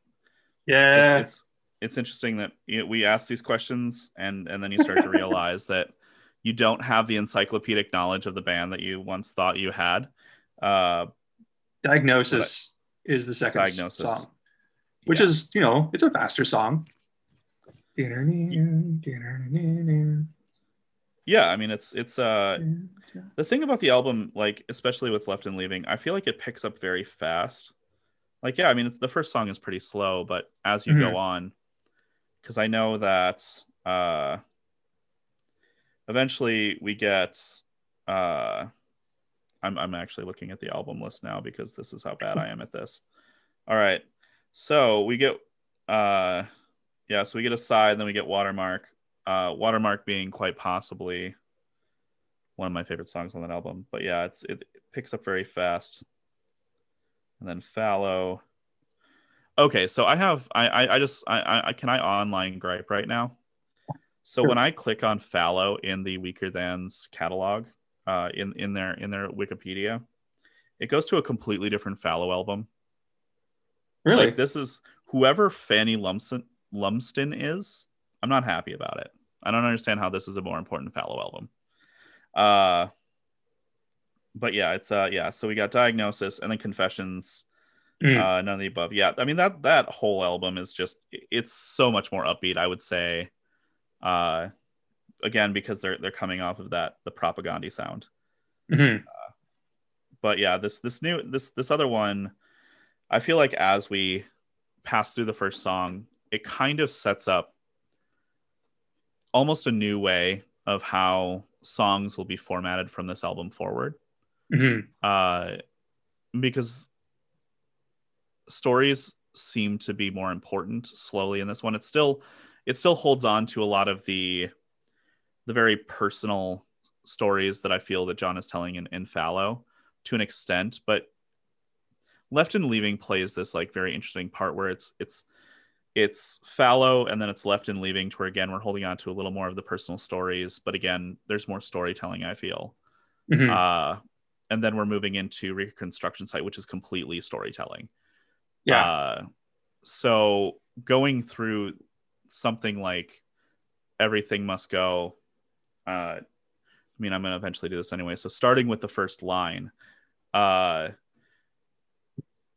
Yeah, It's, it's it's interesting that know, we ask these questions and and then you start to realize that you don't have the encyclopedic knowledge of the band that you once thought you had. Uh, Diagnosis is the second Diagnosis. song, which yeah. is you know it's a faster song. yeah. Yeah i mean, it's it's uh the thing about the album, like especially with Left and Leaving, I feel like it picks up very fast. Like, yeah, I mean, the first song is pretty slow, but as you Mhm. go on, because I know that uh, eventually we get. Uh, I'm I'm actually looking at the album list now because this is how bad I am at this. All right, so we get, uh, yeah, so we get Aside, then we get Watermark. Uh, Watermark being quite possibly one of my favorite songs on that album. But yeah, it's it, it picks up very fast. and then fallow. Okay, so I have I I, I just I, I can I online gripe right now. So Sure. when I click on fallow in the Weakerthans catalog, uh, in in their in their Wikipedia, it goes to a completely different fallow album. Really? Like this is whoever Fanny Lumsden Lumsden is. I'm not happy about it. I don't understand how this is a more important fallow album. Uh, but yeah, it's uh yeah. So we got diagnosis and then confessions. Mm. Uh, none of the above. Yeah, I mean that that whole album is just it's so much more upbeat. I would say. Uh, again because they're they're coming off of that the Propagandhi sound Mhm. but yeah this this new this this other one i feel like as we pass through the first song it kind of sets up almost a new way of how songs will be formatted from this album forward Mhm. uh because stories seem to be more important slowly in this one it still it still holds on to a lot of the the very personal stories that i feel that john is telling in, in fallow to an extent but left and leaving plays this like very interesting part where it's it's it's fallow and then it's left and leaving to where again we're holding on to a little more of the personal stories but again there's more storytelling i feel Mhm. uh and then we're moving into reconstruction site which is completely storytelling yeah. uh, so going through something like everything must go. Uh, I mean, I'm going to eventually do this anyway. So starting with the first line, uh,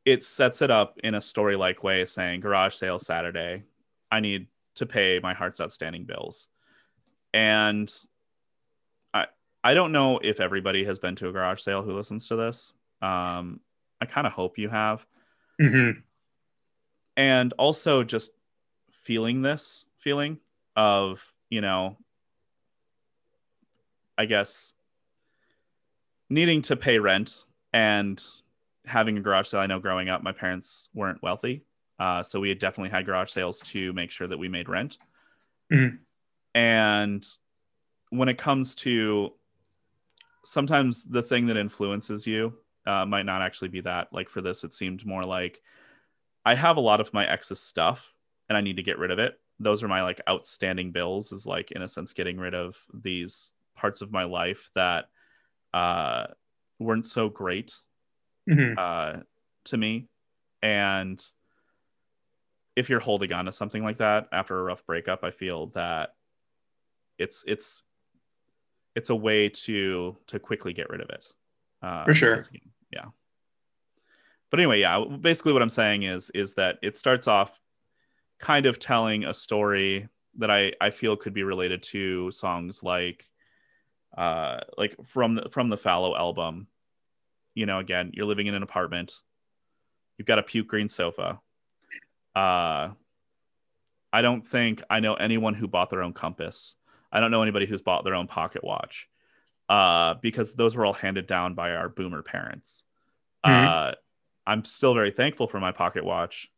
it sets it up in a story-like way, saying garage sale Saturday. I need to pay my heart's outstanding bills, and I I don't know if everybody has been to a garage sale who listens to this. Um, I kind of hope you have Mhm. and also just feeling this feeling of you know i guess needing to pay rent and having a garage sale i know growing up my parents weren't wealthy uh, so we had definitely had garage sales to make sure that we made rent Mhm. and when it comes to sometimes the thing that influences you uh, might not actually be that like for this it seemed more like I have a lot of my ex's stuff and I need to get rid of it. Those are my like outstanding bills, is like in a sense getting rid of these parts of my life that uh, weren't so great Mhm. uh, to me. And if you're holding on to something like that after a rough breakup, I feel that it's it's it's a way to to quickly get rid of it. Uh, For sure. because, Yeah. But anyway, yeah. Basically, what I'm saying is is that it starts off kind of telling a story that I I feel could be related to songs like uh like from the from the fallow album you know again you're living in an apartment. You've got a puke green sofa. Uh i don't think i know anyone who bought their own compass. I don't know anybody who's bought their own pocket watch uh because those were all handed down by our boomer parents. Uh i'm still very thankful for my pocket watch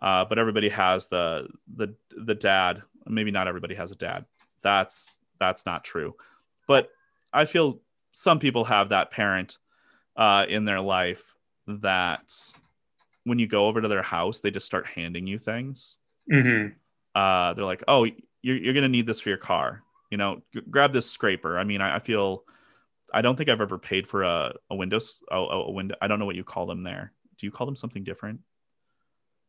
uh but everybody has the the the dad. Maybe not everybody has a dad. That's that's not true. But i feel some people have that parent uh, in their life that when you go over to their house, they just start handing you things. Mhm. Uh, they're like, "Oh, you're, you're gonna need this for your car. You know, g- grab this scraper." I mean, I, I feel, I don't think I've ever paid for a a Windows a, a window. I don't know what you call them there. Do you call them something different?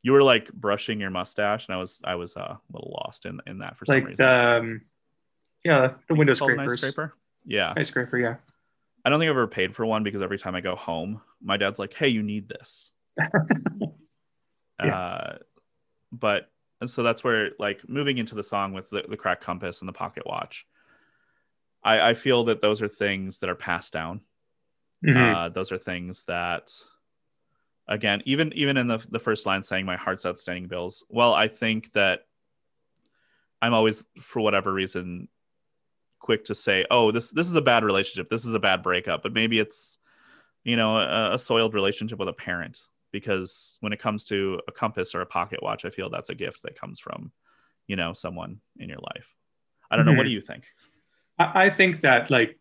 You were like brushing your mustache, and I was I was uh, a little lost in in that for some reason. the um, yeah, the window scrapers. scraper. Yeah. Ice scraper, yeah. I don't think I've ever paid for one because every time I go home, my dad's like, "Hey, you need this." Yeah. Uh, but and so that's where like moving into the song with the, the crack compass and the pocket watch. I, I feel that those are things that are passed down. Mhm. Uh, those are things that, again, even even in the the first line saying my heart's outstanding bills. Well, I think that I'm always, for whatever reason, quick to say, "Oh, this this is a bad relationship. This is a bad breakup." But maybe it's, you know, a, a soiled relationship with a parent. Because when it comes to a compass or a pocket watch, I feel that's a gift that comes from, you know, someone in your life. I don't know. What Mhm. do you think? I, I think that like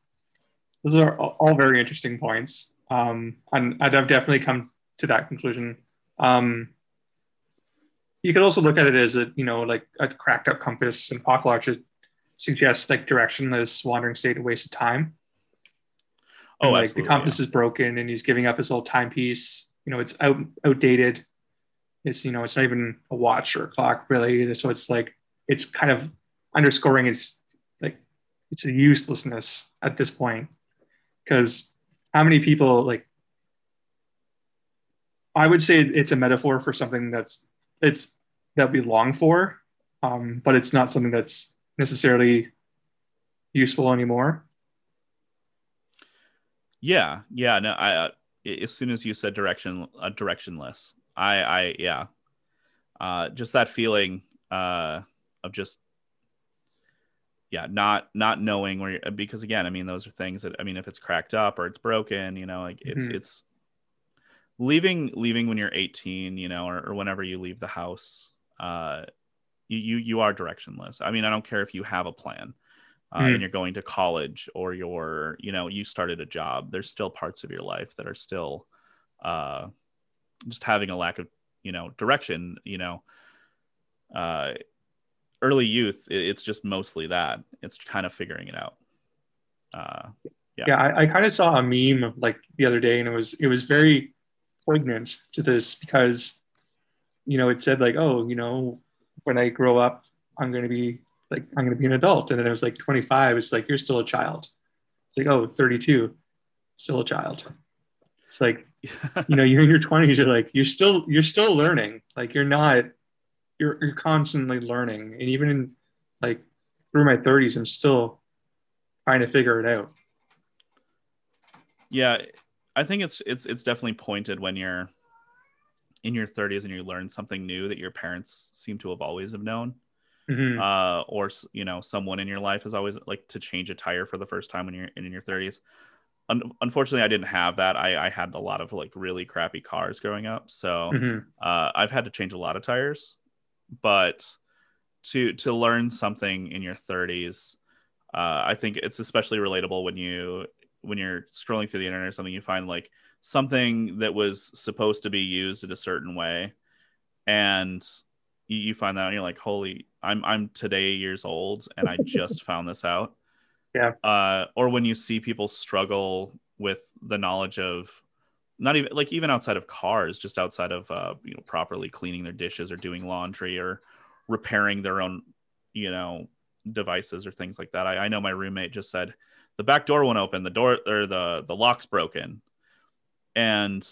those are all very interesting points. Um, and I've definitely come to that conclusion. Um, you could also look at it as a you know like a cracked up compass and Apocalypse suggests like directionless wandering state a waste of time. Oh, And, like the compass is broken and he's giving up his old timepiece. You know, it's out outdated. It's you know, it's not even a watch or a clock really. So it's like it's kind of underscoring his like it's a uselessness at this point. Because how many people like I would say it's a metaphor for something that's it's that we long for, um, but it's not something that's necessarily useful anymore. Yeah, yeah. No, I uh, as soon as you said direction, uh, directionless, I, I, yeah, uh, just that feeling uh, of just, yeah, not not knowing where. You're, because again, I mean, those are things that I mean, if it's cracked up or it's broken, you know, like it's Mhm. it's leaving leaving when you're 18, you know, or, or whenever you leave the house. Uh, you, you you are directionless. I mean, I don't care if you have a plan uh, Mhm. and you're going to college or you're you know you started a job there's still parts of your life that are still uh just having a lack of you know direction you know uh early youth it- it's just mostly that it's kind of figuring it out uh Yeah. Yeah, I, I kind of saw a meme like the other day, and it was it was very poignant to this because, you know, it said like, oh, you know, when I grow up, I'm going to be like I'm going to be an adult, and then it was like 25. It's like you're still a child. It's like oh, 32, still a child. It's like you know, you're in your 20s. You're like you're still you're still learning. Like you're not you're you're constantly learning, and even in like through my 30s, I'm still trying to figure it out. yeah i think it's it's it's definitely pointed when you're in your 30s and you learn something new that your parents seem to have always have known Mhm. uh, or you know someone in your life is always like to change a tire for the first time when you're in your 30s Un- unfortunately i didn't have that I, I had a lot of like really crappy cars growing up so Mhm. uh, i've had to change a lot of tires but to to learn something in your 30s uh, i think it's especially relatable when you when you're scrolling through the internet or something you find like something that was supposed to be used in a certain way. And you, you find that and you're like holy i'm i'm today years old and i just found this out. Yeah. uh or when you see people struggle with the knowledge of not even like even outside of cars just outside of uh you know properly cleaning their dishes or doing laundry or repairing their own you know devices or things like that. I, I know my roommate just said the back door won't open. The door or the the lock's broken and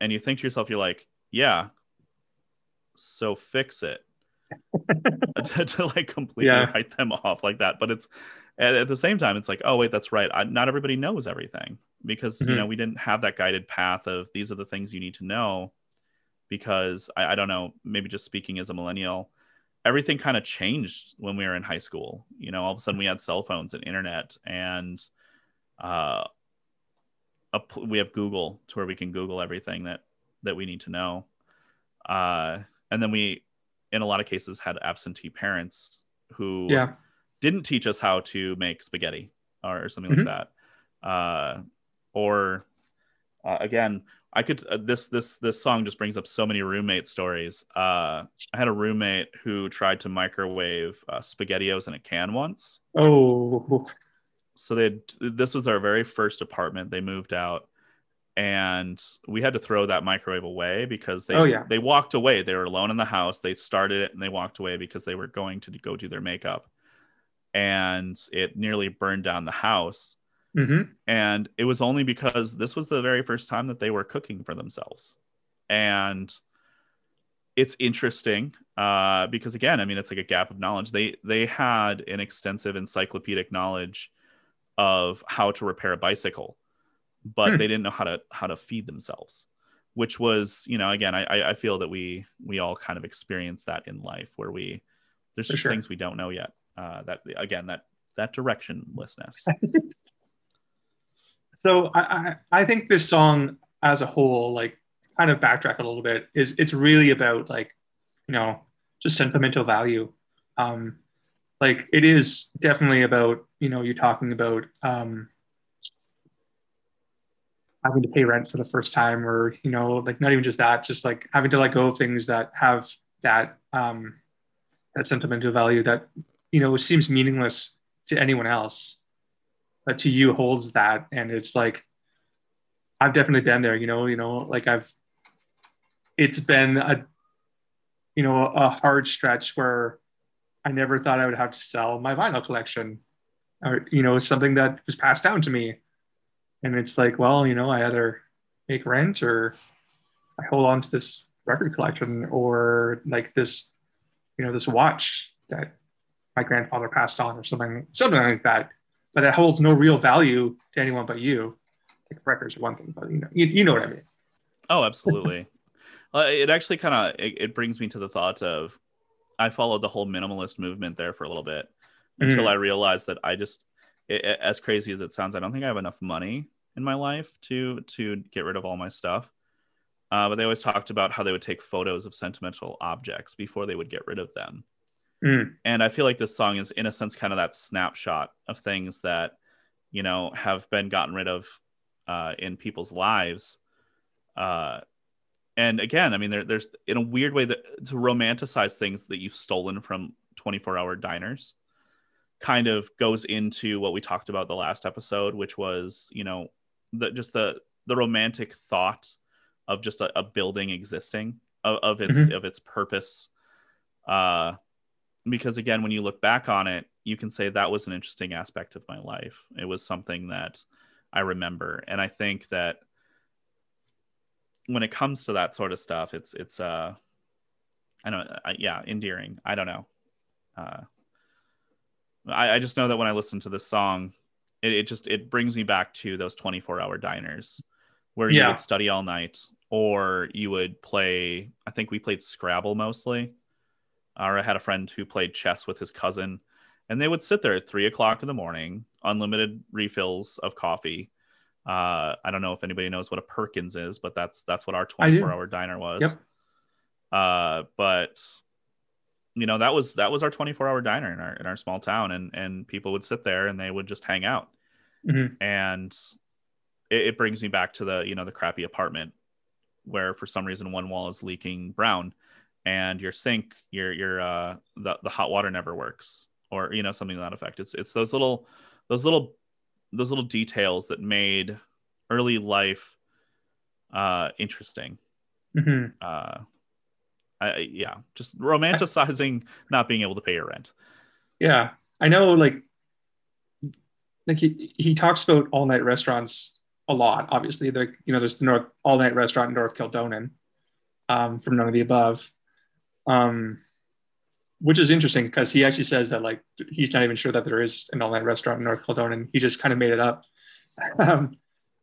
and you think to yourself you're like yeah so fix it to, to, like completely Yeah. write them off like that but it's at, at the same time it's like oh wait that's right I, not everybody knows everything because you Mhm. know we didn't have that guided path of these are the things you need to know because I, I don't know maybe just speaking as a millennial everything kind of changed when we were in high school you know all of a sudden we had cell phones and internet and uh a, we have google to where we can google everything that that we need to know. Uh and then we in a lot of cases had absentee parents who Yeah. didn't teach us how to make spaghetti or something Mhm. like that. Uh or uh, again i could uh, this this this song just brings up so many roommate stories. Uh i had a roommate who tried to microwave uh, spaghettios in a can once. Oh, so they this was our very first apartment. They moved out and we had to throw that microwave away because they Oh, yeah. they walked away. They were alone in the house. They started it and they walked away because they were going to go do their makeup. And it nearly burned down the house. Hmm and it was only because this was the very first time that they were cooking for themselves. And it's interesting uh, because again i mean it's like a gap of knowledge. They they had an extensive encyclopedic knowledge of how to repair a bicycle but Hmm. they didn't know how to how to feed themselves which was you know again i I- feel that we we all kind of experience that in life where we there's For just sure. things we don't know yet uh, that again that that directionlessness So I, I I think this song as a whole, like kind of backtrack a little bit, is it's really about like, you know, just sentimental value. Um, like it is definitely about, you know, you're talking about um having to pay rent for the first time or you know like not even just that just like having to let go of things that have that um that sentimental value that you know seems meaningless to anyone else but to you holds that. And it's like i've definitely been there you know you know like i've it's been a you know a hard stretch where i never thought i would have to sell my vinyl collection or you know something that was passed down to me. And it's like well you know i either make rent or i hold on to this record collection or like this you know this watch that my grandfather passed on or something something like that. But it holds no real value to anyone but you. Like records are one thing but you know you, you know what i mean. Oh, absolutely. uh, it actually kind of it, it brings me to the thought of I followed the whole minimalist movement there for a little bit until Mhm. I realized that I just it, it- as crazy as it sounds, I don't think I have enough money in my life to to get rid of all my stuff. Uh, but they always talked about how they would take photos of sentimental objects before they would get rid of them. Mm. And I feel like this song is, in a sense, kind of that snapshot of things that, you know, have been gotten rid of uh, in people's lives. Uh, and again, I mean, there, there's in a weird way that to romanticize things that you've stolen from 24 hour diners kind of goes into what we talked about the last episode, which was, you know, the just the the romantic thought of just a, a building existing of, of its of its purpose. Uh, because again, when you look back on it, you can say that was an interesting aspect of my life. It was something that I remember, and I think that when it comes to that sort of stuff, it's it's uh, I don't, I, yeah, endearing. I don't know. Uh, I, I just know that when I listen to this song, it, it just it brings me back to those 24 hour diners where you would study all night or you would play i think we played scrabble mostly or i had a friend who played chess with his cousin and they would sit there at three o'clock in the morning unlimited refills of coffee uh, i don't know if anybody knows what a perkins is but that's that's what our 24 hour diner was Yep. uh, but you know that was that was our 24 hour diner in our in our small town and and people would sit there and they would just hang out Mhm. and it, it brings me back to the you know the crappy apartment where for some reason one wall is leaking brown and your sink your your uh the, the hot water never works or you know something to that effect it's it's those little those little those little details that made early life uh interesting Mhm. uh I, I- yeah just romanticizing not being able to pay your rent Yeah, I know. Like, like he he talks about all night restaurants a lot. Obviously, like you know, there's the North all night restaurant in North Kildonan, um, from None of the Above, um, which is interesting because he actually says that like he's not even sure that there is an all night restaurant in North Kildonan. He just kind of made it up. um,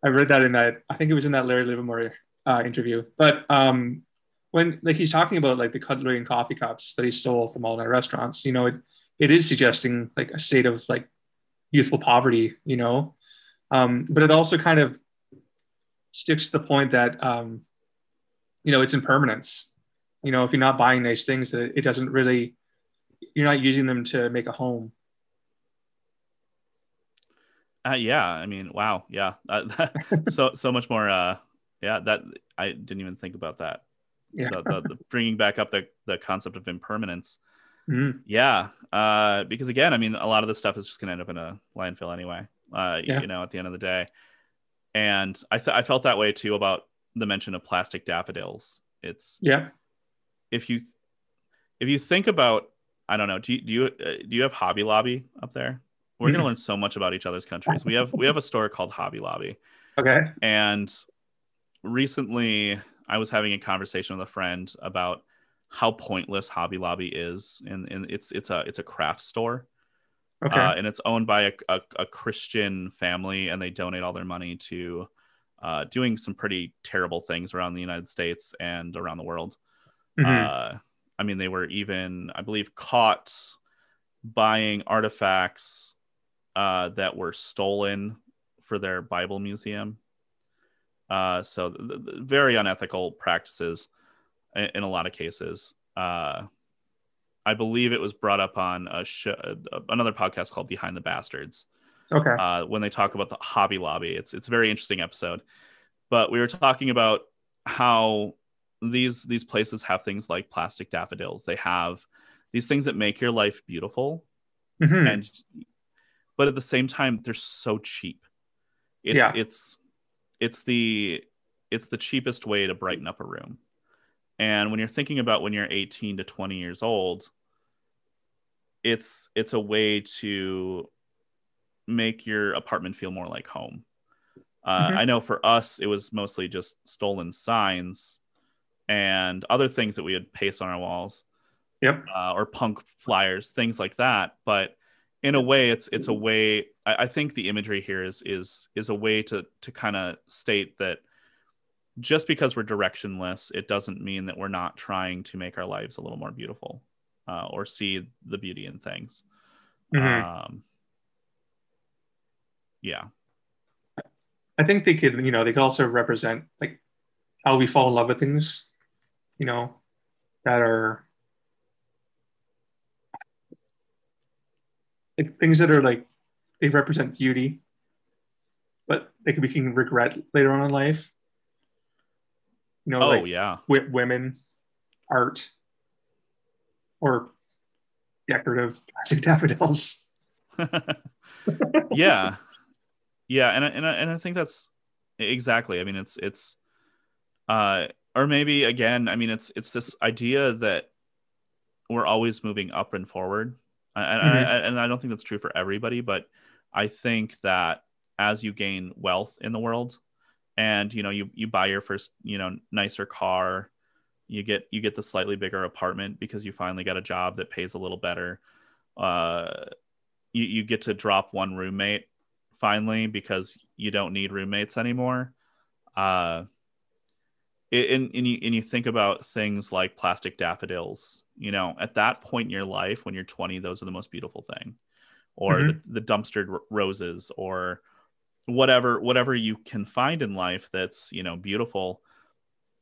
I read that in that I think it was in that Larry Livermore uh, interview, but um, when like he's talking about like the cutlery and coffee cups that he stole from all night restaurants, you know, it it is suggesting like a state of like youthful poverty, you know. Um, but it also kind of sticks to the point that um, you know it's impermanence. You know, if you're not buying nice things, that it doesn't really you're not using them to make a home. Uh, yeah, I mean, wow, yeah, uh, so so much more. Uh, yeah, that I didn't even think about that. Yeah. The, the, the bringing back up the the concept of impermanence. Mhm. Yeah, uh, because again, I mean, a lot of this stuff is just going to end up in a landfill anyway. Uh, Yeah. You know, at the end of the day, and I th- I felt that way too about the mention of plastic daffodils. It's Yeah. if you if you think about I don't know, do you do you uh, do you have Hobby Lobby up there? We're going to Mhm. learn so much about each other's countries. We have we have a store called Hobby Lobby. Okay. And recently, I was having a conversation with a friend about how pointless Hobby Lobby is, and, and it's it's a it's a craft store, Okay. uh, and it's owned by a, a, a Christian family, and they donate all their money to uh, doing some pretty terrible things around the United States and around the world. Mhm. Uh, I mean, they were even, I believe, caught buying artifacts uh, that were stolen for their Bible museum. Uh, so, th- th- very unethical practices in, in a lot of cases. Uh, I believe it was brought up on a show, another podcast called Behind the Bastards okay. uh, when they talk about the Hobby Lobby. It's it's a very interesting episode. but we were talking about how these these places have things like plastic daffodils. They have these things that make your life beautiful, Mhm. and but at the same time, they're so cheap. It's Yeah. it's it's the it's the cheapest way to brighten up a room. And when you're thinking about when you're 18 to 20 years old, it's it's a way to make your apartment feel more like home. Uh, Mhm. I know for us, it was mostly just stolen signs and other things that we would paste on our walls, Yep. uh, or punk flyers, things like that. But in a way, it's it's a way. I, I think the imagery here is is is a way to to kind of state that just because we're directionless, it doesn't mean that we're not trying to make our lives a little more beautiful uh, or see the beauty in things. Mhm. Um, yeah. I think they could, you know, they could also represent like how we fall in love with things, you know, that are like things that are like they represent beauty, but they could be can regret later on in life. You know, Oh like yeah. wi- women, art, or decorative plastic daffodils. yeah yeah and I, and I, and I think that's exactly i mean it's it's uh or maybe again i mean it's it's this idea that we're always moving up and forward and, Mhm. I, and I don't think that's true for everybody but i think that as you gain wealth in the world and you know you you buy your first you know nicer car you get you get the slightly bigger apartment because you finally got a job that pays a little better uh you, you get to drop one roommate finally because you don't need roommates anymore uh it, and, and you and you think about things like plastic daffodils you know at that point in your life when you're 20 those are the most beautiful thing. Or Mhm. the, the dumpstered r- roses or whatever whatever you can find in life that's you know beautiful.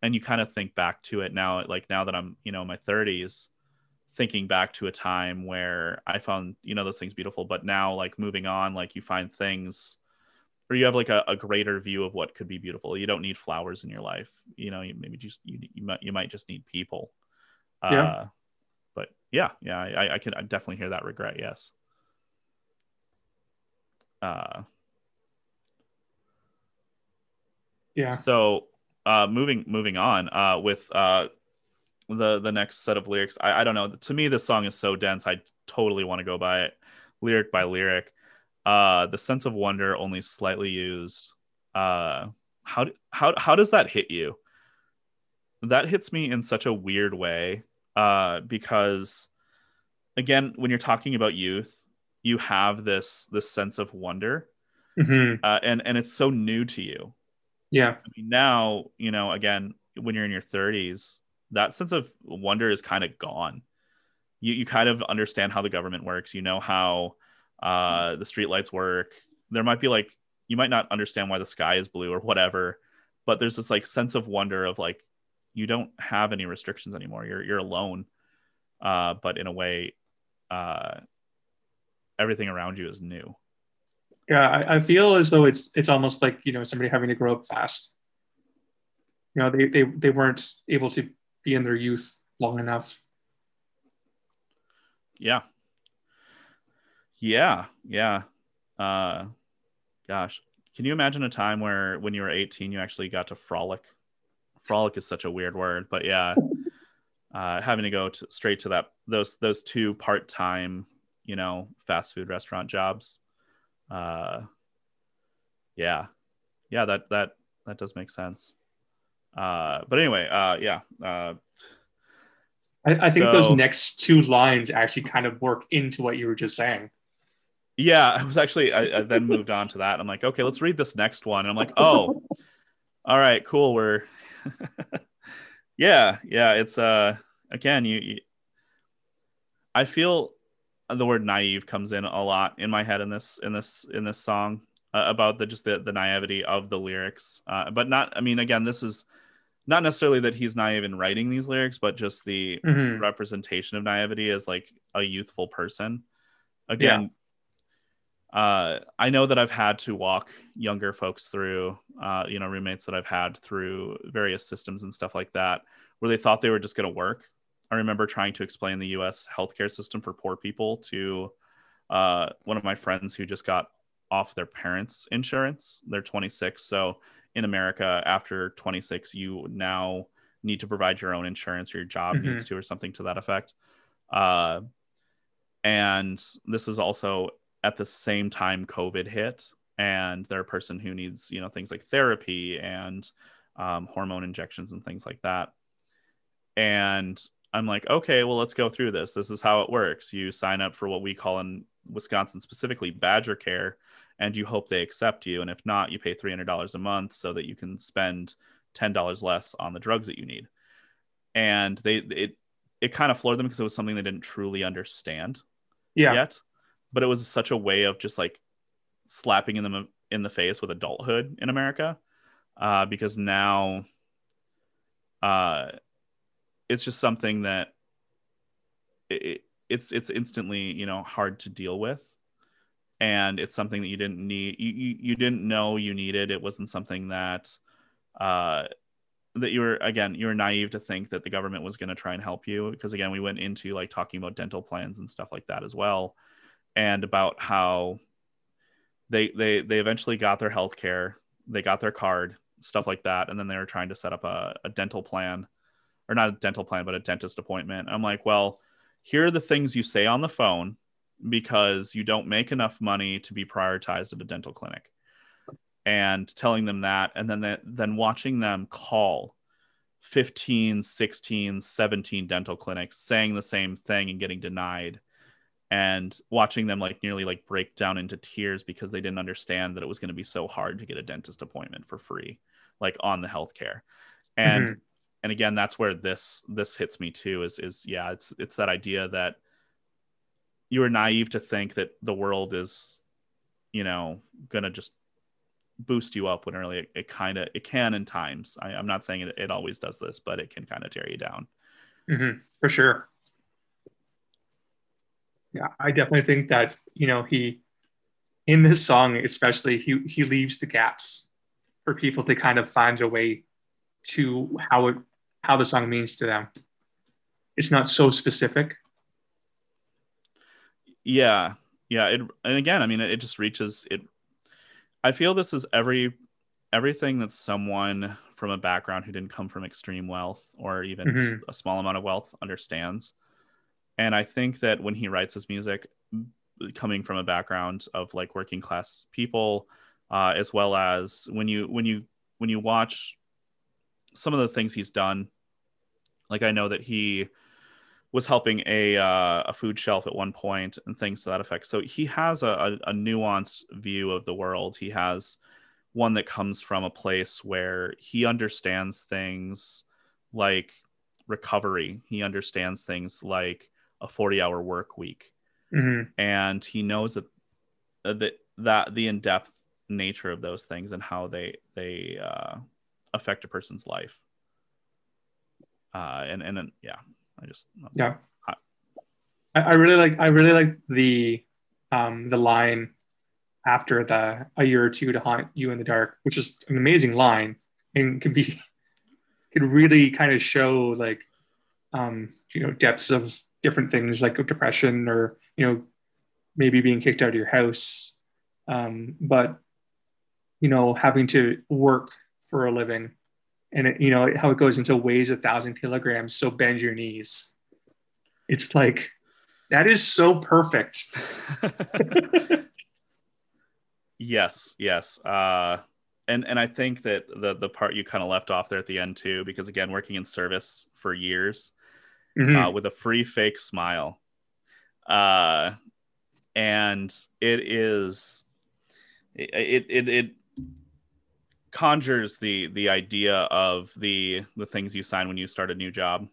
And you kind of think back to it now like now that i'm you know in my 30s thinking back to a time where i found you know those things beautiful. But now like moving on like you find things or you have like a, a greater view of what could be beautiful you don't need flowers in your life you know you maybe just you, you might you might just need people Yeah. uh but yeah yeah i i can I definitely hear that regret yes uh Yeah. So, uh, moving moving on uh, with uh, the the next set of lyrics, I, I don't know. To me, this song is so dense. I totally want to go by it, lyric by lyric. Uh, the sense of wonder only slightly used. Uh, how how how does that hit you? That hits me in such a weird way. Uh, because again, when you're talking about youth, you have this this sense of wonder, hmm uh, and and it's so new to you. Yeah. I mean, now, you know, again, when you're in your 30s, that sense of wonder is kind of gone. You, you kind of understand how the government works. You know how uh, the streetlights work. There might be like, you might not understand why the sky is blue or whatever, but there's this like sense of wonder of like, you don't have any restrictions anymore. You're, you're alone. Uh, but in a way, uh, everything around you is new. Yeah, I, I feel as though it's it's almost like you know somebody having to grow up fast. You know, they they they weren't able to be in their youth long enough. Yeah. Yeah. Yeah. Uh gosh. Can you imagine a time where when you were 18 you actually got to frolic? Frolic is such a weird word, but yeah. Uh having to go to, straight to that those those two part-time, you know, fast food restaurant jobs. Uh yeah. Yeah, that that that does make sense. Uh but anyway, uh yeah. Uh I, I think those next two lines actually kind of work into what you were just saying. Yeah, I was actually I, I then moved on to that. I'm like, okay, let's read this next one. And I'm like, oh, all right, cool. We're yeah, yeah. It's uh again, you, you I feel the word naive comes in a lot in my head in this in this in this song uh, about the just the, the naivety of the lyrics. Uh, but not I mean again, this is not necessarily that he's naive in writing these lyrics, but just the Mhm. representation of naivety as like a youthful person again uh, I know that I've had to walk younger folks through, uh, you know, roommates that I've had through various systems and stuff like that, where they thought they were just going to work. I remember trying to explain the U.S. healthcare system for poor people to uh, one of my friends who just got off their parents' insurance. They're 26, so in America, after 26, you now need to provide your own insurance, or your job Mhm. needs to, or something to that effect. Uh, and this is also at the same time COVID hit, and they're a person who needs, you know, things like therapy and um, hormone injections and things like that. And I'm like, okay, well, let's go through this. This is how it works. You sign up for what we call in Wisconsin specifically BadgerCare, and you hope they accept you. And if not, you pay $300 a month so that you can spend $10 less on the drugs that you need. And they, it, it kind of floored them because it was something they didn't truly understand Yeah. yet but it was such a way of just like slapping in them in the face with adulthood in america uh, because now uh, it's just something that it, it- it's it's instantly you know hard to deal with. And it's something that you didn't need you, you, you didn't know you needed. It wasn't something that uh, that you were again you were naive to think that the government was going to try and help you. Because again we went into like talking about dental plans and stuff like that as well and about how they they they eventually got their health care they got their card stuff like that and then they were trying to set up a, a dental plan or not a dental plan but a dentist appointment. I'm like well here are the things you say on the phone because you don't make enough money to be prioritized at a dental clinic. And telling them that and then then watching them call 15 16 17 dental clinics saying the same thing and getting denied and watching them like nearly like break down into tears because they didn't understand that it was going to be so hard to get a dentist appointment for free like on the healthcare. And and again that's where this this hits me too is is yeah it's it's that idea that you are naive to think that the world is you know gonna just boost you up when really it, it kind of it can in times. I, i'm not saying it, it always does this but it can kind of tear you down. Hmm for sure. Yeah, I definitely think that you know he, in this song especially, he he leaves the gaps for people to kind of find a way to how it how the song means to them. It's not so specific. yeah yeah it and again i mean it, it just reaches it i feel this is every everything that someone from a background who didn't come from extreme wealth or even just mm-hmm. a small amount of wealth understands and i think that when he writes his music coming from a background of like working class people uh, as well as when you when you when you watch some of the things he's done like i know that he was helping a uh, a food shelf at one point and things to that effect. So he has a, a, a nuanced view of the world. He has one that comes from a place where he understands things like recovery. He understands things like a 40 hour work week. Mhm. And he knows that uh, that, that the in-depth nature of those things and how they they uh, affect a person's life. Uh, and and then, yeah, I just Yeah, I, I really like I really like the um the line after the a year or two to haunt you in the dark, which is an amazing line and can be can really kind of show like um you know depths of different things like depression or you know maybe being kicked out of your house. Um but you know having to work for a living and it, you know how it goes until weighs a thousand kilograms so bend your knees. It's like that is so perfect. Yes, yes. Uh, and and I think that the the part you kind of left off there at the end too, because again, working in service for years Mhm. uh, with a free fake smile, uh, and it is it it it, conjures the the idea of the the things you sign when you start a new job.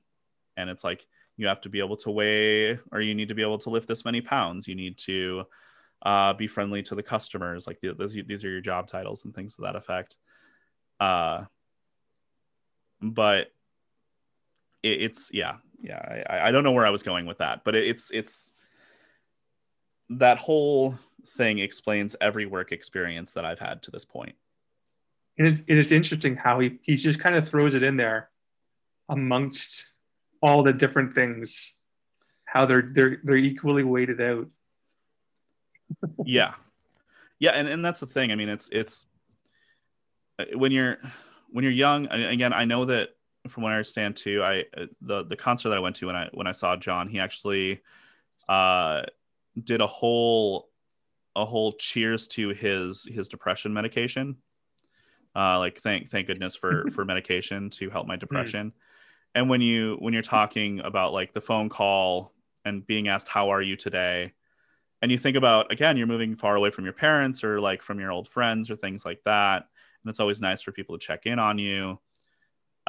And it's like you have to be able to weigh or you need to be able to lift this many pounds. You need to uh, be friendly to the customers. Like the, those, these are your job titles and things to that effect. Uh, but it, it's yeah yeah I, I don't know where i was going with that but it, it's it's that whole thing explains every work experience that I've had to this point. And it's, it is interesting how he, he just kind of throws it in there amongst all the different things, how they're they're they're equally weighted out. yeah. Yeah, and, and that's the thing. I mean, it's it's uh, when you're when you're young, again, I know that from what I understand too, I uh, the the concert that I went to when I when I saw John, he actually uh did a whole a whole cheers to his his depression medication. Uh, like thank thank goodness for for medication to help my hmm. depression. Mm. And when you when you're talking about like the phone call and being asked how are you today, and you think about again you're moving far away from your parents or like from your old friends or things like that, and it's always nice for people to check in on you.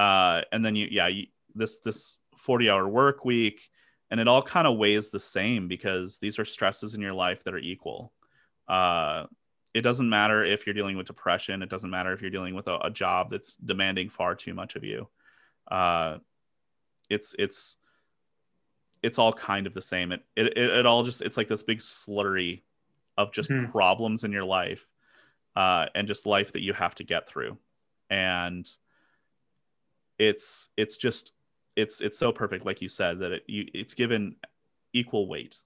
Uh, and then you yeah you, this this 40 hour work week and it all kind of weighs the same because these are stresses in your life that are equal uh, it doesn't matter if you're dealing with depression. It doesn't matter if you're dealing with a, a job that's demanding far too much of you. Uh, it's it's it's all kind of the same. It, it it all just it's like this big slurry of just mm-hmm. problems in your life, uh, and just life that you have to get through, and it's it's just it's it's so perfect, like you said, that it you it's given equal weight,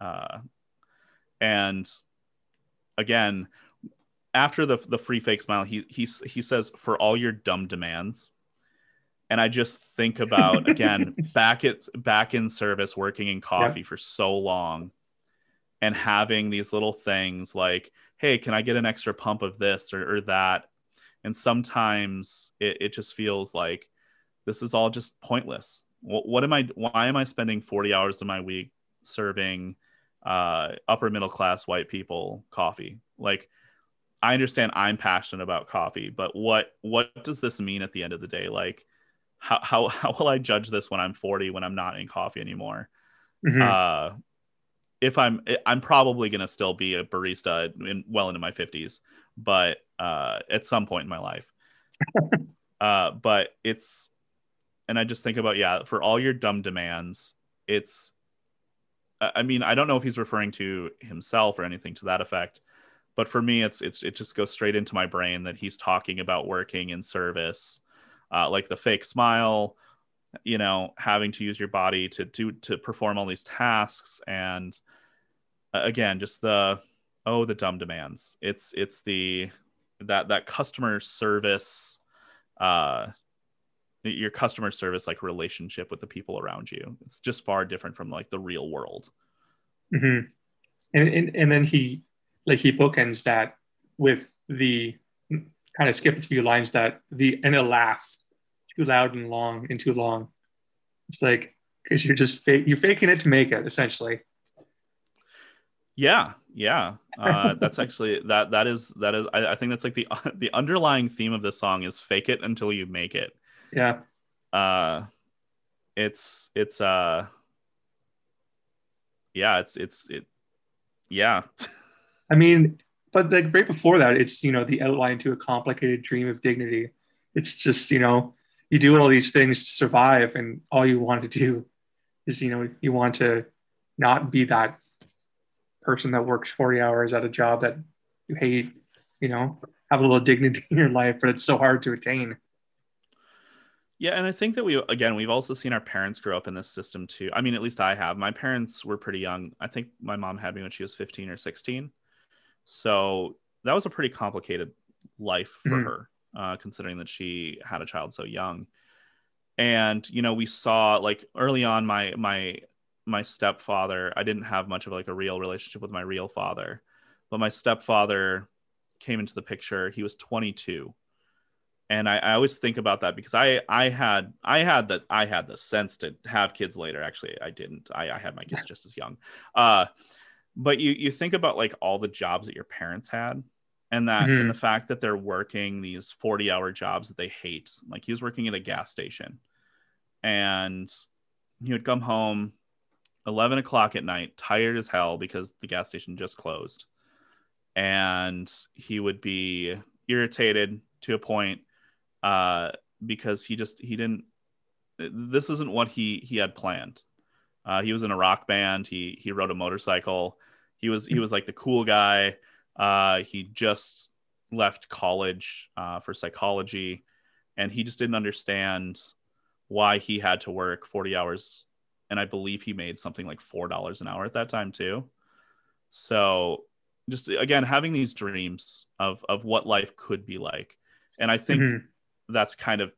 uh, and again, after the the free fake smile, he he he says for all your dumb demands. And I just think about again back at back in service, working in coffee yeah. for so long, and having these little things like, "Hey, can I get an extra pump of this or, or that?" And sometimes it, it just feels like this is all just pointless. What, what am I? Why am I spending forty hours of my week serving uh, upper middle class white people coffee. Like, I understand I'm passionate about coffee, but what what does this mean at the end of the day? Like, how how how will I judge this when I'm 40 when I'm not in coffee anymore? Mm-hmm. Uh, if I'm I'm probably gonna still be a barista in well into my 50s, but uh, at some point in my life. uh, but it's and I just think about yeah, for all your dumb demands, it's I mean, I don't know if he's referring to himself or anything to that effect, but for me, it's it's it just goes straight into my brain that he's talking about working in service, uh, like the fake smile, you know, having to use your body to do to perform all these tasks, and uh, again, just the oh the dumb demands. It's it's the that that customer service uh your customer service like relationship with the people around you it's just far different from like the real world mm-hmm. and, and and then he like he bookends that with the kind of skip a few lines that the and a laugh too loud and long and too long it's like because you're just fake you're faking it to make it essentially yeah yeah uh, that's actually that that is that is I, I think that's like the the underlying theme of this song is fake it until you make it yeah. Uh it's it's uh yeah, it's it's it yeah. I mean, but like right before that, it's you know the outline to a complicated dream of dignity. It's just you know you do all these things to survive, and all you want to do is you know you want to not be that person that works forty hours at a job that you hate. You know, have a little dignity in your life, but it's so hard to attain. Yeah, and I think that we again we've also seen our parents grow up in this system too. I mean, at least I have. My parents were pretty young. I think my mom had me when she was 15 or 16. So that was a pretty complicated life for mm-hmm. her, uh, considering that she had a child so young. And you know, we saw like early on my my my stepfather. I didn't have much of like a real relationship with my real father, but my stepfather came into the picture. He was 22 and I, I, always think about that because I I had I had that I had the sense to have kids later. Actually, I didn't. I, I had my kids just as young. Uh, but you you think about like all the jobs that your parents had, and that mm-hmm. and the fact that they're working these forty hour jobs that they hate. Like he was working at a gas station, and he would come home eleven o'clock at night, tired as hell because the gas station just closed, and he would be irritated to a point uh, because he just he didn't. This isn't what he he had planned. Uh, he was in a rock band. He he rode a motorcycle. He was he was like the cool guy. Uh, he just left college uh, for psychology, and he just didn't understand why he had to work 40 hours and i believe he made something like four dollars an hour at that time too. So just again having these dreams of of what life could be like. And i think Mhm. that's kind of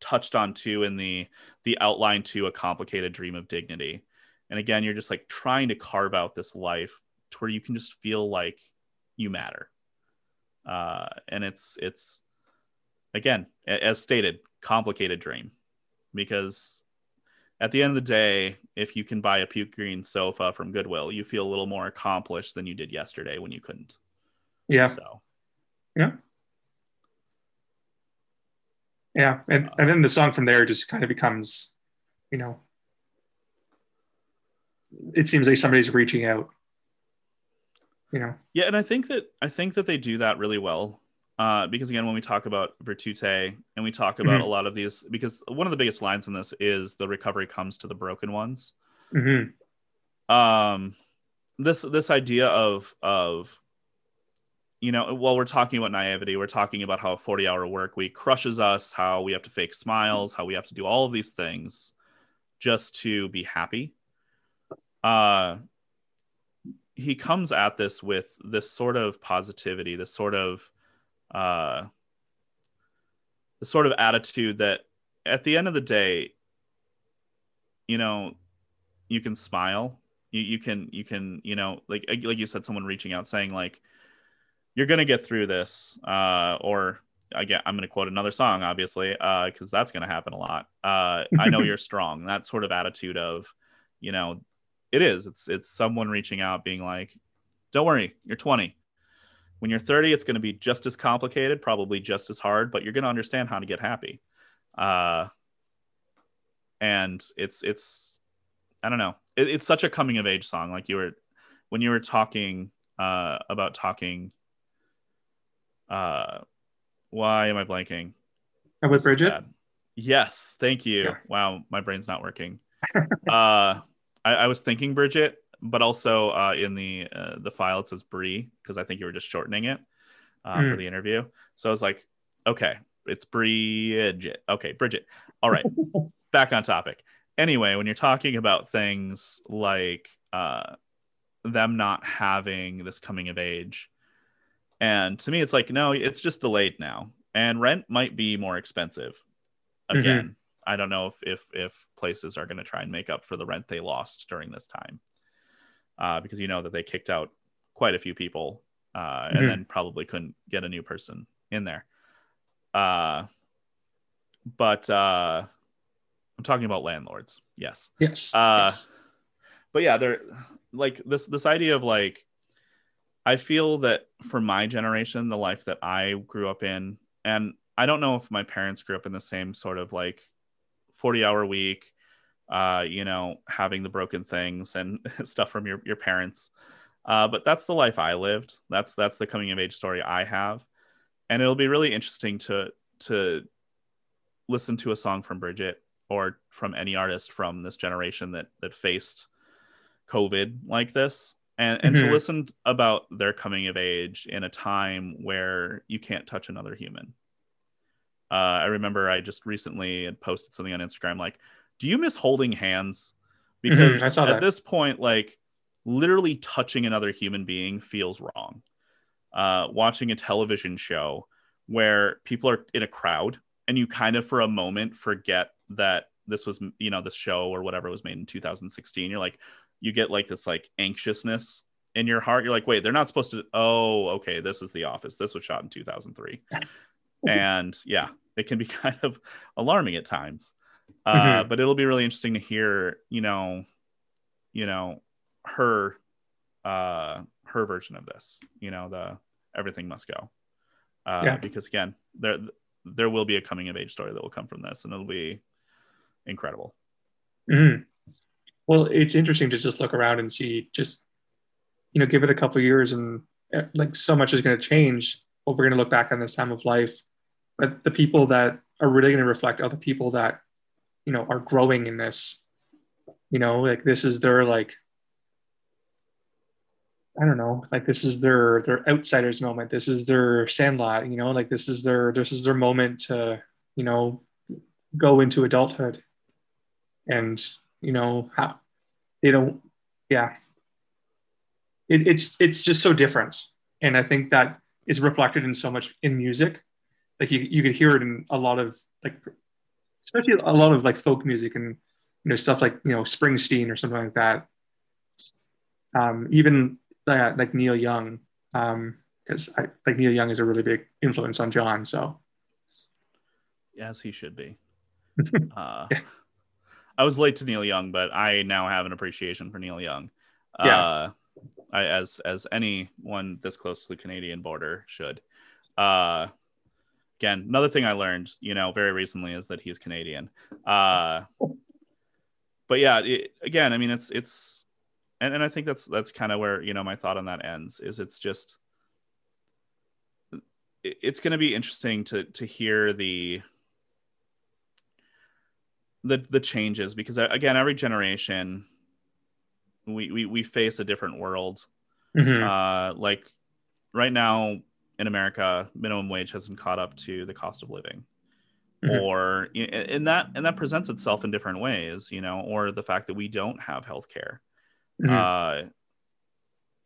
touched on too in the the outline to a complicated dream of dignity. And again you're just like trying to carve out this life to where you can just feel like you matter. Uh and it's it's again as stated complicated dream. Because at the end of the day if you can buy a puke green sofa from goodwill you feel a little more accomplished than you did yesterday when you couldn't Yeah. so Yeah. Yeah, and uh, and then the song from there just kind of becomes, you know, it seems like somebody's reaching out. You know. Yeah, and I think that I think that they do that really well. Uh, because again, when we talk about Virtute and we talk about Mhm. a lot of these, because one of the biggest lines in this is the recovery comes to the broken ones. hmm Um, this this idea of of you know, while we're talking about naivety, we're talking about how a 40 hour work week crushes us, how we have to fake smiles, how we have to do all of these things just to be happy. Uh, he comes at this with this sort of positivity, this sort of uh, the sort of attitude that at the end of the day, you know, you can smile. You, you can you can you know like like you said, someone reaching out saying like, "You're gonna get through this," uh, or again, I'm gonna quote another song, obviously, uh because that's gonna happen a lot. Uh, I know you're strong. That sort of attitude of, you know, it is. It's it's someone reaching out, being like, "Don't worry, you're 20. When you're 30, it's going to be just as complicated, probably just as hard, but you're going to understand how to get happy." Uh, and it's it's I don't know. It, it's such a coming of age song. Like you were when you were talking uh, about talking. Uh, why am I blanking? And with Brighid. Yes, thank you. Yeah. Wow, my brain's not working. uh, I, I was thinking Brighid, but also uh, in the uh, the file it says Brie because I think you were just shortening it uh, for Mm. the interview. So I was like, okay, it's Brighid. Okay, Brighid. All right, back on topic. Anyway, when you're talking about things like uh, them not having this coming of age, and to me, it's like, no, it's just delayed now, and rent might be more expensive. Mhm. Again, I don't know if if if places are going to try and make up for the rent they lost during this time, uh, because you know that they kicked out quite a few people, uh, and Mhm. then probably couldn't get a new person in there. Uh, but uh, I'm talking about landlords. Yes. yes. Uh, yes. but yeah, they're like this this idea of like I feel that for my generation, the life that I grew up in, and I don't know if my parents grew up in the same sort of like 40 hour week, uh, you know, having the broken things and stuff from your, your parents. Uh, but that's the life I lived. That's that's the coming of age story I have. And it'll be really interesting to to listen to a song from Brighid or from any artist from this generation that that faced COVID like this, and and to Mhm. listen about their coming of age in a time where you can't touch another human. Uh, I remember I just recently had posted something on Instagram like, "Do you miss holding hands?" Because Mhm, I saw at that. this point, like literally touching another human being feels wrong. Uh, watching a television show where people are in a crowd and you kind of for a moment forget that this was you know this show or whatever was made in 2016 you're like you get like this like anxiousness in your heart you're like wait they're not supposed to oh okay this is the office this was shot in 2003 and yeah it can be kind of alarming at times uh, but it'll be really interesting to hear you know you know her uh her version of this you know the everything must go uh Yeah. because again there there will be a coming of age story that will come from this and it'll be incredible Mhm. Well, it's interesting to just look around and see just, you know, give it a couple of years and uh, like so much is going to change. But we're going to look back on this time of life. But the people that are really going to reflect are the people that, you know, are growing in this. You know, like this is their like, I don't know, like this is their their outsiders moment. This is their sandlot, you know, like this is their this is their moment to, you know, go into adulthood. And, you know, how they don't yeah. It, it's it's just so different. And I think that is reflected in so much in music. Like you, you could hear it in a lot of like especially a lot of like folk music and you know stuff like you know Springsteen or something like that. Um, even uh, like Neil Young, because um, like Neil Young is a really big influence on John. So, yes, he should be. uh, yeah. I was late to Neil Young, but I now have an appreciation for Neil Young. Yeah. Uh, I, as as anyone this close to the Canadian border should. Uh, again, another thing I learned, you know, very recently is that he's Canadian. Uh, but yeah, it, again, I mean, it's it's and, and I think that's that's kind of where you know my thought on that ends is it's just it's going to be interesting to to hear the the the changes because uh, again every generation we we, we face a different world mm-hmm. uh like right now in america minimum wage hasn't caught up to the cost of living mm-hmm. or and that and that presents itself in different ways you know or the fact that we don't have health care mm-hmm. uh,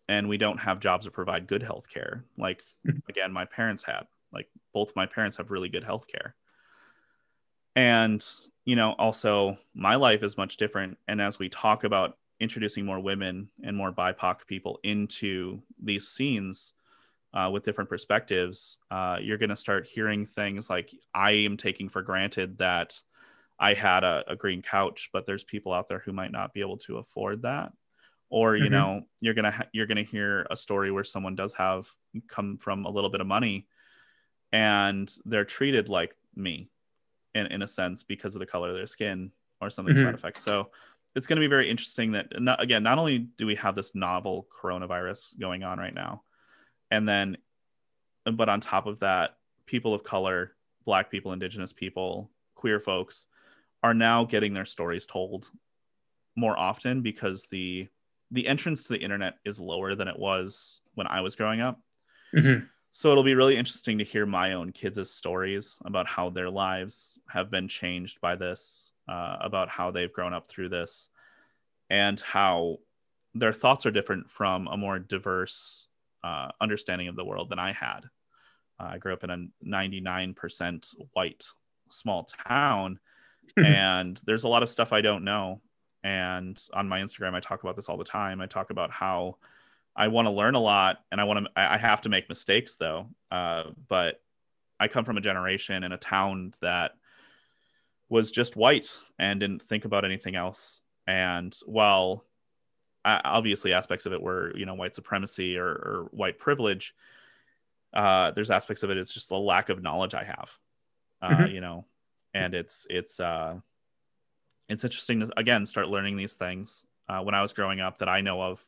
and we don't have jobs that provide good health care like mm-hmm. again my parents had like both my parents have really good health care and you know also my life is much different and as we talk about introducing more women and more bipoc people into these scenes uh, with different perspectives uh, you're going to start hearing things like i am taking for granted that i had a, a green couch but there's people out there who might not be able to afford that or you mm-hmm. know you're gonna ha- you're gonna hear a story where someone does have come from a little bit of money and they're treated like me in, in a sense because of the color of their skin or something mm-hmm. to that mm-hmm. effect so it's going to be very interesting that not, again not only do we have this novel coronavirus going on right now and then but on top of that people of color black people indigenous people queer folks are now getting their stories told more often because the the entrance to the internet is lower than it was when I was growing up. Mm-hmm. So it'll be really interesting to hear my own kids' stories about how their lives have been changed by this, uh, about how they've grown up through this, and how their thoughts are different from a more diverse uh, understanding of the world than I had. Uh, I grew up in a 99% white small town, and there's a lot of stuff I don't know. And on my instagram i talk about this all the time. I talk about how i want to learn a lot and i want to i have to make mistakes though. Uh, but i come from a generation in a town that was just white and didn't think about anything else. And while obviously aspects of it were you know white supremacy or, or white privilege uh, there's aspects of it it's just the lack of knowledge i have uh, mm-hmm. you know and it's it's uh it's interesting to again start learning these things. Uh, when I was growing up, that I know of,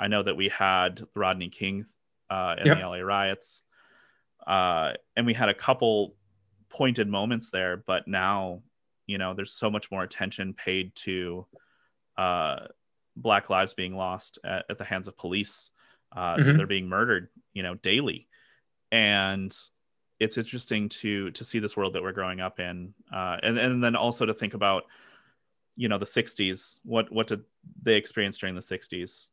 I know that we had Rodney King uh, in yep. the LA riots, uh, and we had a couple pointed moments there. But now, you know, there's so much more attention paid to uh, Black lives being lost at, at the hands of police. Uh, mm-hmm. They're being murdered, you know, daily, and it's interesting to to see this world that we're growing up in, uh, and and then also to think about you know the 60s what what did they experience during the 60s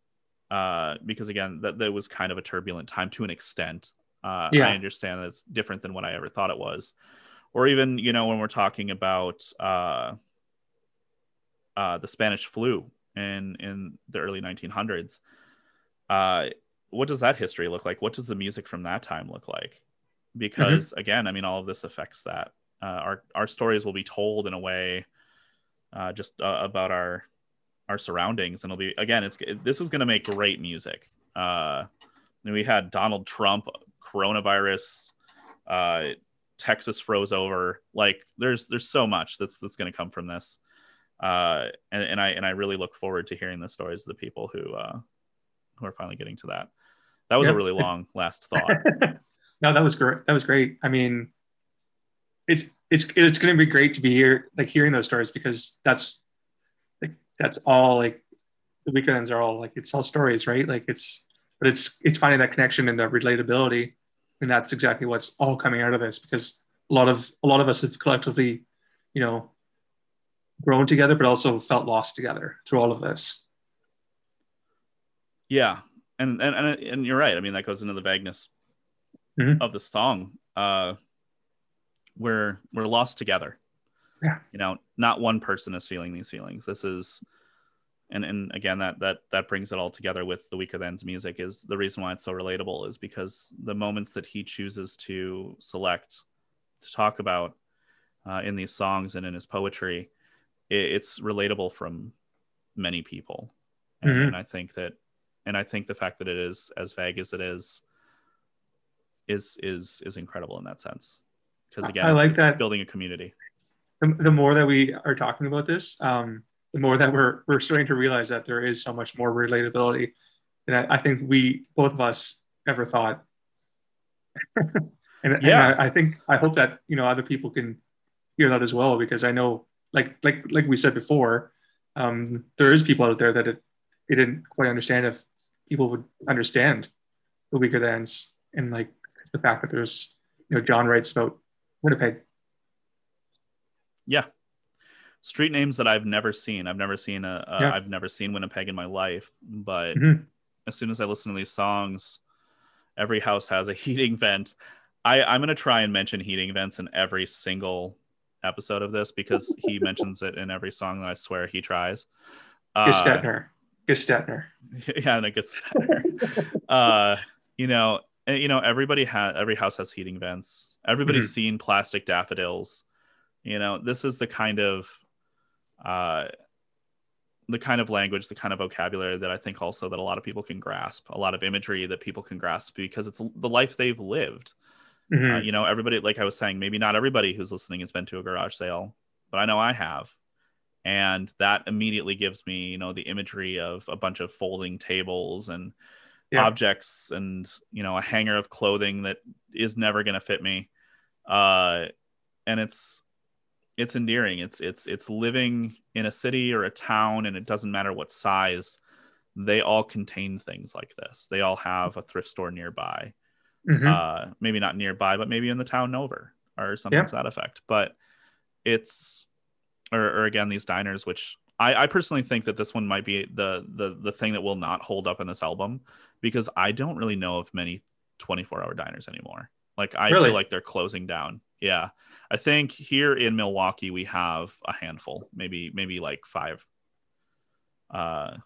uh, because again that, that was kind of a turbulent time to an extent uh, yeah. i understand that it's different than what i ever thought it was or even you know when we're talking about uh, uh, the spanish flu in in the early 1900s uh, what does that history look like what does the music from that time look like because mm-hmm. again i mean all of this affects that uh, our our stories will be told in a way uh, just uh, about our our surroundings, and it'll be again. It's this is going to make great music. Uh, we had Donald Trump, coronavirus, uh, Texas froze over. Like there's there's so much that's that's going to come from this. Uh, and, and I and I really look forward to hearing the stories of the people who uh, who are finally getting to that. That was yep. a really long last thought. no, that was great. That was great. I mean, it's it's it's going to be great to be here, like hearing those stories because that's like that's all like the weekends are all like it's all stories, right? Like it's but it's it's finding that connection and the relatability, and that's exactly what's all coming out of this because a lot of a lot of us have collectively, you know, grown together, but also felt lost together through all of this. Yeah, and and and, and you're right. I mean, that goes into the vagueness Mhm. of the song. Uh, we're we're lost together. Yeah. You know, not one person is feeling these feelings. This is, and and again, that that that brings it all together with the Weakerthans music. Is the reason why it's so relatable is because the moments that he chooses to select to talk about uh, in these songs and in his poetry, it, it's relatable from many people, and, Mhm. and I think that, and I think the fact that it is as vague as it is, is is is incredible in that sense. Because again, I like it's that. building a community. the, the more that we are talking about this, um, the more that we're we're starting to realize that there is so much more relatability than I, I think we both of us ever thought. and and Yeah. I, I think I hope that you know other people can hear that as well because I know like like like we said before, um, there is people out there that it, they didn't quite understand if people would understand the Weakerthans and like the fact that there's you know John writes about Winnipeg. Yeah. Street names that I've never seen. I've never seen a. a Yeah. have never seen Winnipeg in my life, but Mhm. as soon as I listen to these songs, every house has a heating vent. I, I'm gonna try and mention heating vents in every single episode of this because he mentions it in every song that I swear he tries. Uh, Gestetner. Gestetner. yeah, and it gets uh, you know, you know, everybody has every house has heating vents. Everybody's Mhm. seen plastic daffodils. You know, this is the kind of uh the kind of language, the kind of vocabulary that I think also that a lot of people can grasp, a lot of imagery that people can grasp because it's the life they've lived. Mhm. Uh, you know, everybody, like I was saying, maybe not everybody who's listening has been to a garage sale, but I know I have. And that immediately gives me, you know, the imagery of a bunch of folding tables and Yeah. objects and, you know, a hanger of clothing that is never going to fit me. Uh, and it's, it's endearing. It's, it's, it's living in a city or a town, and it doesn't matter what size. They all contain things like this. They all have a thrift store nearby Mhm. uh maybe not nearby but maybe in the town over or something Yeah. to that effect but it's or, or again these diners which I, I personally think that this one might be the the the thing that will not hold up in this album because i don't really know of many 24 hour diners anymore like i Really? feel like they're closing down yeah i think here in milwaukee we have a handful maybe maybe like five uh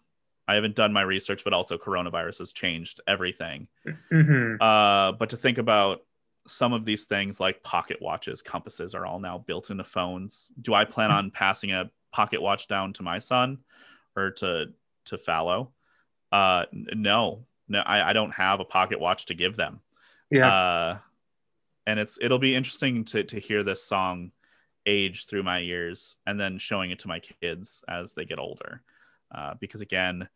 i haven't done my research but also coronavirus has changed everything Mhm. uh, but to think about some of these things like pocket watches, compasses are all now built into phones. Do I plan on passing a pocket watch down to my son or to to Fallow? Uh, no, no, I, I don't have a pocket watch to give them. Yeah. Uh, and it's it'll be interesting to to hear this song age through my ears and then showing it to my kids as they get older. Uh, because again,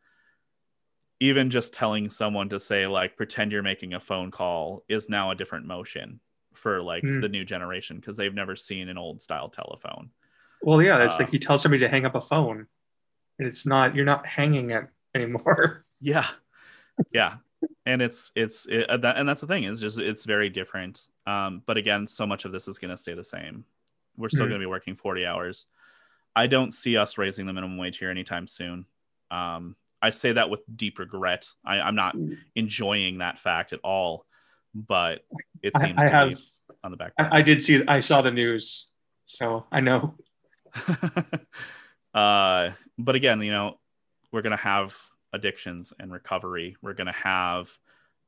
even just telling someone to say like pretend you're making a phone call is now a different motion for like Mm. the new generation because they've never seen an old style telephone. well, yeah, it's uh, like you tell somebody to hang up a phone, and it's not you're not hanging it anymore. Yeah, yeah, and it's it's it, uh, that, and that's the thing is just it's very different. Um, but again, so much of this is going to stay the same. We're still Mhm. going to be working forty hours. I don't see us raising the minimum wage here anytime soon. Um, I say that with deep regret. I, I'm not enjoying that fact at all, but it seems I to have- be on the back. I, I did see. I saw the news, so I know. uh, but again, you know, we're going to have addictions and recovery. We're going to have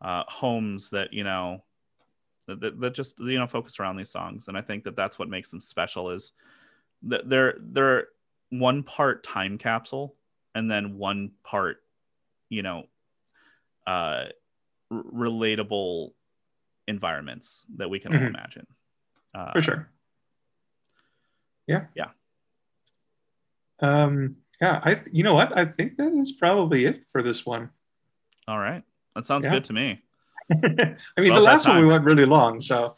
uh, homes that, you know, that, that, that just, you know, focus around these songs. And I think that that's what makes them special is that they're, they're one part time capsule and then one part, you know, uh, r- relatable environments that we can all Mhm. imagine. Uh, for sure. Yeah. yeah. Um. Yeah. I. You know what? I think that is probably it for this one. All right. That sounds Yeah. good to me. I mean, the last one we went really long, so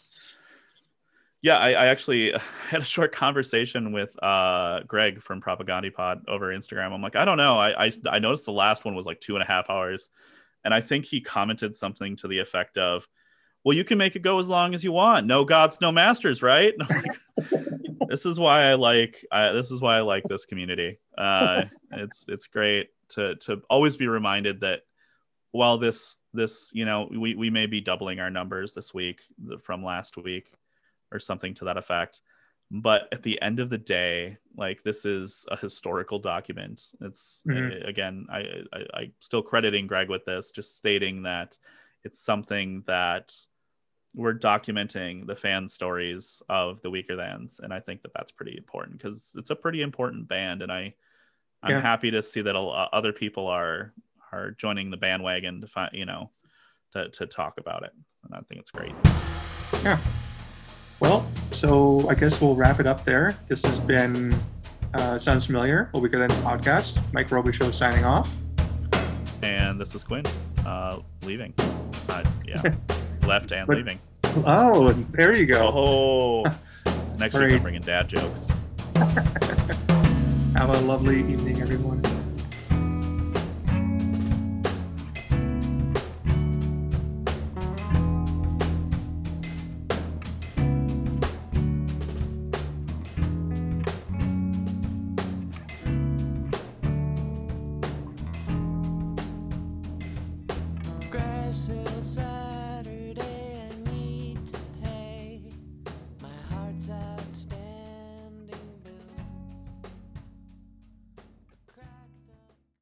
Yeah, I, I actually had a short conversation with uh, Greg from Propagandhi Pod over Instagram. I'm like, I don't know. I, I I noticed the last one was like two and a half hours, and I think he commented something to the effect of, "Well, you can make it go as long as you want. No gods, no masters, right?" this is why I like I, this is why I like this community. Uh, it's it's great to to always be reminded that while this this you know we we may be doubling our numbers this week from last week or something to that effect. But at the end of the day like this is a historical document. It's mm-hmm. again I, I i still crediting greg with this just stating that it's something that we're documenting the fan stories of the Weakerthans and i think that that's pretty important because it's a pretty important band. And i i'm yeah. happy to see that a, other people are are joining the bandwagon to find you know to, to talk about it. And i think it's great. Yeah well so i guess we'll wrap it up there. This has been uh, sounds familiar well we could end the podcast. Mike robichaux signing off. And this is quinn uh, leaving. Uh, yeah. Left and but, leaving. Oh there you go. Oh. Next week i'm bringing dad jokes. Have a lovely evening